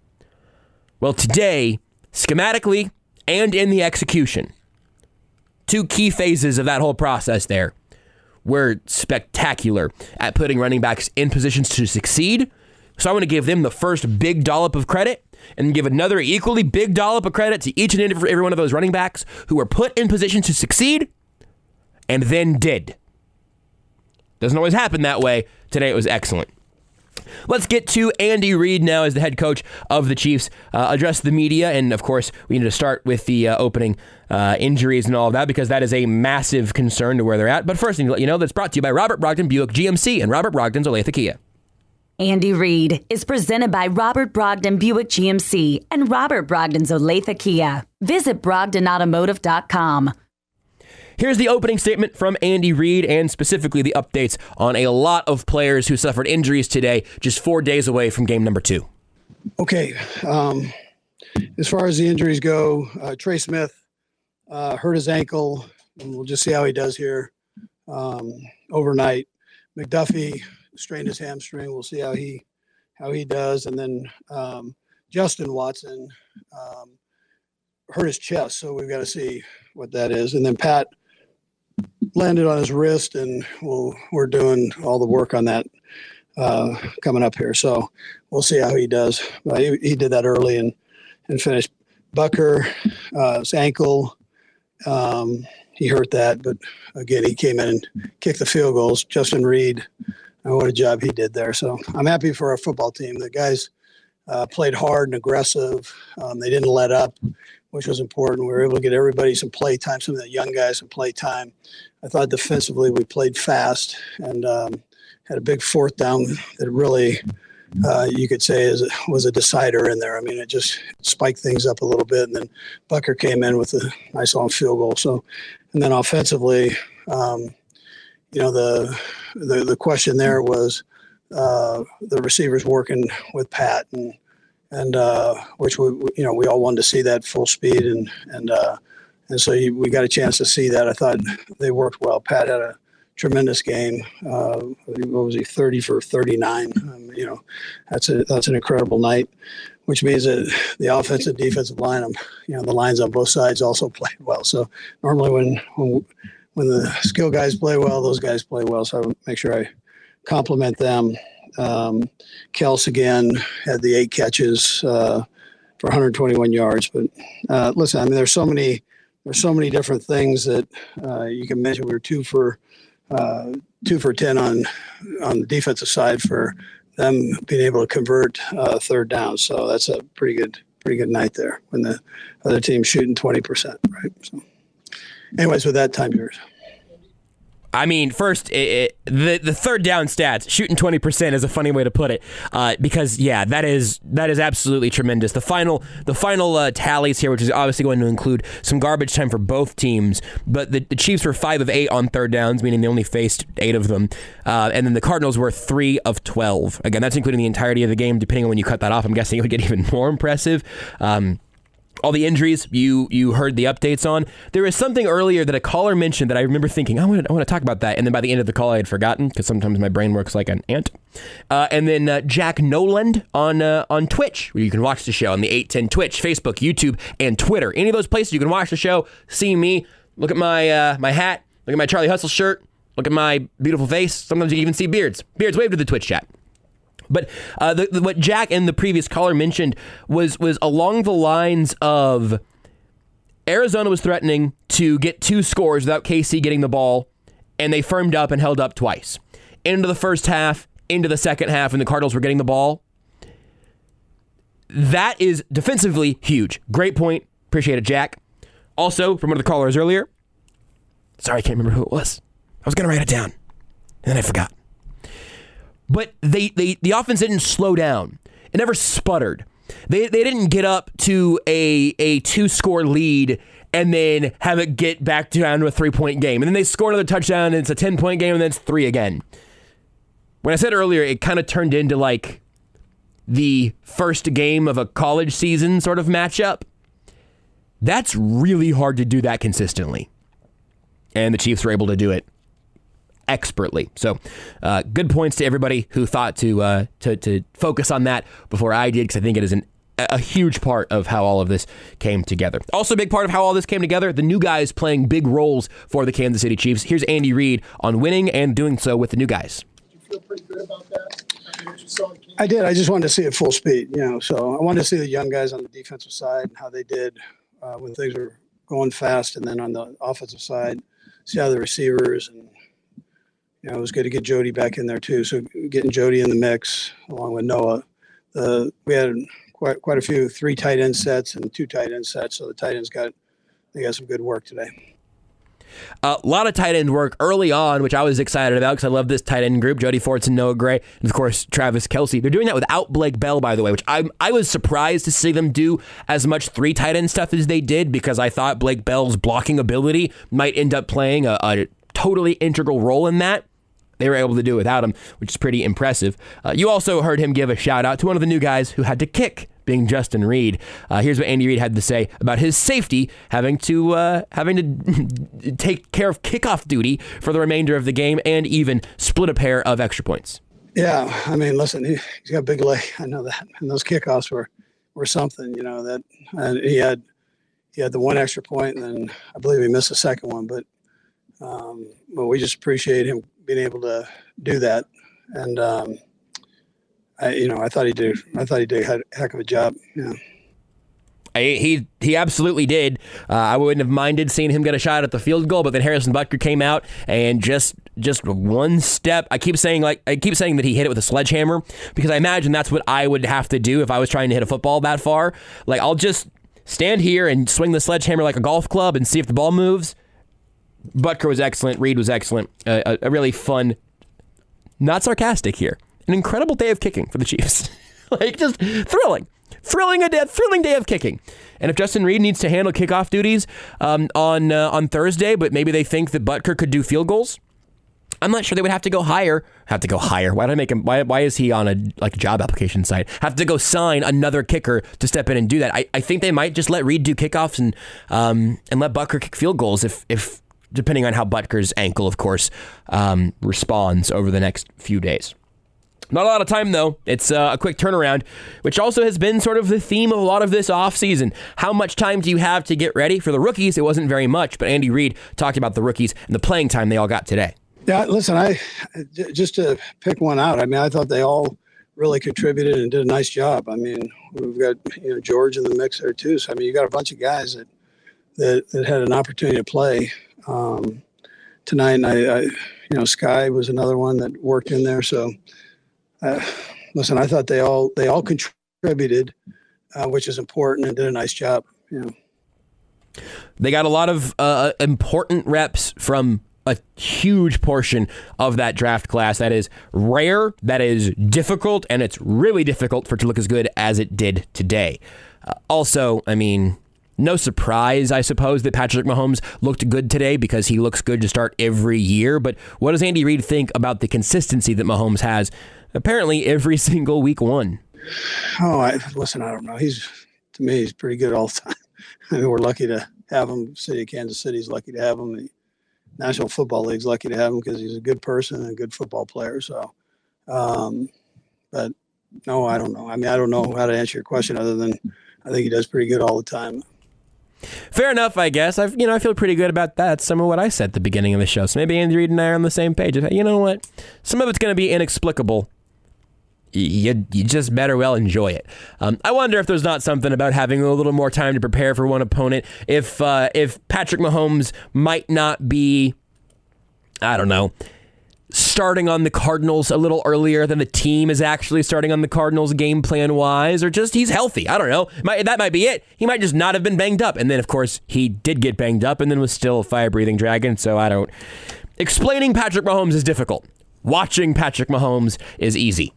Well, today, schematically and in the execution, two key phases of that whole process there were spectacular at putting running backs in positions to succeed. So I want to give them the first big dollop of credit and give another equally big dollop of credit to each and every one of those running backs who were put in position to succeed and then did. Doesn't always happen that way. Today it was excellent. Let's get to Andy Reid now as the head coach of the Chiefs. Uh, address the media, and of course, we need to start with the uh, opening uh, injuries and all of that because that is a massive concern to where they're at. But first, I need to let you know that's brought to you by Robert Brogdon Buick GMC and Robert Brogdon's Olathe Kia. Andy Reid is presented by Robert Brogdon Buick GMC and Robert Brogdon's Olathe Kia. Visit BrogdonAutomotive.com. Here's the opening statement from Andy Reid and specifically the updates on a lot of players who suffered injuries today, just four days away from game number two. Okay. Um, as far as the injuries go, uh, Trey Smith uh, hurt his ankle, and we'll just see how he does here um, overnight. McDuffie strained his hamstring. We'll see how he how he does, and then um, Justin Watson um, hurt his chest, so we've got to see what that is. And then Pat landed on his wrist, and we'll, we're doing all the work on that uh, coming up here. So we'll see how he does. But he, he did that early and and finished. Butker, uh, his ankle. Um, he hurt that, but again, he came in and kicked the field goals. Justin Reid, uh, what a job he did there. So I'm happy for our football team. The guys uh, played hard and aggressive. Um, they didn't let up, which was important. We were able to get everybody some play time, some of the young guys some play time. I thought defensively we played fast and um, had a big fourth down that really uh, you could say is was a decider in there. I mean, it just spiked things up a little bit, and then Butker came in with a nice long field goal. So, and then offensively, um, you know, the, the the question there was uh, the receivers working with Pat, and and uh, which we you know we all wanted to see that full speed, and and uh, and so you, we got a chance to see that. I thought they worked well. Pat had a tremendous game. Uh, what was he? Thirty for thirty-nine. Um, you know, that's a that's an incredible night. Which means that the offensive defensive line, um, you know, the lines on both sides also [laughs] played well. So normally when when when the skill guys play well, those guys play well. So I make sure I compliment them. Um, Kels again had the eight catches uh, for 121 yards. But uh, listen, I mean, there's so many there's so many different things that uh, you can mention. We were two for uh, two for ten on on the defensive side for them being able to convert uh, third down. So that's a pretty good pretty good night there when the other team's shooting twenty percent, right? So, anyways, with that, time yours. I mean, first, it, it, the the third down stats, shooting twenty percent is a funny way to put it, uh, because yeah, that is that is absolutely tremendous. The final the final uh, tallies here, which is obviously going to include some garbage time for both teams, but the, the Chiefs were five of eight on third downs, meaning they only faced eight of them, uh, and then the Cardinals were three of twelve. Again, that's including the entirety of the game. Depending on when you cut that off, I'm guessing it would get even more impressive. Um, all the injuries you you heard the updates on. There was something earlier that a caller mentioned that I remember thinking, I want to, I want to talk about that. And then by the end of the call, I had forgotten because sometimes my brain works like an ant. Uh, and then uh, Jack Noland on uh, on Twitch, where you can watch the show on the 810 Twitch, Facebook, YouTube, and Twitter. Any of those places you can watch the show, see me, look at my uh, my hat, look at my Charlie Hustle shirt, look at my beautiful face. Sometimes you even see beards. Beards, wave to the Twitch chat. But uh, the, the, what Jack and the previous caller mentioned was was along the lines of Arizona was threatening to get two scores without KC getting the ball, and they firmed up and held up twice. Into the first half, into the second half, and the Cardinals were getting the ball. That is defensively huge. Great point. Appreciate it, Jack. Also, from one of the callers earlier, sorry, I can't remember who it was. I was going to write it down, and then I forgot. But they, they the offense didn't slow down. It never sputtered. They, they didn't get up to a, a two score lead and then have it get back down to a three point game. And then they score another touchdown and it's a 10 point game and then it's three again. When I said earlier, it kind of turned into like the first game of a college season sort of matchup. That's really hard to do that consistently. And the Chiefs were able to do it expertly. So, uh, good points to everybody who thought to uh, to to focus on that before I did, because I think it is an a huge part of how all of this came together. Also, a big part of how all this came together, the new guys playing big roles for the Kansas City Chiefs. Here's Andy Reid on winning and doing so with the new guys. you feel pretty good about that? I, mean, I did. I just wanted to see it full speed, you know. So I wanted to see the young guys on the defensive side and how they did uh, when things were going fast, and then on the offensive side, see how the receivers and you know, it was good to get Jody back in there too. So getting Jody in the mix along with Noah, uh, we had quite quite a few three tight end sets and two tight end sets. So the tight ends got they got some good work today. A lot of tight end work early on, which I was excited about because I love this tight end group: Jody Fortson, Noah Gray, and of course Travis Kelce. They're doing that without Blake Bell, by the way, which I I was surprised to see them do as much three tight end stuff as they did because I thought Blake Bell's blocking ability might end up playing a, a totally integral role in that. They were able to do without him, which is pretty impressive. Uh, you also heard him give a shout out to one of the new guys who had to kick being Justin Reid. Uh, here's what Andy Reid had to say about his safety having to uh, having to [laughs] take care of kickoff duty for the remainder of the game and even split a pair of extra points. Yeah, I mean, listen, he, has got a big leg. I know that, and those kickoffs were were something. You know that, and he had he had the one extra point, and then I believe he missed the second one. But um, but we just appreciate him being able to do that. And um, I, you know, I thought he did. I thought he did a heck of a job. Yeah. I, he he absolutely did. Uh, I wouldn't have minded seeing him get a shot at the field goal, but then Harrison Butker came out and just just one step. I keep saying like I keep saying that he hit it with a sledgehammer because I imagine that's what I would have to do if I was trying to hit a football that far. Like I'll just stand here and swing the sledgehammer like a golf club and see if the ball moves. Butker was excellent. Reid was excellent. Uh, a, a really fun, not sarcastic here. An incredible day of kicking for the Chiefs. [laughs] like just thrilling, thrilling a day, thrilling day of kicking. And if Justin Reid needs to handle kickoff duties um, on uh, on Thursday, but maybe they think that Butker could do field goals, I'm not sure they would have to go higher. Have to go higher. Why did I make him? Why, why is he on a like job application site? Have to go sign another kicker to step in and do that. I, I think they might just let Reid do kickoffs and um, and let Butker kick field goals if if depending on how Butker's ankle, of course, um, responds over the next few days. Not a lot of time, though. It's uh, a quick turnaround, which also has been sort of the theme of a lot of this offseason. How much time do you have to get ready? For the rookies, it wasn't very much, but Andy Reid talked about the rookies and the playing time they all got today. Yeah, listen, I just to pick one out. I mean, I thought they all really contributed and did a nice job. I mean, we've got you know George in the mix there too. So I mean, you got a bunch of guys that that, that had an opportunity to play um, tonight. And I, I, you know, Skyy was another one that worked in there. So uh, listen, I thought they all they all contributed, uh, which is important, and did a nice job. You know. They got a lot of uh, important reps from a huge portion of that draft class. That is rare, that is difficult, and it's really difficult for it to look as good as it did today. Uh, also, I mean, no surprise, I suppose, that Patrick Mahomes looked good today because he looks good to start every year. But what does Andy Reid think about the consistency that Mahomes has apparently every [laughs] single week one? Oh, I, listen, I don't know. He's, to me, he's pretty good all the time. [laughs] I mean, we're lucky to have him. City of Kansas City's lucky to have him. The National Football League's lucky to have him because he's a good person and a good football player. So, um, but no, I don't know. I mean, I don't know how to answer your question other than I think he does pretty good all the time. Fair enough, I guess. I've you know I feel pretty good about that. Some of what I said at the beginning of the show. So maybe Andy Reid and I are on the same page. You know what? Some of it's going to be inexplicable. You, you just better well enjoy it. Um, I wonder if there's not something about having a little more time to prepare for one opponent. If uh, if Patrick Mahomes might not be, I don't know, starting on the Cardinals a little earlier than the team is actually starting on the Cardinals game plan wise, or just he's healthy. I don't know. Might, that might be it. He might just not have been banged up. And then, of course, he did get banged up and then was still a fire breathing dragon. So I don't. Explaining Patrick Mahomes is difficult. Watching Patrick Mahomes is easy.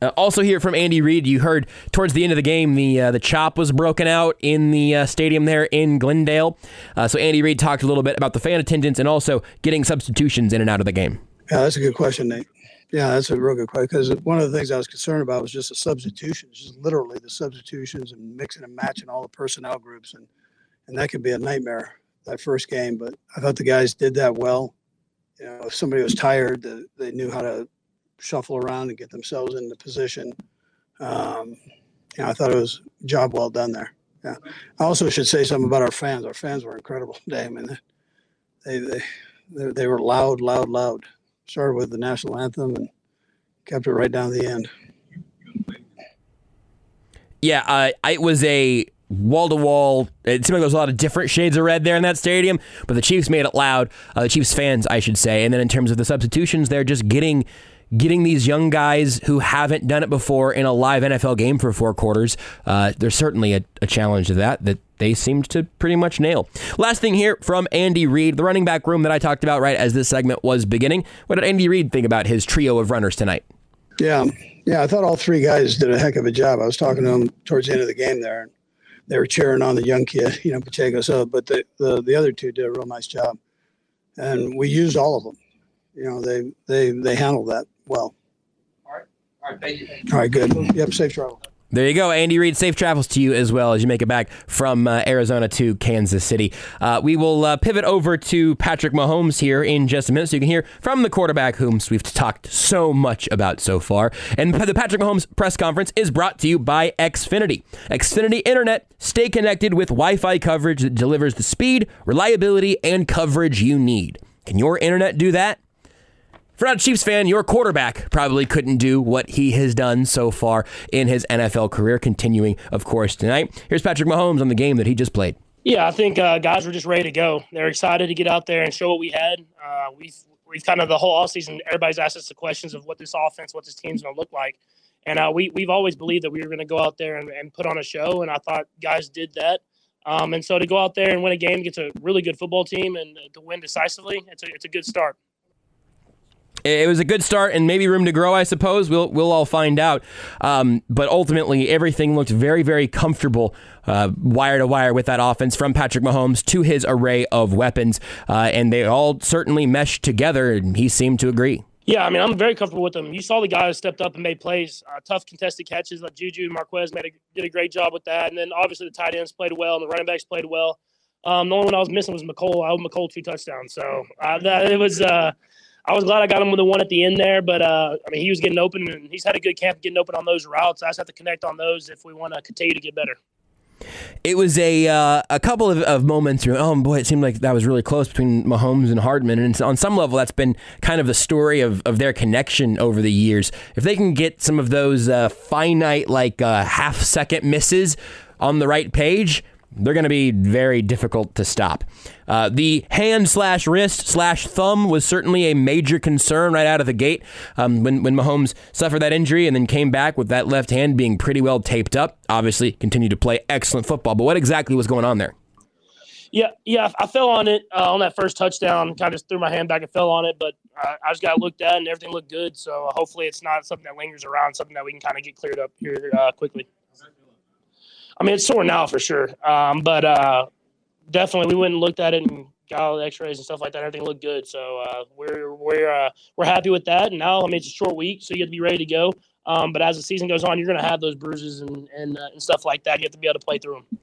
Uh, also, here from Andy Reid, you heard towards the end of the game the uh, the chop was broken out in the uh, stadium there in Glendale. Uh, so Andy Reid talked a little bit about the fan attendance and also getting substitutions in and out of the game. Yeah, that's a good question, Nate. Yeah, that's a real good question because one of the things I was concerned about was just the substitutions, just literally the substitutions and mixing and matching all the personnel groups, and and that could be a nightmare that first game. But I thought the guys did that well. You know, if somebody was tired, they knew how to shuffle around and get themselves into position. Um, you know, I thought it was job well done there. Yeah. I also should say something about our fans. Our fans were incredible [laughs] today. I mean, they they they, they were loud, loud, loud. Started with the national anthem and kept it right down to the end. Yeah, uh, it was a wall to wall. It seemed like there was a lot of different shades of red there in that stadium, but the Chiefs made it loud. Uh, the Chiefs fans, I should say. And then in terms of the substitutions, they're just getting getting these young guys who haven't done it before in a live NFL game for four quarters. Uh, there's certainly a, a challenge to that that they seemed to pretty much nail. Last thing here from Andy Reid, the running back room that I talked about right as this segment was beginning. What did Andy Reid think about his trio of runners tonight? Yeah, yeah, I thought all three guys did a heck of a job. I was talking to them towards the end of the game there, and they were cheering on the young kid, you know, Pacheco. So, but the, the the other two did a real nice job, and we used all of them. You know, they they they handled that well. All right. All right. Thank you. All right. Good. Yep. Safe travel. There you go, Andy Reid. Safe travels to you as well as you make it back from uh, Arizona to Kansas City. Uh, we will uh, pivot over to Patrick Mahomes here in just a minute so you can hear from the quarterback, whom we've talked so much about so far. And the Patrick Mahomes press conference is brought to you by Xfinity. Xfinity Internet. Stay connected with Wi Fi coverage that delivers the speed, reliability, and coverage you need. Can your internet do that? For not a Chiefs fan, your quarterback probably couldn't do what he has done so far in his NFL career, continuing, of course, tonight. Here's Patrick Mahomes on the game that he just played. Yeah, I think uh, guys were just ready to go. They're excited to get out there and show what we had. Uh, we've we've kind of the whole offseason, everybody's asked us the questions of what this offense, what this team's going to look like. And uh, we, we've always believed that we were going to go out there and, and, put on a show. And I thought guys did that. Um, and so to go out there and win a game against a really good football team and to win decisively, it's a, it's a good start. It was a good start and maybe room to grow, I suppose. We'll we'll all find out. Um, but ultimately, everything looked very very comfortable, uh, wire to wire with that offense from Patrick Mahomes to his array of weapons, uh, and they all certainly meshed together. And he seemed to agree. Yeah, I mean, I'm very comfortable with them. You saw the guys stepped up and made plays, uh, tough contested catches like Juju and Marquez made a, did a great job with that. And then obviously the tight ends played well and the running backs played well. Um, the only one I was missing was Mecole. I owed Mecole two touchdowns, so uh, that, it was. I was glad I got him with the one at the end there, but uh, I mean, he was getting open and he's had a good camp getting open on those routes. I just have to connect on those if we want to continue to get better. It was a uh, a couple of, of moments. Oh boy, it seemed like that was really close between Mahomes and Hardman, and on some level, that's been kind of the story of, of their connection over the years. If they can get some of those uh, finite, like uh, half second misses on the right page, they're going to be very difficult to stop. Uh, the hand slash wrist slash thumb was certainly a major concern right out of the gate um, when, when Mahomes suffered that injury and then came back with that left hand being pretty well taped up. Obviously, continued to play excellent football. But what exactly was going on there? Yeah, yeah, I fell on it uh, on that first touchdown. Kind of just threw my hand back and fell on it, but uh, I just got looked at and everything looked good. So hopefully, it's not something that lingers around, something that we can kind of get cleared up here uh, quickly. I mean, it's sore now for sure. Um, but uh, definitely, we went and looked at it and got all the X-rays and stuff like that. Everything looked good, so uh, we're we're uh, we're happy with that. And now, I mean, it's a short week, so you have to be ready to go. Um, but as the season goes on, you're going to have those bruises and and, uh, and stuff like that. You have to be able to play through them.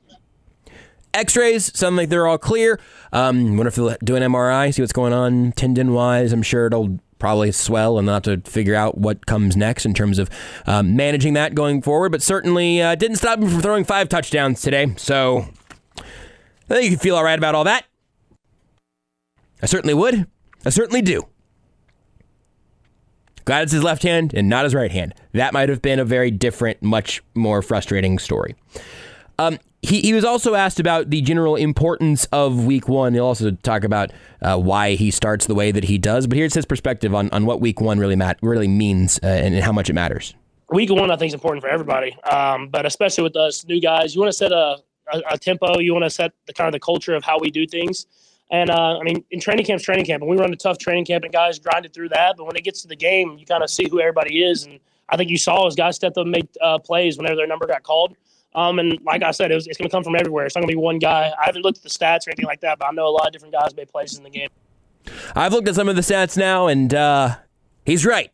X-rays sound like they're all clear. Um, wonder if they'll do an MRI, see what's going on tendon wise. I'm sure it'll probably swell and have to figure out what comes next in terms of um, managing that going forward. But certainly uh, didn't stop him from throwing five touchdowns today. So I think you can feel all right about all that. I certainly would. I certainly do. Glad it's his left hand and not his right hand. That might have been a very different, much more frustrating story. Um, he, he was also asked about the general importance of week one. He'll also talk about uh, why he starts the way that he does. But here's his perspective on, on what week one really mat- really means uh, and, and, how much it matters. Week one, I think, is important for everybody, um, but especially with us new guys. You want to set a, a, a tempo. You want to set the kind of the culture of how we do things. And uh, I mean, in training camp's training camp, and we run a tough training camp, and guys grinded through that. But when it gets to the game, you kind of see who everybody is. And I think you saw as guys stepped up and made uh, plays whenever their number got called. Um, and like I said, it was, it's going to come from everywhere. It's not going to be one guy. I haven't looked at the stats or anything like that, but I know a lot of different guys made plays in the game. I've looked at some of the stats now, and uh, he's right.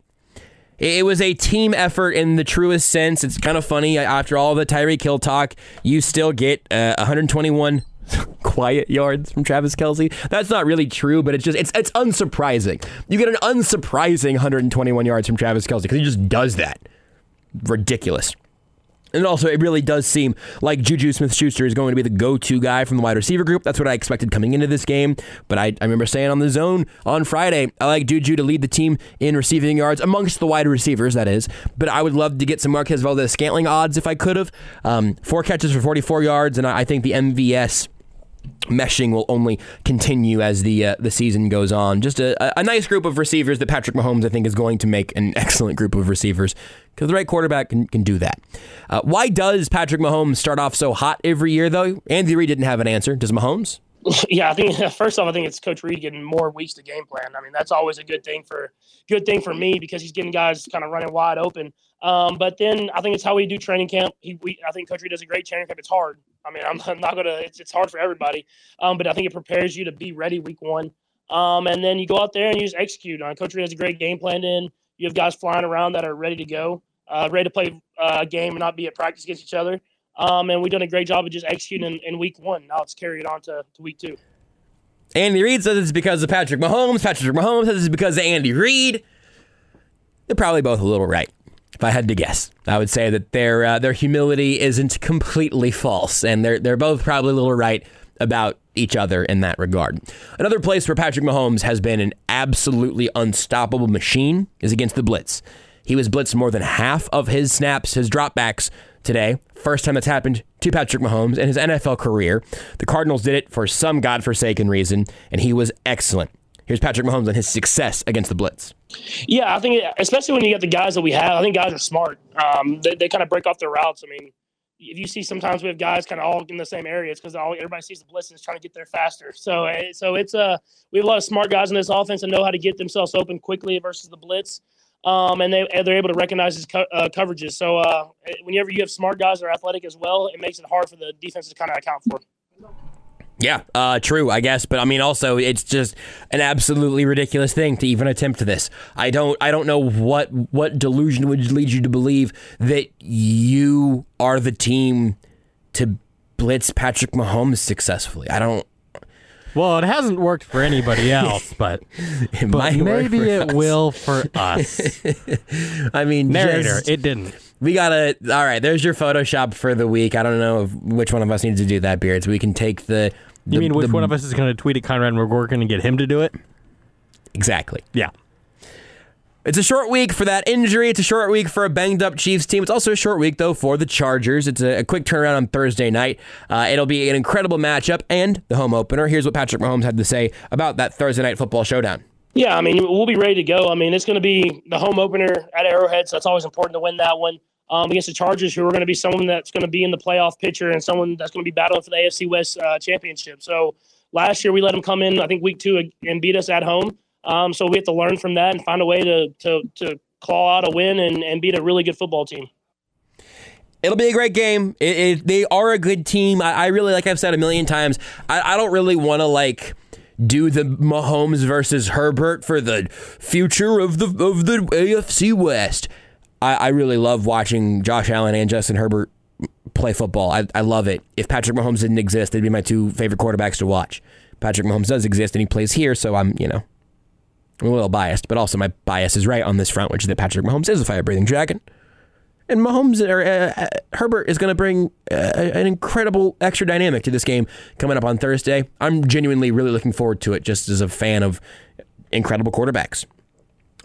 It was a team effort in the truest sense. It's kind of funny. After all the Tyreek Hill talk, you still get uh, 121 [laughs] quiet yards from Travis Kelce. That's not really true, but it's just it's it's unsurprising. You get an unsurprising 121 yards from Travis Kelce because he just does that. Ridiculous. And also, it really does seem like Juju Smith Schuster is going to be the go to guy from the wide receiver group. That's what I expected coming into this game. But I, I remember saying on the zone on Friday, I like Juju to lead the team in receiving yards amongst the wide receivers, that is. But I would love to get some Marquez Valdes Scantling odds if I could have. Um, four catches for 44 yards, and I think the MVS meshing will only continue as the uh, the season goes on. Just a, a nice group of receivers that Patrick Mahomes I think is going to make an [laughs] excellent group of receivers because the right quarterback can, can do that. Uh, why does Patrick Mahomes start off so hot every year though? Andy Reid didn't have an answer. Does Mahomes? [laughs] Yeah, I think [laughs] first off, I think it's Coach Reid getting more weeks to game plan. I mean, that's always a good thing for good thing for me because he's getting guys kind of running wide open. Um, but then I think it's how we do training camp. He, we, I think Coach Reid does a great training camp. It's hard. I mean, I'm, [laughs] I'm not gonna. It's, it's hard for everybody. Um, but I think it prepares you to be ready week one. Um, and then you go out there and you just execute. On Coach Reid has a great game plan. In you have guys flying around that are ready to go, uh, ready to play uh, a game and not be at practice against each other. Um, and we've done a great job of just executing in, in week one. Now it's carried on to, to week two. Andy Reid says it's because of Patrick Mahomes. Patrick Mahomes says it's because of Andy Reid. They're probably both a little right. If I had to guess, I would say that their uh, their humility isn't completely false, and they're they're both probably a little right about each other in that regard. Another place where Patrick Mahomes has been an absolutely unstoppable machine is against the blitz. He was blitzed more than half of his snaps, his dropbacks today. First time that's happened to Patrick Mahomes in his NFL career. The Cardinals did it for some godforsaken reason, and he was excellent. Here's Patrick Mahomes and his success against the blitz. Yeah, I think especially when you get the guys that we have, I think guys are smart. Um, they, they kind of break off their routes. I mean, if you see sometimes we have guys kind of all in the same areas because all everybody sees the blitz and is trying to get there faster. So eh, so it's uh we have a lot of smart guys in this offense and know how to get themselves open quickly versus the blitz. Um, and they they're able to recognize his co- uh, coverages. So uh, whenever you have smart guys that are athletic as well, it makes it hard for the defense to kind of account for. Yeah, uh, true, I guess, but I mean, also, it's just an absolutely ridiculous thing to even attempt this. I don't, I don't know what what delusion would lead you to believe that you are the team to blitz Patrick Mahomes successfully. I don't. Well, it hasn't worked for anybody [laughs] else, but, It but maybe it us. will for us. [laughs] I mean, Narrator, just- it didn't. We gotta. All right, there's your Photoshop for the week. I don't know if, which one of us needs to do that, Beards. We can take the. You the- mean which the- one of us is going to tweet at Conrad McGorkin and get him to do it? Exactly. Yeah. It's a short week for that injury. It's a short week for a banged up Chiefs team. It's also a short week, though, for the Chargers. It's a, a quick turnaround on Thursday night. Uh, it'll be an incredible matchup and the home opener. Here's what Patrick Mahomes had to say about that Thursday night football showdown. Yeah, I mean, we'll be ready to go. I mean, it's going to be the home opener at Arrowhead, so it's always important to win that one um, against the Chargers, who are going to be someone that's going to be in the playoff picture and someone that's going to be battling for the AFC West uh, championship. So last year we let them come in, I think, week two and beat us at home. Um, so we have to learn from that and find a way to to, to claw out a win and, and beat a really good football team. It'll be a great game. It, it, they are a good team. I, I really, like I've said a million times, I, I don't really want to like do the Mahomes versus Herbert for the future of the of the AFC West. I, I really love watching Josh Allen and Justin Herbert play football. I, I love it. If Patrick Mahomes didn't exist, they'd be my two favorite quarterbacks to watch. Patrick Mahomes does exist and he plays here, so I'm, you know, I'm a little biased, but also my bias is right on this front, which is that Patrick Mahomes is a fire breathing dragon. And Mahomes or uh, uh, Herbert is going to bring uh, an incredible extra dynamic to this game coming up on Thursday. I'm genuinely really looking forward to it, just as a fan of incredible quarterbacks.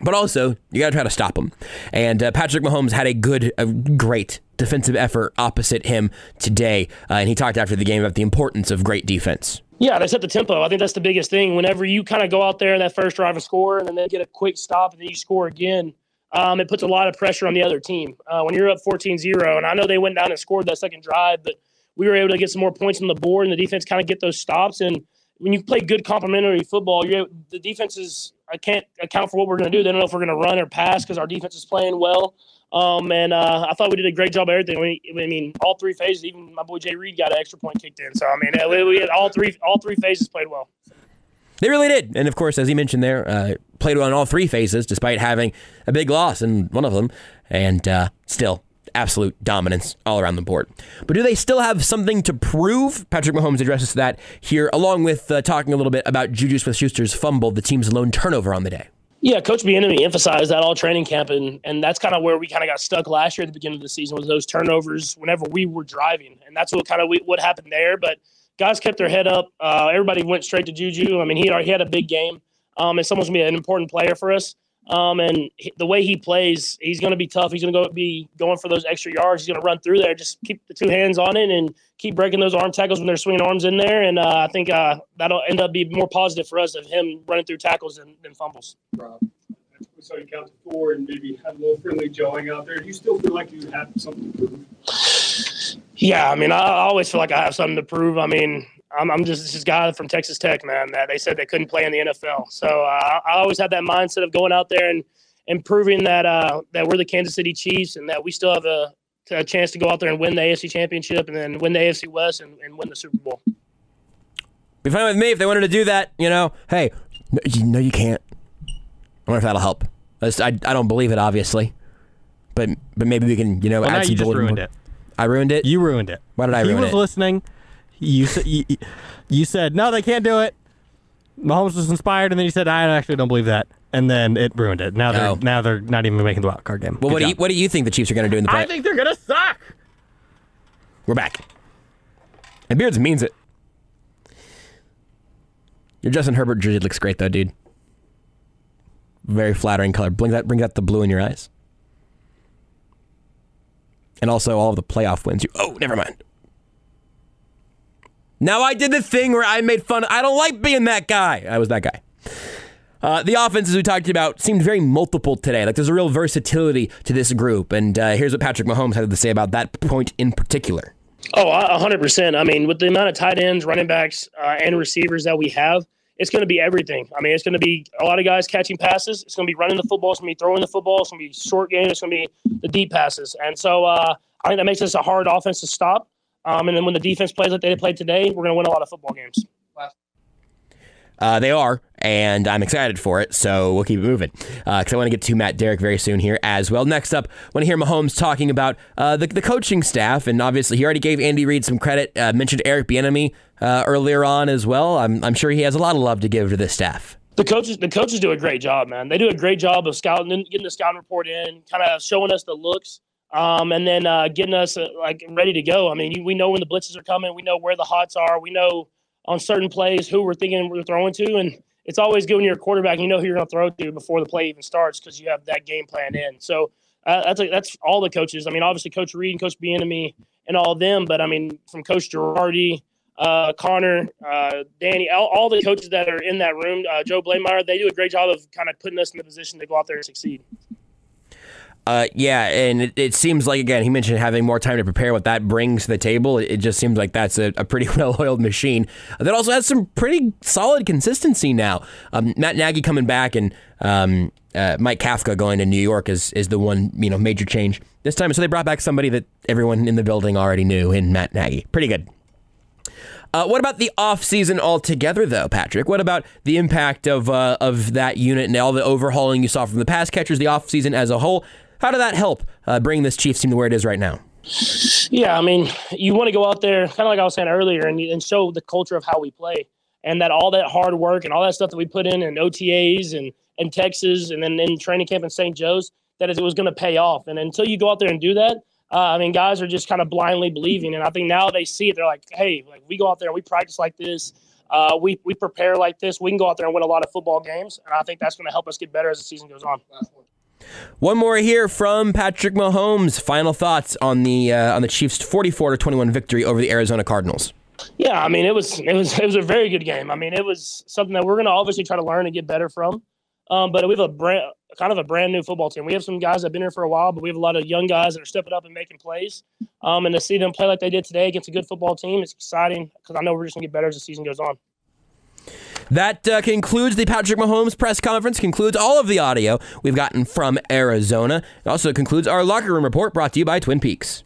But also, you got to try to stop him. And uh, Patrick Mahomes had a good, a great defensive effort opposite him today, uh, and he talked after the game about the importance of great defense. Yeah, they set the tempo. I think that's the biggest thing. Whenever you kind of go out there in that first drive and score, and then they get a quick stop, and then you score again, um, it puts a lot of pressure on the other team. Uh, when you're up 14 0, and I know they went down and scored that second drive, but we were able to get some more points on the board, and the defense kind of get those stops. And when you play good complementary football, the defenses I can't account for what we're going to do. They don't know if we're going to run or pass because our defense is playing well. Um, and uh, I thought we did a great job of everything. We, I mean, all three phases. Even my boy Jay Reid got an extra point kicked in. So I mean, we, we had all three all three phases played well. They really did. And of course, as he mentioned there, uh, played well in all three phases despite having a big loss in one of them. And uh, still, absolute dominance all around the board. But do they still have something to prove? Patrick Mahomes addresses that here, along with uh, talking a little bit about Juju Smith Schuster's fumble, the team's lone turnover on the day. Yeah, Coach Bieniemy emphasized that all training camp, and and that's kind of where we kind of got stuck last year at the beginning of the season was those turnovers whenever we were driving, and that's what kind of what happened there. But guys kept their head up. Uh, everybody went straight to Juju. I mean, he he had a big game, um, and someone's gonna be an important player for us. Um, and he- the way he plays, he's going to be tough. He's going to go be going for those extra yards. He's going to run through there. Just keep the two hands on it and keep breaking those arm tackles when they're swinging arms in there. And uh, I think uh, that'll end up being more positive for us of him running through tackles than, than fumbles. Rob, we saw you count to four and maybe had a little friendly jawing out there. Do you still feel like you have something to prove? Yeah, I mean, I always feel like I have something to prove. I mean, I'm, I'm just this guy from Texas Tech, man. That they said they couldn't play in the NFL, so uh, I always had that mindset of going out there and and proving that uh, that we're the Kansas City Chiefs and that we still have a, a chance to go out there and win the AFC Championship and then win the AFC West and, and win the Super Bowl. Be fine with me if they wanted to do that. You know, hey, no, you, no, you can't. I wonder if that'll help. That's- I, I don't believe it, obviously, but but maybe we can, you know, Well, add now some you just ruined board- it. I ruined it. You ruined it. Why did I he ruin was it? listening. You, said you, you said no, they can't do it. Mahomes was inspired, and then you said I actually don't believe that, and then it ruined it. Now they're Oh. now they're not even making the wild card game. Well, Good what do you what do you think the Chiefs are going to do in the play? I think they're gonna suck. We're back. And Beards means it. Your Justin Herbert jersey looks great though, dude. Very flattering color. Bring that bring out the blue in your eyes. And also all of the playoff wins. You oh, never mind. Now I did the thing where I made fun. I don't like being that guy. I was that guy. Uh, the offense, as we talked about, seemed very multiple today. Like there's a real versatility to this group. And uh, here's what Patrick Mahomes had to say about that point in particular. Oh, a hundred percent. I mean, with the amount of tight ends, running backs, uh, and receivers that we have, it's going to be everything. I mean, it's going to be a lot of guys catching passes. It's going to be running the football. It's going to be throwing the football. It's going to be short game. It's going to be the deep passes. And so uh, I think that makes us a hard offense to stop. Um, and then when the defense plays like they played today, we're going to win a lot of football games. Uh, they are, and I'm excited for it, so we'll keep it moving. Because uh, I want to get to Matt Derrick very soon here as well. Next up, I want to hear Mahomes talking about uh, the, the coaching staff, and obviously he already gave Andy Reid some credit, uh, mentioned Eric Bieniemy uh, earlier on as well. I'm, I'm sure he has a lot of love to give to this staff. The coaches, the coaches do a great job, man. They do a great job of scouting, getting the scouting report in, kind of showing us the looks, um, and then uh, getting us like ready to go. I mean, we know when the blitzes are coming, we know where the hots are, we know on certain plays who we're thinking we're throwing to, and it's always good when you're a quarterback you know who you're going to throw to before the play even starts because you have that game plan in. So uh, that's a, that's all the coaches. I mean, obviously Coach Reid and Coach Bieniemy and all of them, but I mean from Coach Girardi, uh, Connor, uh, Danny, all, all, the coaches that are in that room, uh, Joe Bleymaier, they do a great job of kind of putting us in the position to go out there and succeed. Uh, yeah, and it, it, seems like again he mentioned having more time to prepare. What that brings to the table, it, it just seems like that's a, a pretty [laughs] well-oiled machine that also has some pretty solid consistency now. Um, Matt Nagy coming back and um, uh, Mike Kafka going to New York is is the one you know major change this time. So they brought back somebody that everyone in the building already knew in Matt Nagy. Pretty good. Uh, what about the offseason altogether, though, Patrick? What about the impact of uh, of that unit and all the overhauling you saw from the pass catchers, the offseason as a whole? How did that help uh, bring this Chiefs team to where it is right now? Yeah, I mean, you want to go out there, kind of like I was saying earlier, and, and show the culture of how we play, and that all that hard work and all that stuff that we put in in OTAs and and Texas, and then in training camp in St. Joe's, that it was going to pay off. And until you go out there and do that, uh, I mean, guys are just kind of blindly believing. And I think now they see it, they're like, hey, like we go out there and we practice like this. Uh, we we prepare like this. We can go out there and win a lot of football games, and I think that's going to help us get better as the season goes on. One more here from Patrick Mahomes. Final thoughts on the uh, on the Chiefs' 44 to 21 victory over the Arizona Cardinals. Yeah, I mean it was it was it was a very good game. I mean it was something that we're going to obviously try to learn and get better from. Um, but we have a brand kind of a brand new football team. We have some guys that've been here for a while, but we have a lot of young guys that are stepping up and making plays. Um, and to see them play like they did today against a good football team, it's exciting because I know we're just going to get better as the season goes on. That uh, concludes the Patrick Mahomes press conference, concludes all of the audio we've gotten from Arizona. It also concludes our locker room report brought to you by Twin Peaks.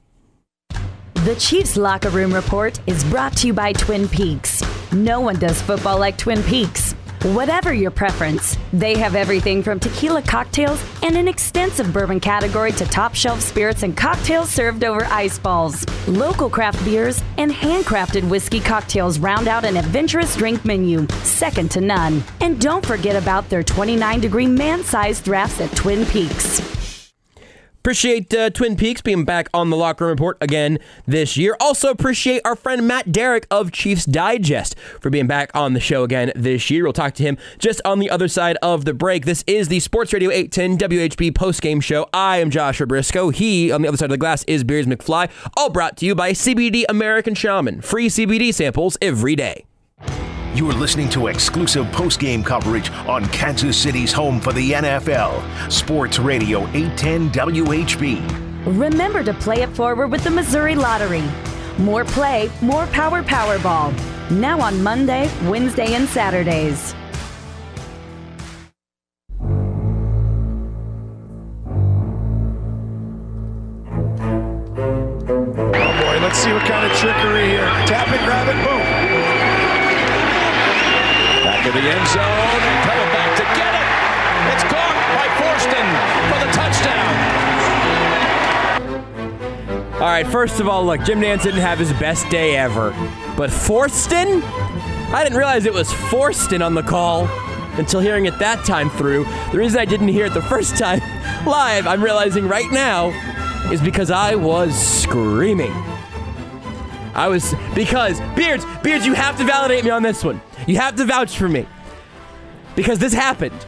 The Chiefs Locker Room Report is brought to you by Twin Peaks. No one does football like Twin Peaks. Whatever your preference, they have everything from tequila cocktails and an extensive bourbon category to top shelf spirits and cocktails served over ice balls. Local craft beers and handcrafted whiskey cocktails round out an adventurous drink menu, second to none. And don't forget about their 29 degree man sized drafts at Twin Peaks. Appreciate uh, Twin Peaks being back on the Locker Room Report again this year. Also appreciate our friend Matt Derrick of Chiefs Digest for being back on the show again this year. We'll talk to him just on the other side of the break. This is the Sports Radio 810 WHB postgame show. I am Joshua Briscoe. He, on the other side of the glass, is Beards McFly. All brought to you by CBD American Shaman. Free CBD samples every day. You are listening to exclusive post-game coverage on Kansas City's home for the NFL, Sports Radio 810 WHB. Remember to play it forward with the Missouri Lottery. More play, more power Powerball. Now on Monday, Wednesday, and Saturdays. Right, first of all, look, Jim Nantz didn't have his best day ever. But Fortson? I didn't realize it was Fortson on the call until hearing it that time through. The reason I didn't hear it the first time [laughs] live, I'm realizing right now, is because I was screaming. I was because Beards, Beards, you have to validate me on this one. You have to vouch for me. because this happened.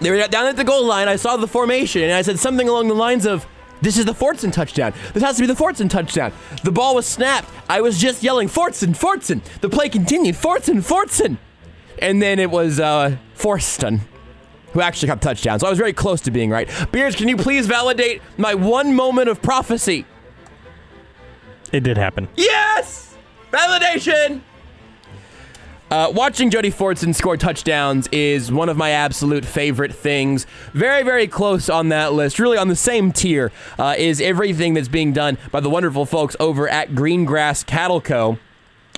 They were down at the goal line. I saw the formation, and I said something along the lines of, "This is the Fortson touchdown. This has to be the Fortson touchdown." The ball was snapped. I was just yelling, "Fortson, Fortson!" The play continued, "Fortson, Fortson!" And then it was uh, Fortson who actually got touchdown. So I was very close to being right. Beers, can you please validate my one moment of prophecy? It did happen. Yes! Validation! Uh, watching Jody Fortson score touchdowns is one of my absolute favorite things. Very, very close on that list. Really on the same tier uh, is everything that's being done by the wonderful folks over at Greengrass Cattle Co.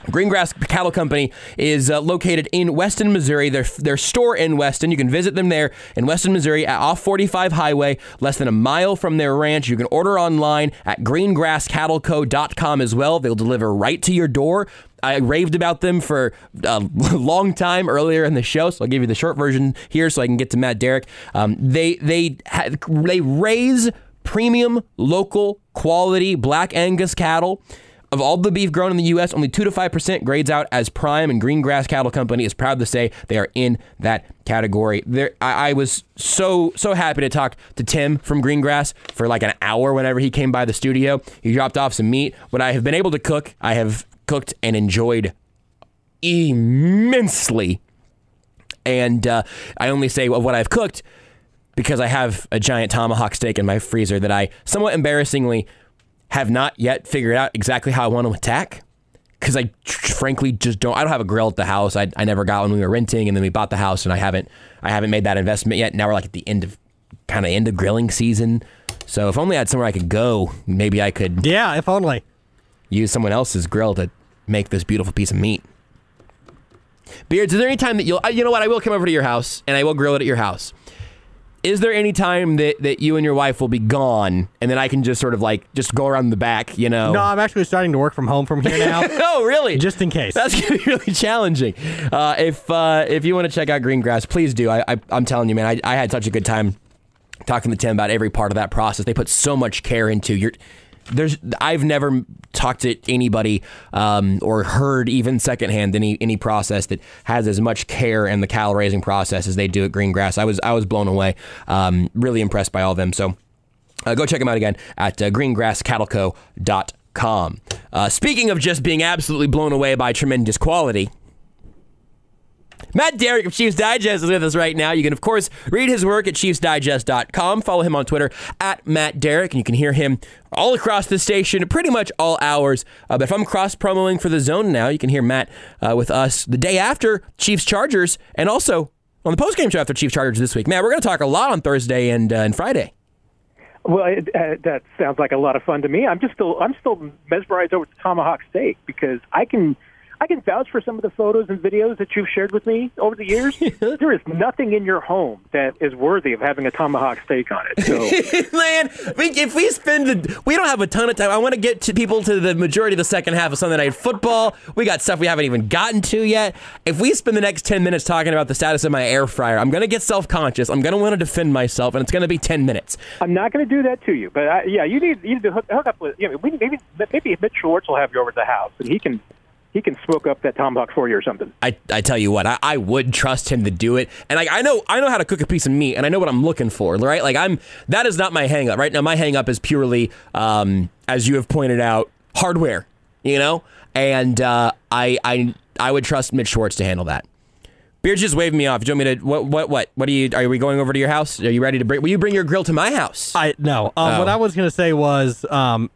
Greengrass Cattle Company is uh, located in Weston, Missouri. Their, their store in Weston, you can visit them there in Weston, Missouri, at off 45 Highway, less than a mile from their ranch. You can order online at greengrasscattleco.com as well. They'll deliver right to your door. I raved about them for a [laughs] long time earlier in the show, so I'll give you the short version here so I can get to Matt Derrick. Um, they they ha- they raise premium, local, quality black Angus cattle. Of all the beef grown in the U.S., only 2 to 5% grades out as prime, and Green Grass Cattle Company is proud to say they are in that category. There, I, I was so, so happy to talk to Tim from Greengrass for like an hour whenever he came by the studio. He dropped off some meat. What I have been able to cook, I have cooked and enjoyed immensely. And uh, I only say of what I've cooked because I have a giant tomahawk steak in my freezer that I somewhat embarrassingly have not yet figured out exactly how I want to attack. Because I frankly just don't. I don't have a grill at the house. I, I never got one when we were renting, and then we bought the house, and I haven't I haven't made that investment yet. Now we're like at the end of kind of end of grilling season. So if only I had somewhere I could go, maybe I could. Yeah, if only. Use someone else's grill to make this beautiful piece of meat. Beards, is there any time that you'll, uh, you know what, I will come over to your house and I will grill it at your house. Is there any time that, that you and your wife will be gone and then I can just sort of like just go around the back, you know? No, I'm actually starting to work from home from here now. [laughs] oh, really? Just in case. That's [laughs] gonna be really challenging. Uh, if uh, if you want to check out Greengrass, please do. I, I I'm telling you, man, I, I had such a good time talking to Tim about every part of that process. They put so much care into your. There's I've never talked to anybody um, or heard even secondhand any any process that has as much care in the cattle raising process as they do at Greengrass. I was I was blown away. Um, really impressed by all of them. So uh, go check them out again at uh, greengrasscattleco.com. Uh, speaking of just being absolutely blown away by tremendous quality. Matt Derrick of Chiefs Digest is with us right now. You can, of course, read his work at chiefsdigest.com. Follow him on Twitter at Matt Derrick, and you can hear him all across the station pretty much all hours. Uh, but if I'm cross promoing for the zone now, you can hear Matt uh, with us the day after Chiefs Chargers and also on the postgame show after Chiefs Chargers this week. Matt, we're going to talk a lot on Thursday and, uh, and Friday. Well, it, uh, that sounds like a lot of fun to me. I'm just still I'm still mesmerized over tomahawk steak because I can I can vouch for some of the photos and videos that you've shared with me over the years. [laughs] there is nothing in your home that is worthy of having a tomahawk steak on it. So, [laughs] Man, we, if we spend, the, we don't have a ton of time. I want to get to people to the majority of the second half of Sunday Night Football. We got stuff we haven't even gotten to yet. If we spend the next 10 minutes talking about the status of my air fryer, I'm going to get self conscious. I'm going to want to defend myself, and it's going to be 10 minutes. I'm not going to do that to you, but I, yeah, you need you need to hook, hook up with. You know, we, maybe maybe Mitch Schwartz will have you over to the house, and he can he can smoke up that tomahawk for you or something. I, I tell you what, I, I would trust him to do it. And like I know I know how to cook a piece of meat and I know what I'm looking for, right? Like I'm that is not my hang up. Right now my hang up is purely um, as you have pointed out, hardware, you know? And uh, I I I would trust Mitch Schwartz to handle that. Beard just waved me off. Do you want me to what what what? What are you are we going over to your house? Are you ready to bring will you bring your grill to my house? I no. Um, Oh. What I was gonna say was um,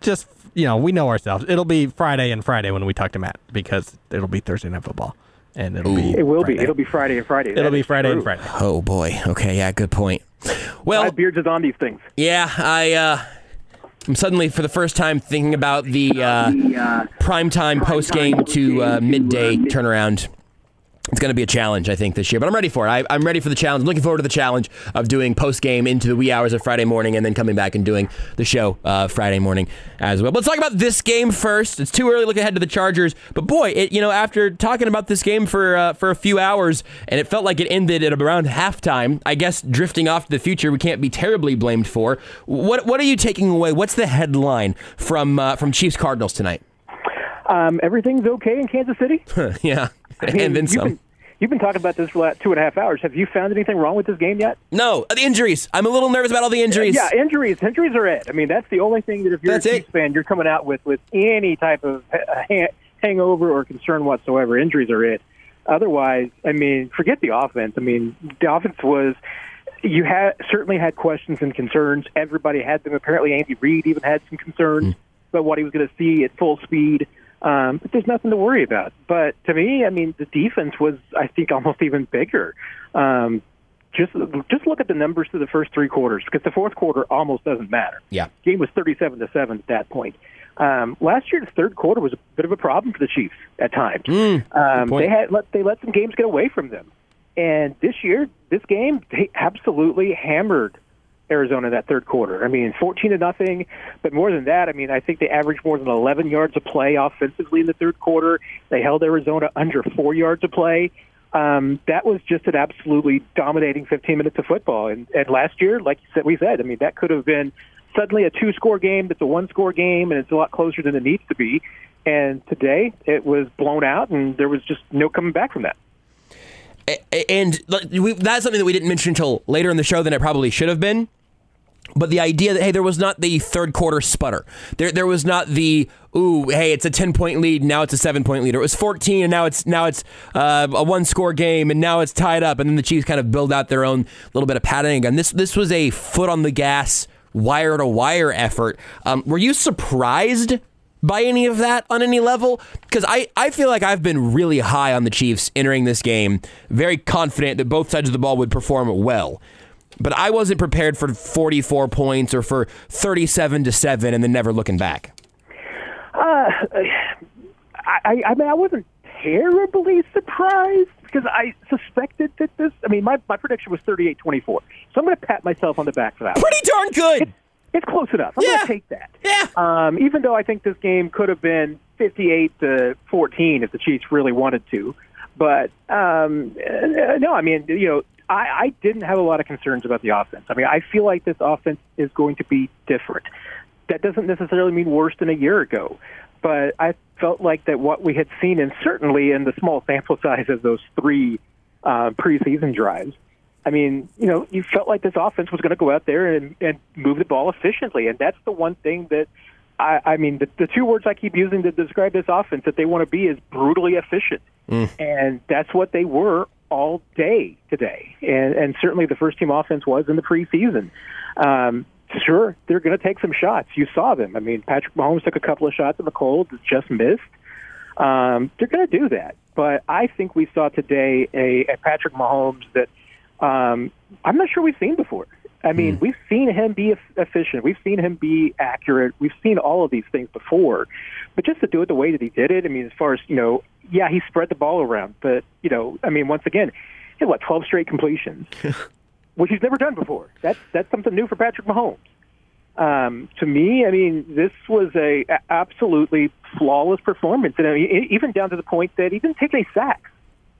just you know we know ourselves. It'll be Friday and Friday when we talk to Matt because it'll be Thursday night football and it'll be It will be. Friday. It'll be Friday and Friday. It'll That be is Friday and. Friday. Oh boy. Okay, yeah, good point. Well, My beards is on these things. Yeah, I uh I'm suddenly for the first time thinking about the uh, primetime post game to uh, midday turnaround. It's going to be a challenge, I think, this year, but I'm ready for it. I, I'm ready for the challenge. I'm looking forward to the challenge of doing post game into the wee hours of Friday morning and then coming back and doing the show uh, Friday morning as well. But let's talk about this game first. It's too early to look ahead to the Chargers, but boy, it you know after talking about this game for uh, for a few hours and it felt like it ended at around halftime. I guess drifting off to the future we can't be terribly blamed for. What what are you taking away? What's the headline from uh, from Chiefs Cardinals tonight? Um, everything's okay in Kansas City. [laughs] yeah, [laughs] I mean, and then you've some. Been, You've been talking about this for two and a half hours. Have you found anything wrong with this game yet? No, the injuries. I'm a little nervous about all the injuries. Yeah, injuries. Injuries are it. I mean, that's the only thing that if you're That's a. Chiefs fan, you're coming out with with any type of ha- uh, ha- hangover or concern whatsoever. Injuries are it. Otherwise, I mean, forget the offense. I mean, the offense was. You had certainly had questions and concerns. Everybody had them. Apparently, Andy Reid even had some concerns hmm. about what he was going to see at full speed. Um, but there's nothing to worry about. But to me, I mean, the defense was, I think, almost even bigger. Um, just just look at the numbers to the first three quarters because the fourth quarter almost doesn't matter. Yeah. Game was 37 to seven at that point. Um, last year, the third quarter was a bit of a problem for the Chiefs at times. um, they had let they let some games get away from them, and this year, this game, they absolutely hammered Arizona that third quarter. I mean, 14 to nothing, but more than that, I mean, I think they averaged more than 11 yards a play offensively in the third quarter. They held Arizona under four yards a play. Um, that was just an absolutely dominating 15 minutes of football. And, and last year, like you said, we said, I mean, that could have been suddenly a two-score game that's a one-score game, and it's a lot closer than it needs to be. And today, it was blown out, and there was just no coming back from that. And that's something that we didn't mention until later in the show than it probably should have been. But the idea that hey, there was not the third quarter sputter. There, there was not the ooh, hey, it's a ten point lead, now it's a seven point lead. It was fourteen, and now it's now it's uh, a one score game, and now it's tied up. And then the Chiefs kind of build out their own little bit of padding again. This this was a foot on the gas, wire to wire effort. Um, were you surprised by any of that on any level? Because I, I feel like I've been really high on the Chiefs entering this game, very confident that both sides of the ball would perform well. But I wasn't prepared for 44 points or for 37 to 7 and then never looking back. Uh, I, I mean, I wasn't terribly surprised because I suspected that this. I mean, my, my prediction was 38 24. So I'm going to pat myself on the back for that. Pretty darn good. It's, it's close enough. I'm going to take that. Yeah. Um, even though I think this game could have been 58 to 14 if the Chiefs really wanted to. But um, uh, no, I mean, you know, I, I didn't have a lot of concerns about the offense. I mean, I feel like this offense is going to be different. That doesn't necessarily mean worse than a year ago, but I felt like that what we had seen, and certainly in the small sample size of those three uh, preseason drives, I mean, you know, you felt like this offense was going to go out there and, and move the ball efficiently, and that's the one thing that I, I mean, the, the two words I keep using to describe this offense that they want to be is brutally efficient, and that's what they were all day today, and and certainly the first team offense was in the preseason. Um, sure, they're going to take some shots. You saw them. I mean, Patrick Mahomes took a couple of shots in the cold, just missed. Um, they're going to do that, but I think we saw today a, a Patrick Mahomes that um, I'm not sure we've seen before. I mean, we've seen him be efficient. We've seen him be accurate. We've seen all of these things before. But just to do it the way that he did it, I mean, as far as, you know, yeah, he spread the ball around. But, you know, I mean, once again, he had, what, 12 straight completions, [laughs] which he's never done before. That's, that's something new for Patrick Mahomes. Um, to me, I mean, this was a, a absolutely flawless performance. And I mean, even down to the point that he didn't take any sacks.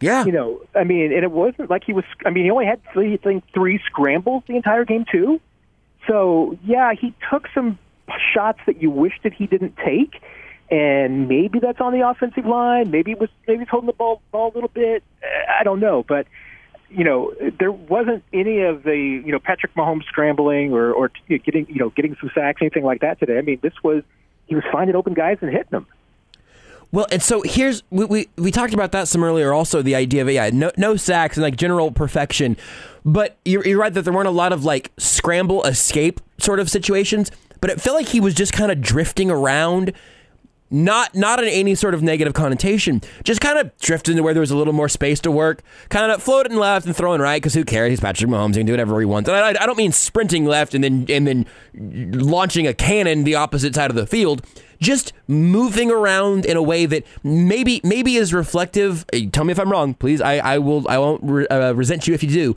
Yeah. You know, I mean, and it wasn't like he was, I mean, he only had three, I think, three scrambles the entire game, too. So, yeah, he took some shots that you wish that he didn't take. And maybe that's on the offensive line. Maybe it was, maybe he's holding the ball, ball a little bit. I don't know. But, you know, there wasn't any of the, you know, Patrick Mahomes scrambling or, or getting, you know, getting some sacks, anything like that today. I mean, this was, he was finding open guys and hitting them. Well, and so here's we, we we talked about that some earlier. Also, the idea of yeah, no no sacks and like general perfection. But you're, you're right that there weren't a lot of like scramble escape sort of situations. But it felt like he was just kind of drifting around, not not in any sort of negative connotation. Just kind of drifting to where there was a little more space to work. Kind of floating left and throwing right because who cares? He's Patrick Mahomes. He can do whatever he wants. And I, I don't mean sprinting left and then and then launching a cannon the opposite side of the field just moving around in a way that maybe maybe is reflective. eh, Tell me if I'm wrong, please. I, I will I won't re, uh, resent you if you do.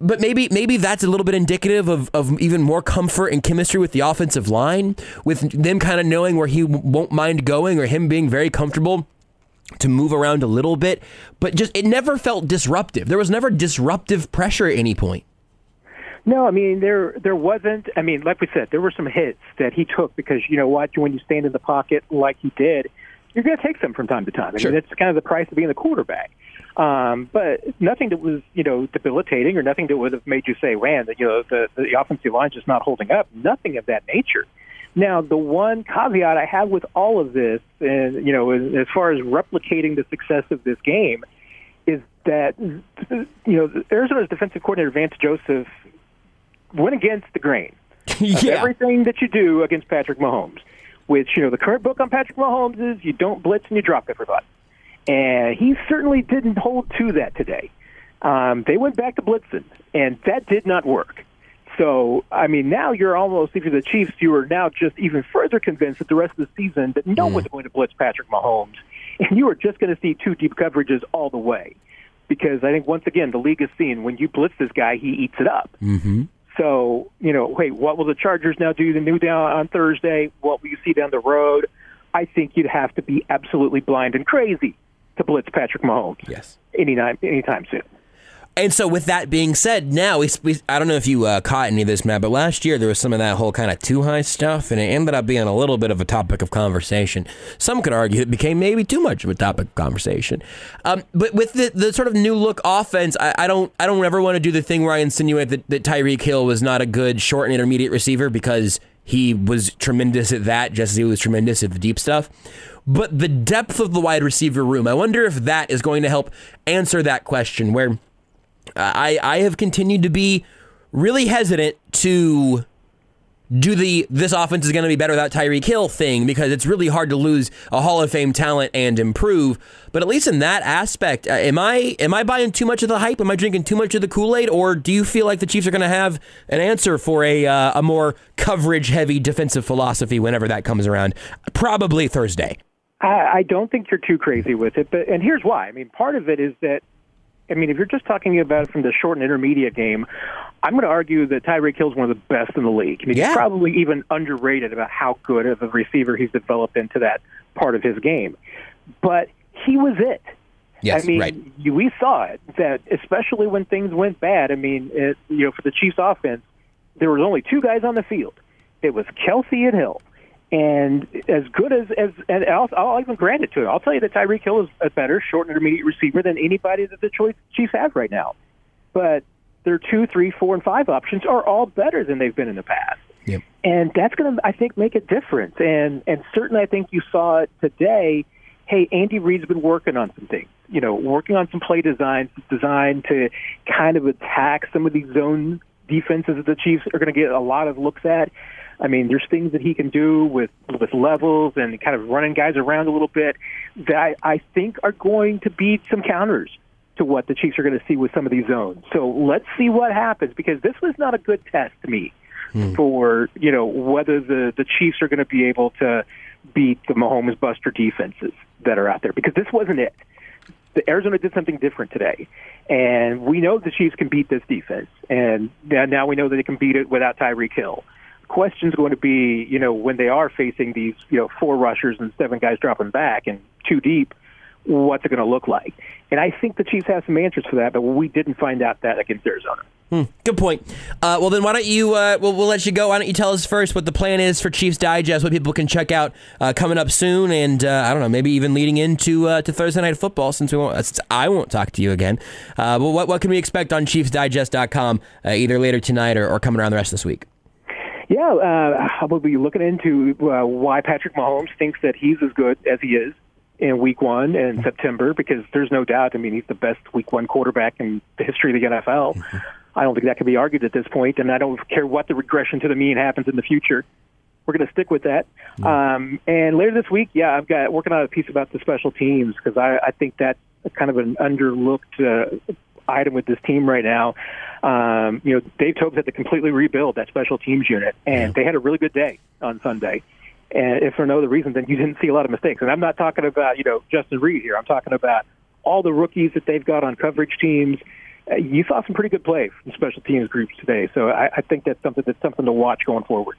But maybe maybe that's a little bit indicative of, of even more comfort and chemistry with the offensive line, with them kind of knowing where he w- won't mind going, or him being very comfortable to move around a little bit. But just it never felt disruptive. There was never disruptive pressure at any point. No, I mean there there wasn't. I mean, like we said, there were some hits that he took because you know what, when you stand in the pocket like he did, you're going to take some from time to time. I Sure. mean, that's kind of the price of being the quarterback. Um, but nothing that was, you know, debilitating or nothing that would have made you say, man, that, you know, the, the offensive line's just not holding up. Nothing of that nature. Now, the one caveat I have with all of this, and, you know, as, as far as replicating the success of this game, is that, you know, Arizona's defensive coordinator, Vance Joseph, went against the grain. [laughs] of Yeah. Everything that you do against Patrick Mahomes, which, you know, the current book on Patrick Mahomes is you don't blitz and you drop everybody. And he certainly didn't hold to that today. Um, they went back to blitzing, and that did not work. So, I mean, now you're almost, if you're the Chiefs, you are now just even further convinced that the rest of the season that no one's going to blitz Patrick Mahomes, and you are just going to see two deep coverages all the way. Because I think once again, the league has seen when you blitz this guy, he eats it up. Mm-hmm. So, you know, wait, what will the Chargers now do the new down on Thursday? What will you see down the road? I think you'd have to be absolutely blind and crazy to blitz Patrick Mahomes. Yes. Anytime, anytime soon. And so, with that being said, now we, we I don't know if you uh, caught any of this, Matt, but last year there was some of that whole kind of too high stuff, and it ended up being a little bit of a topic of conversation. Some could argue it became maybe too much of a topic of conversation. Um, but with the, the sort of new look offense, I, I don't I don't ever want to do the thing where I insinuate that, that Tyreek Hill was not a good short and intermediate receiver because he was tremendous at that, just as he was tremendous at the deep stuff. But the depth of the wide receiver room, I wonder if that is going to help answer that question where I, I have continued to be really hesitant to do the this offense is going to be better without Tyreek Hill thing because it's really hard to lose a Hall of Fame talent and improve. But at least in that aspect, uh, am I am I buying too much of the hype? Am I drinking too much of the Kool Aid, or do you feel like the Chiefs are going to have an answer for a uh, a more coverage heavy defensive philosophy whenever that comes around? Probably Thursday. I, I don't think you're too crazy with it, but and here's why. I mean, part of it is that, I mean, if you're just talking about it from the short and intermediate game, I'm going to argue that Tyreek Hill's one of the best in the league. I mean, he's probably even underrated about how good of a receiver he's developed into that part of his game. But he was it. Yes, I mean, right. you, we saw it that especially when things went bad. I mean, it, you know, for the Chiefs offense, there was only two guys on the field. It was Kelce and Hill. And as good as as and I'll, I'll even grant it to him. I'll tell you that Tyreek Hill is a better short and intermediate receiver than anybody that the choice Chiefs have right now. But their two, three, four, and five options are all better than they've been in the past. Yep. And that's going to, I think, make a difference. And and certainly, I think you saw it today. Hey, Andy Reid's been working on some things. You know, working on some play designs designed to kind of attack some of these zone defenses that the Chiefs are going to get a lot of looks at. I mean, there's things that he can do with with levels and kind of running guys around a little bit that I, I think are going to be some counters to what the Chiefs are going to see with some of these zones. So let's see what happens because this was not a good test to me hmm. for you know whether the the Chiefs are going to be able to beat the Mahomes Buster defenses that are out there because this wasn't it. The Arizona did something different today, and we know the Chiefs can beat this defense, and now now we know that they can beat it without Tyreek Hill. Question's going to be, you know, when they are facing these, you know, four rushers and seven guys dropping back and two deep, what's it going to look like? And I think the Chiefs have some answers for that, but we didn't find out that against Arizona. Hmm, good point. Uh, well, then why don't you? Uh, we'll, we'll let you go. Why don't you tell us first what the plan is for Chiefs Digest? What people can check out uh, coming up soon, and uh, I don't know, maybe even leading into uh, to Thursday night football. Since we won't, since I won't talk to you again. Uh, but what what can we expect on ChiefsDigest.com uh, either later tonight or, or coming around the rest of this week? Yeah, uh, we'll be looking into uh, why Patrick Mahomes thinks that he's as good as he is in Week One in September, because there's no doubt. I mean, he's the best Week One quarterback in the history of the NFL. I don't think that can be argued at this point, and I don't care what the regression to the mean happens in the future. We're going to stick with that. Um, and later this week, yeah, I've got working on a piece about the special teams because I, I think that's kind of an underlooked uh, item with this team right now. Um, you know, Dave Toub's had to completely rebuild that special teams unit, and they had a really good day on Sunday. And if for no other reason, then you didn't see a lot of mistakes. And I'm not talking about you know Justin Reid here. I'm talking about all the rookies that they've got on coverage teams. Uh, you saw some pretty good play from special teams groups today, so I, I think that's something that's something to watch going forward.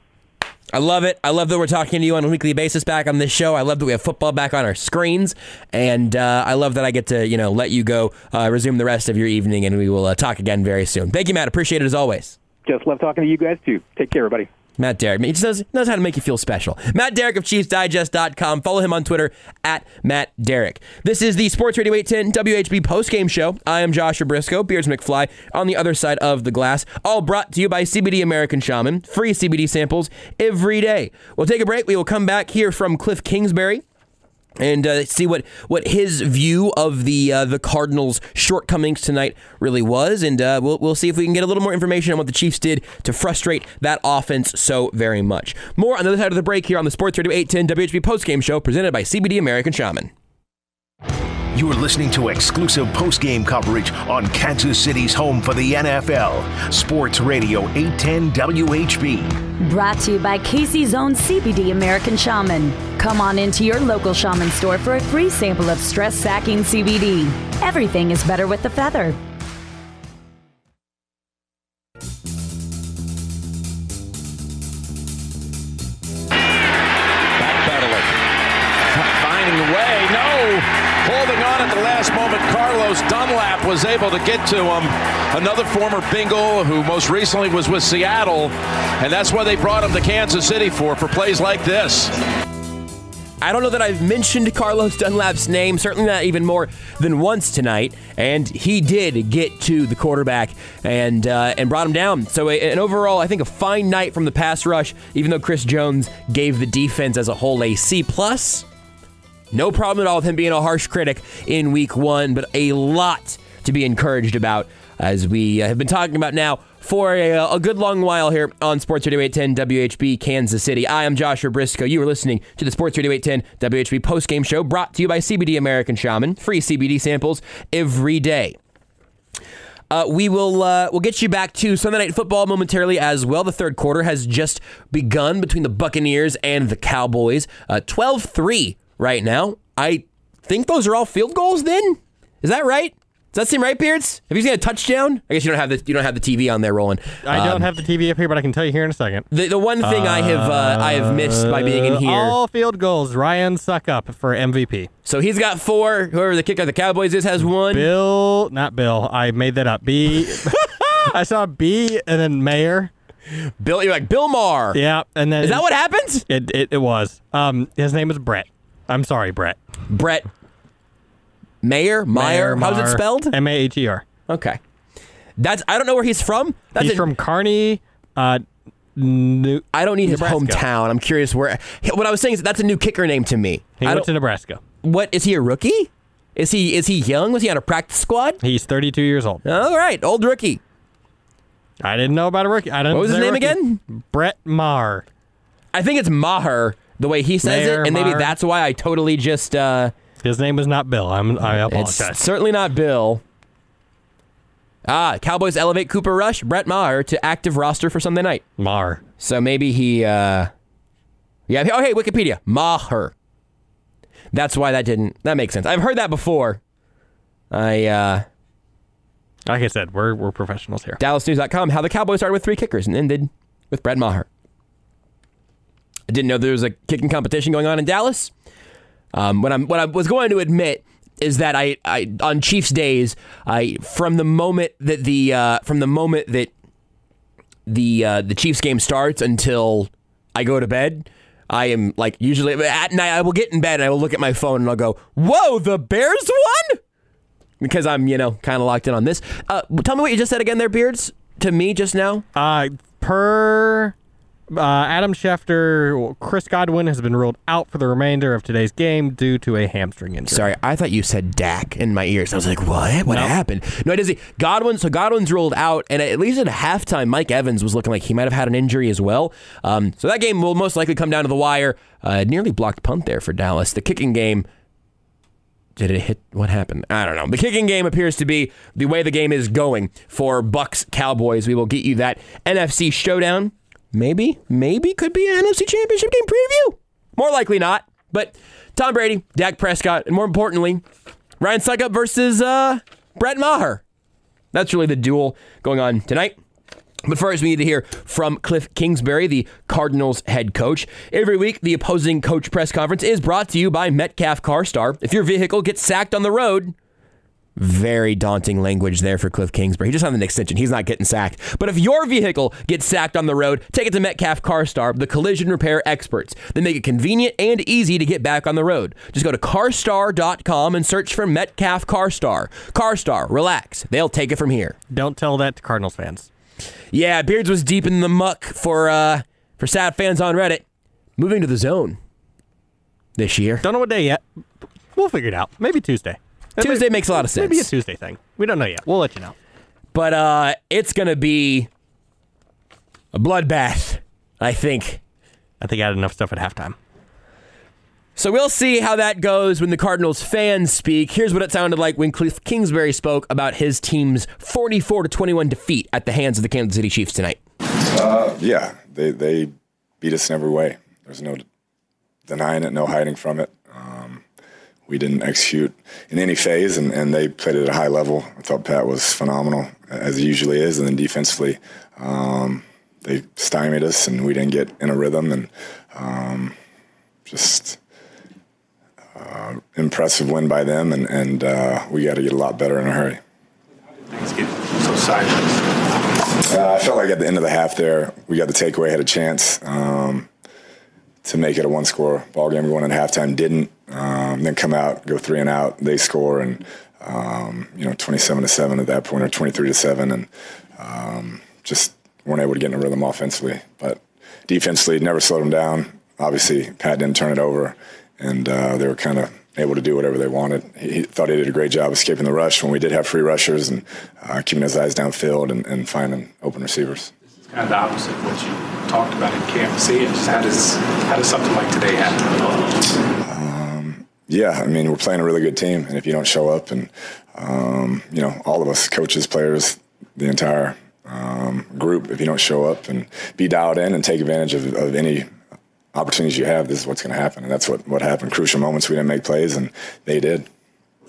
I love it. I love that we're talking to you on a weekly basis back on this show. I love that we have football back on our screens, and uh, I love that I get to you know let you go uh, resume the rest of your evening, and we will uh, talk again very soon. Thank you, Matt. Appreciate it as always. Just love talking to you guys too. Take care, everybody. Matt Derrick. He knows, knows how to make you feel special. Matt Derrick of ChiefsDigest.com. Follow him on Twitter at Matt Derrick. This is the Sports Radio 810 WHB postgame show. I am Joshua Briscoe, Beards McFly, on the other side of the glass. All brought to you by CBD American Shaman. Free CBD samples every day. We'll take a break. We will come back here from Cliff Kingsbury and uh, see what, what his view of the uh, the Cardinals' shortcomings tonight really was, and uh, we'll we'll see if we can get a little more information on what the Chiefs did to frustrate that offense so very much. More on the other side of the break here on the Sports Radio 810 WHB postgame show presented by CBD American Shaman. You're listening to exclusive post-game coverage on Kansas City's home for the NFL, Sports Radio 810 WHB. Brought to you by Casey's own CBD American Shaman. Come on into your local shaman store for a free sample of stress sacking CBD. Everything is better with the feather. Able to get to him. Another former Bengal who most recently was with Seattle. And that's what they brought him to Kansas City for, for plays like this. I don't know that I've mentioned Carlos Dunlap's name, certainly not even more than once tonight, and he did get to the quarterback and uh, and brought him down. So an overall, I think a fine night from the pass rush, even though Chris Jones gave the defense as a whole a C plus. No problem at all with him being a harsh critic in week one, but a lot to be encouraged about as we uh, have been talking about now for a, a, good long while here on Sports Radio 810 WHB Kansas City. I am Joshua Briscoe. You are listening to the Sports Radio 810 WHB postgame show brought to you by CBD American Shaman. Free CBD samples every day. Uh, we will uh, we'll get you back to Sunday Night Football momentarily as well. The third quarter has just begun between the Buccaneers and the Cowboys. Uh, 12-3 right now. I think those are all field goals then? Is that right? Does that seem right, Beards? Have you seen a touchdown? I guess you don't have the you don't have the TV on there rolling. I don't Um, have the TV up here, but I can tell you here in a second. The, the one thing I have uh, I have missed by being in here. All field goals. Ryan Succop for MVP. So he's got four. Whoever the kicker of the Cowboys is has one. Bill, not Bill. I made that up. B. [laughs] I saw B and then Mayor. Bill, you're like Bill Maher. Yeah, and then Is that what happens? It it, it was. Um, his name is Brett. I'm sorry, Brett. Brett Mayer, Meyer. How's it spelled? M A H E R. Okay. That's I don't know where he's from. That's He's a- from Kearney. Uh, New, I don't need his hometown. I'm curious where. What I was saying is that's a new kicker name to me. He I went don't- to Nebraska. What is he a rookie? Is he is he young? Was he on a practice squad? He's 32 years old. All right, old rookie. I didn't know about a rookie. I didn't What was his name again? Brett Maher. I think it's Maher the way he says Mayer, it, and maybe Maher. that's why I totally just. uh His name is not Bill. I'm, I apologize. It's certainly not Bill. Ah, Cowboys elevate Cooper Rush, Brett Maher to active roster for Sunday night. Maher. So maybe he, uh, yeah. Oh, hey, Wikipedia, Maher. That's why that didn't. That makes sense. I've heard that before. I, uh, like I said, we're we're professionals here. DallasNews.com. How the Cowboys started with three kickers and ended with Brett Maher. I didn't know there was a kicking competition going on in Dallas. Um, what I'm what I was going to admit is that I, I on Chiefs days I from the moment that the uh, from the moment that the uh, the Chiefs game starts until I go to bed. I am like usually at night I will get in bed and I will look at my phone and I'll go, "Whoa, the Bears won!" Because I'm you know kind of locked in on this. Uh, tell me what you just said again, there, Beards, to me just now. Uh, per uh, Adam Schefter, Chris Godwin has been ruled out for the remainder of today's game due to a hamstring injury. Sorry, I thought you said Dak in my ears. I was like, what? What No. happened? No, it is Godwin. So Godwin's ruled out, and at least at halftime, Mike Evans was looking like he might have had an injury as well. Um, so that game will most likely come down to the wire. Uh, nearly blocked punt there for Dallas. The kicking game. Did it hit? What happened? I don't know. The kicking game appears to be the way the game is going for Bucs Cowboys. We will get you that NFC showdown. Maybe, maybe could be an NFC Championship game preview. More likely not. But Tom Brady, Dak Prescott, and more importantly, Ryan Succop versus uh, Brett Maher. That's really the duel going on tonight. But first, we need to hear from Cliff Kingsbury, the Cardinals head coach. Every week, the opposing coach press conference is brought to you by Metcalf CarStar. If your vehicle gets sacked on the road, Very daunting language there for Cliff Kingsbury. He just signed an extension. He's not getting sacked. But if your vehicle gets sacked on the road, take it to Metcalf CarStar, the collision repair experts. They make it convenient and easy to get back on the road. Just go to carstar.com and search for Metcalf CarStar. CarStar, relax. They'll take it from here. Don't tell that to Cardinals fans. Yeah, Beards was deep in the muck for uh, for sad fans on Reddit. Moving to the zone this year. Don't know what day yet. We'll figure it out. Maybe Tuesday. Tuesday makes a lot of sense. Maybe a Tuesday thing. We don't know yet. We'll let you know. But uh, it's going to be a bloodbath, I think. I think I had enough stuff at halftime. So we'll see how that goes when the Cardinals fans speak. Here's what it sounded like when Cliff Kingsbury spoke about his team's 44 to 21 defeat at the hands of the Kansas City Chiefs tonight. Uh, yeah, they they beat us in every way. There's no denying it, no hiding from it. Um, we didn't execute in any phase, and, and they played at a high level. I thought Pat was phenomenal, as he usually is, and then defensively, um, they stymied us, and we didn't get in a rhythm, and um, just uh, impressive win by them, and, and uh, we got to get a lot better in a hurry. Things get so sideways. Uh, I felt like at the end of the half there, we got the takeaway, had a chance um, to make it a one-score ball game going into halftime. Didn't. Um, then come out, go three and out. They score, and um, you know, 27 to seven at that point, or 23 to seven, and um, just weren't able to get in a rhythm offensively. But defensively, never slowed them down. Obviously, Pat didn't turn it over, and uh, they were kind of able to do whatever they wanted. He, thought he did a great job escaping the rush when we did have free rushers and uh, keeping his eyes downfield and, and finding open receivers. It's kind of the opposite of what you talked about in camp. See, just how does how does something like today happen? Yeah, I mean we're playing a really good team, and if you don't show up, and um, you know all of us, coaches, players, the entire um, group, if you don't show up and be dialed in and take advantage of, of any opportunities you have, this is what's going to happen. And that's what, what happened. Crucial moments, we didn't make plays, and they did.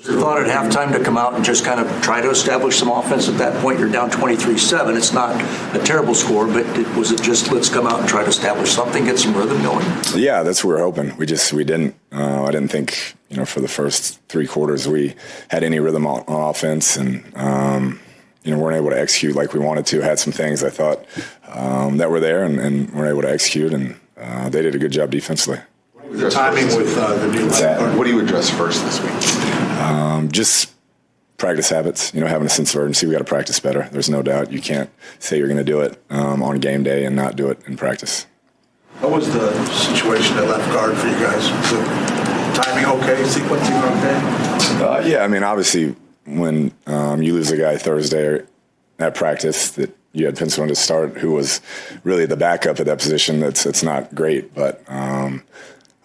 Was your thought at halftime to come out and just kind of try to establish some offense at that point? You're down 23 7. It's not a terrible score, but it, was it just let's come out and try to establish something, get some rhythm going? Yeah, that's what we were hoping. We just, we didn't. Uh, I didn't think, you know, for the first three quarters we had any rhythm on, on offense and, um, you know, weren't able to execute like we wanted to. Had some things I thought um, that were there and, and weren't able to execute, and uh, they did a good job defensively. The timing with uh, the new. What do you address first this week? Um, just practice habits. You know, having a sense of urgency. We got to practice better. There's no doubt. You can't say you're going to do it um, on game day and not do it in practice. What was the situation at left guard for you guys? The timing okay? Sequencing okay? Uh, yeah, I mean, obviously, when um, you lose a guy Thursday at practice that you had penciled in to start, who was really the backup at that position, that's it's not great. But um,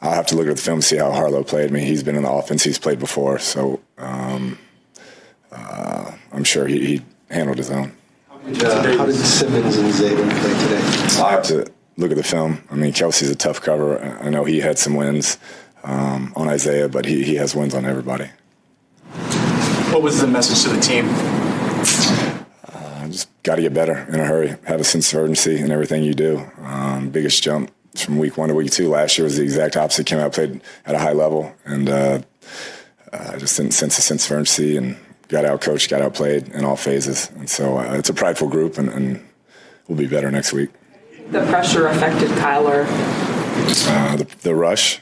I'll have to look at the film and see how Harlow played. I mean, he's been in the offense, he's played before, so um, uh, I'm sure he, he, handled his own. Uh, how did Simmons and Zayden play today? I have to look at the film. I mean, Kelce's a tough cover. I know he had some wins um, on Isaiah, but he, he has wins on everybody. What was the message to the team? Uh, just got to get better in a hurry. Have a sense of urgency in everything you do. Um, biggest jump from week one to week two last year was the exact opposite. Came out, played at a high level, and uh, I just didn't sense a sense of urgency and got out coached, got out played in all phases. And so uh, it's a prideful group, and, and, we'll be better next week. The pressure affected Kyler. Uh, the, the, rush,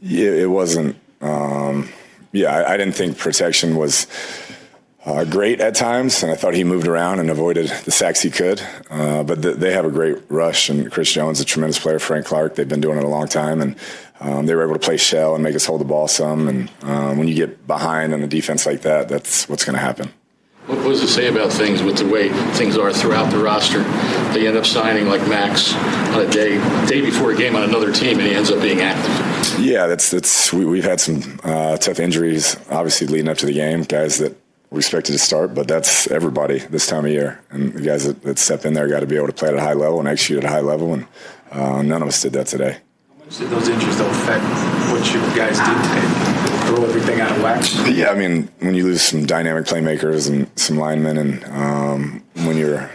yeah, it wasn't. Um, yeah, I, I, didn't think protection was. Uh, great at times, and I thought he moved around and avoided the sacks he could. Uh, but th- they have a great rush, and Chris Jones, a tremendous player. Frank Clark, they've been doing it a long time, and um, they were able to play shell and make us hold the ball some. And um, when you get behind on a defense like that, that's what's going to happen. What does it say about things with the way things are throughout the roster? They end up signing like Max on a day day before a game on another team, and he ends up being active. Yeah, that's that's we, have had some uh, tough injuries, obviously leading up to the game. Guys that we expected to start, but that's everybody this time of year. And the guys that, that step in there got to be able to play at a high level and execute at a high level, and uh, none of us did that today. How much did those injuries though affect what you guys did today? Throw everything out of whack. Yeah, I mean, when you lose some dynamic playmakers and some linemen, and um, when you're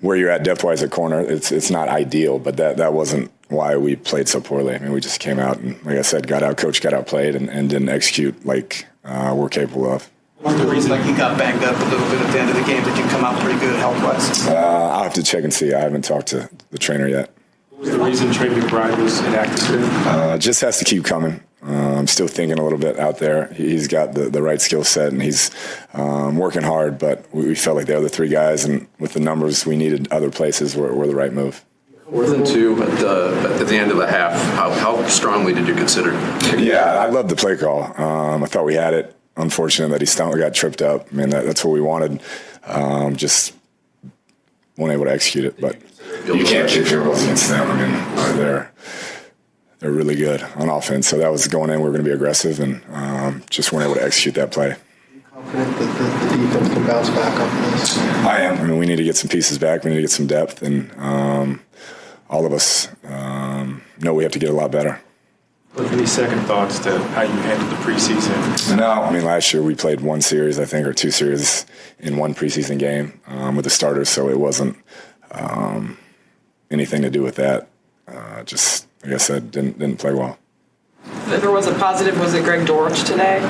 where you're at depth wise at corner, it's it's not ideal, but that that wasn't why we played so poorly. I mean, we just came out and, like I said, got out coached, got out played, and, and didn't execute like uh, we're capable of. The reason like you got banged up a little bit at the end of the game, did you come out pretty good health wise? Uh, I'll have to check and see. I haven't talked to the trainer yet. What was the reason Trey McBride was inactive today? Uh, just has to keep coming. Uh, I'm still thinking a little bit out there. He's got the, the right skill set and he's um, working hard, but we, we felt like the other three guys, and with the numbers we needed other places, were, were the right move. Fourth and two at the, at the end of the half. How, how strongly did you consider? Yeah, I love the play call. Um, I thought we had it. Unfortunate that he stumbled, got tripped up. I mean, that, that's what we wanted. Um, just weren't able to execute it, but you can't kick field goals against them. I mean, they're they're really good on offense. So that was going in. We are going to be aggressive, and um, just weren't able to execute that play. Confident that the, the defense can bounce back off this? I am. I mean, we need to get some pieces back. We need to get some depth, and um, all of us um, know we have to get a lot better. Any second thoughts to how you handled the preseason? No, I mean last year we played one series, I think, or two series in one preseason game um, with the starters, so it wasn't um, anything to do with that. Uh, just like I said, didn't didn't play well. If there was a positive, was it Greg Dortch today?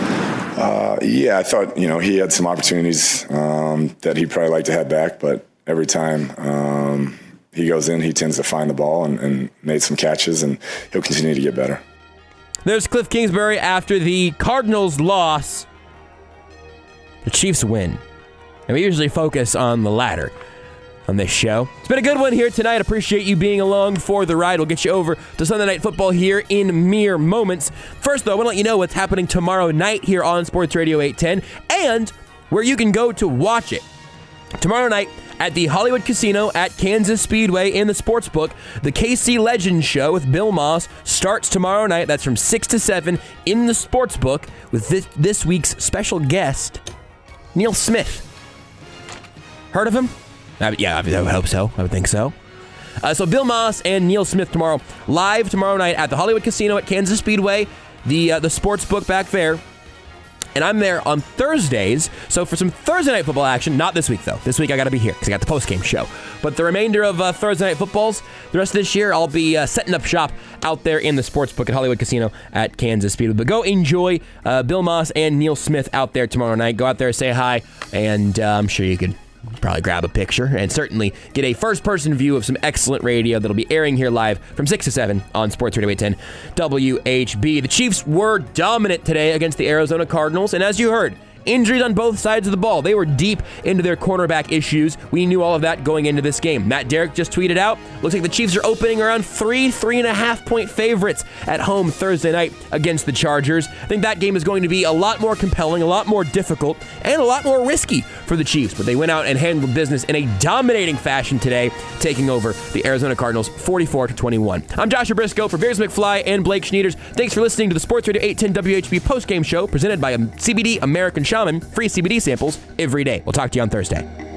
Uh, yeah, I thought you know he had some opportunities um, that he'd probably like to have back, but every time um, he goes in, he tends to find the ball and, and made some catches, and he'll continue to get better. There's Cliff Kingsbury after the Cardinals' loss. The Chiefs win. And we usually focus on the latter on this show. It's been a good one here tonight. Appreciate you being along for the ride. We'll get you over to Sunday Night Football here in mere moments. First, though, I want to let you know what's happening tomorrow night here on Sports Radio 810 and where you can go to watch it. Tomorrow night, at the Hollywood Casino at Kansas Speedway in the Sportsbook. The KC Legends Show with Bill Moss starts tomorrow night. That's from 6 to 7 in the Sportsbook with this, this week's special guest, Neil Smith. Heard of him? Yeah, I would hope so. I would think so. Uh, so Bill Moss and Neil Smith tomorrow, live tomorrow night at the Hollywood Casino at Kansas Speedway, the uh, the sports book back there and I'm there on Thursdays. So for some Thursday night football action, not this week though. This week I got to be here because I got the post game show. But the remainder of uh, Thursday night footballs, the rest of this year, I'll be uh, setting up shop out there in the sports book at Hollywood Casino at Kansas Speedway. But go enjoy uh, Bill Moss and Neil Smith out there tomorrow night. Go out there, say hi, and uh, I'm sure you could probably grab a picture and certainly get a first person view of some excellent radio that'll be airing here live from 6 to 7 on Sports Radio 810 WHB. The Chiefs were dominant today against the Arizona Cardinals, and as you heard, Injuries on both sides of the ball. They were deep into their cornerback issues. We knew all of that going into this game. Matt Derrick just tweeted out looks like the Chiefs are opening around three, three and a half point favorites at home Thursday night against the Chargers. I think that game is going to be a lot more compelling, a lot more difficult, and a lot more risky for the Chiefs. But they went out and handled business in a dominating fashion today, taking over the Arizona Cardinals 44 to 21. I'm Joshua Briscoe for Beards McFly and Blake Schneiders. Thanks for listening to the Sports Radio 810 WHB postgame show presented by um, CBD American Shaman. Free CBD samples every day. We'll talk to you on Thursday.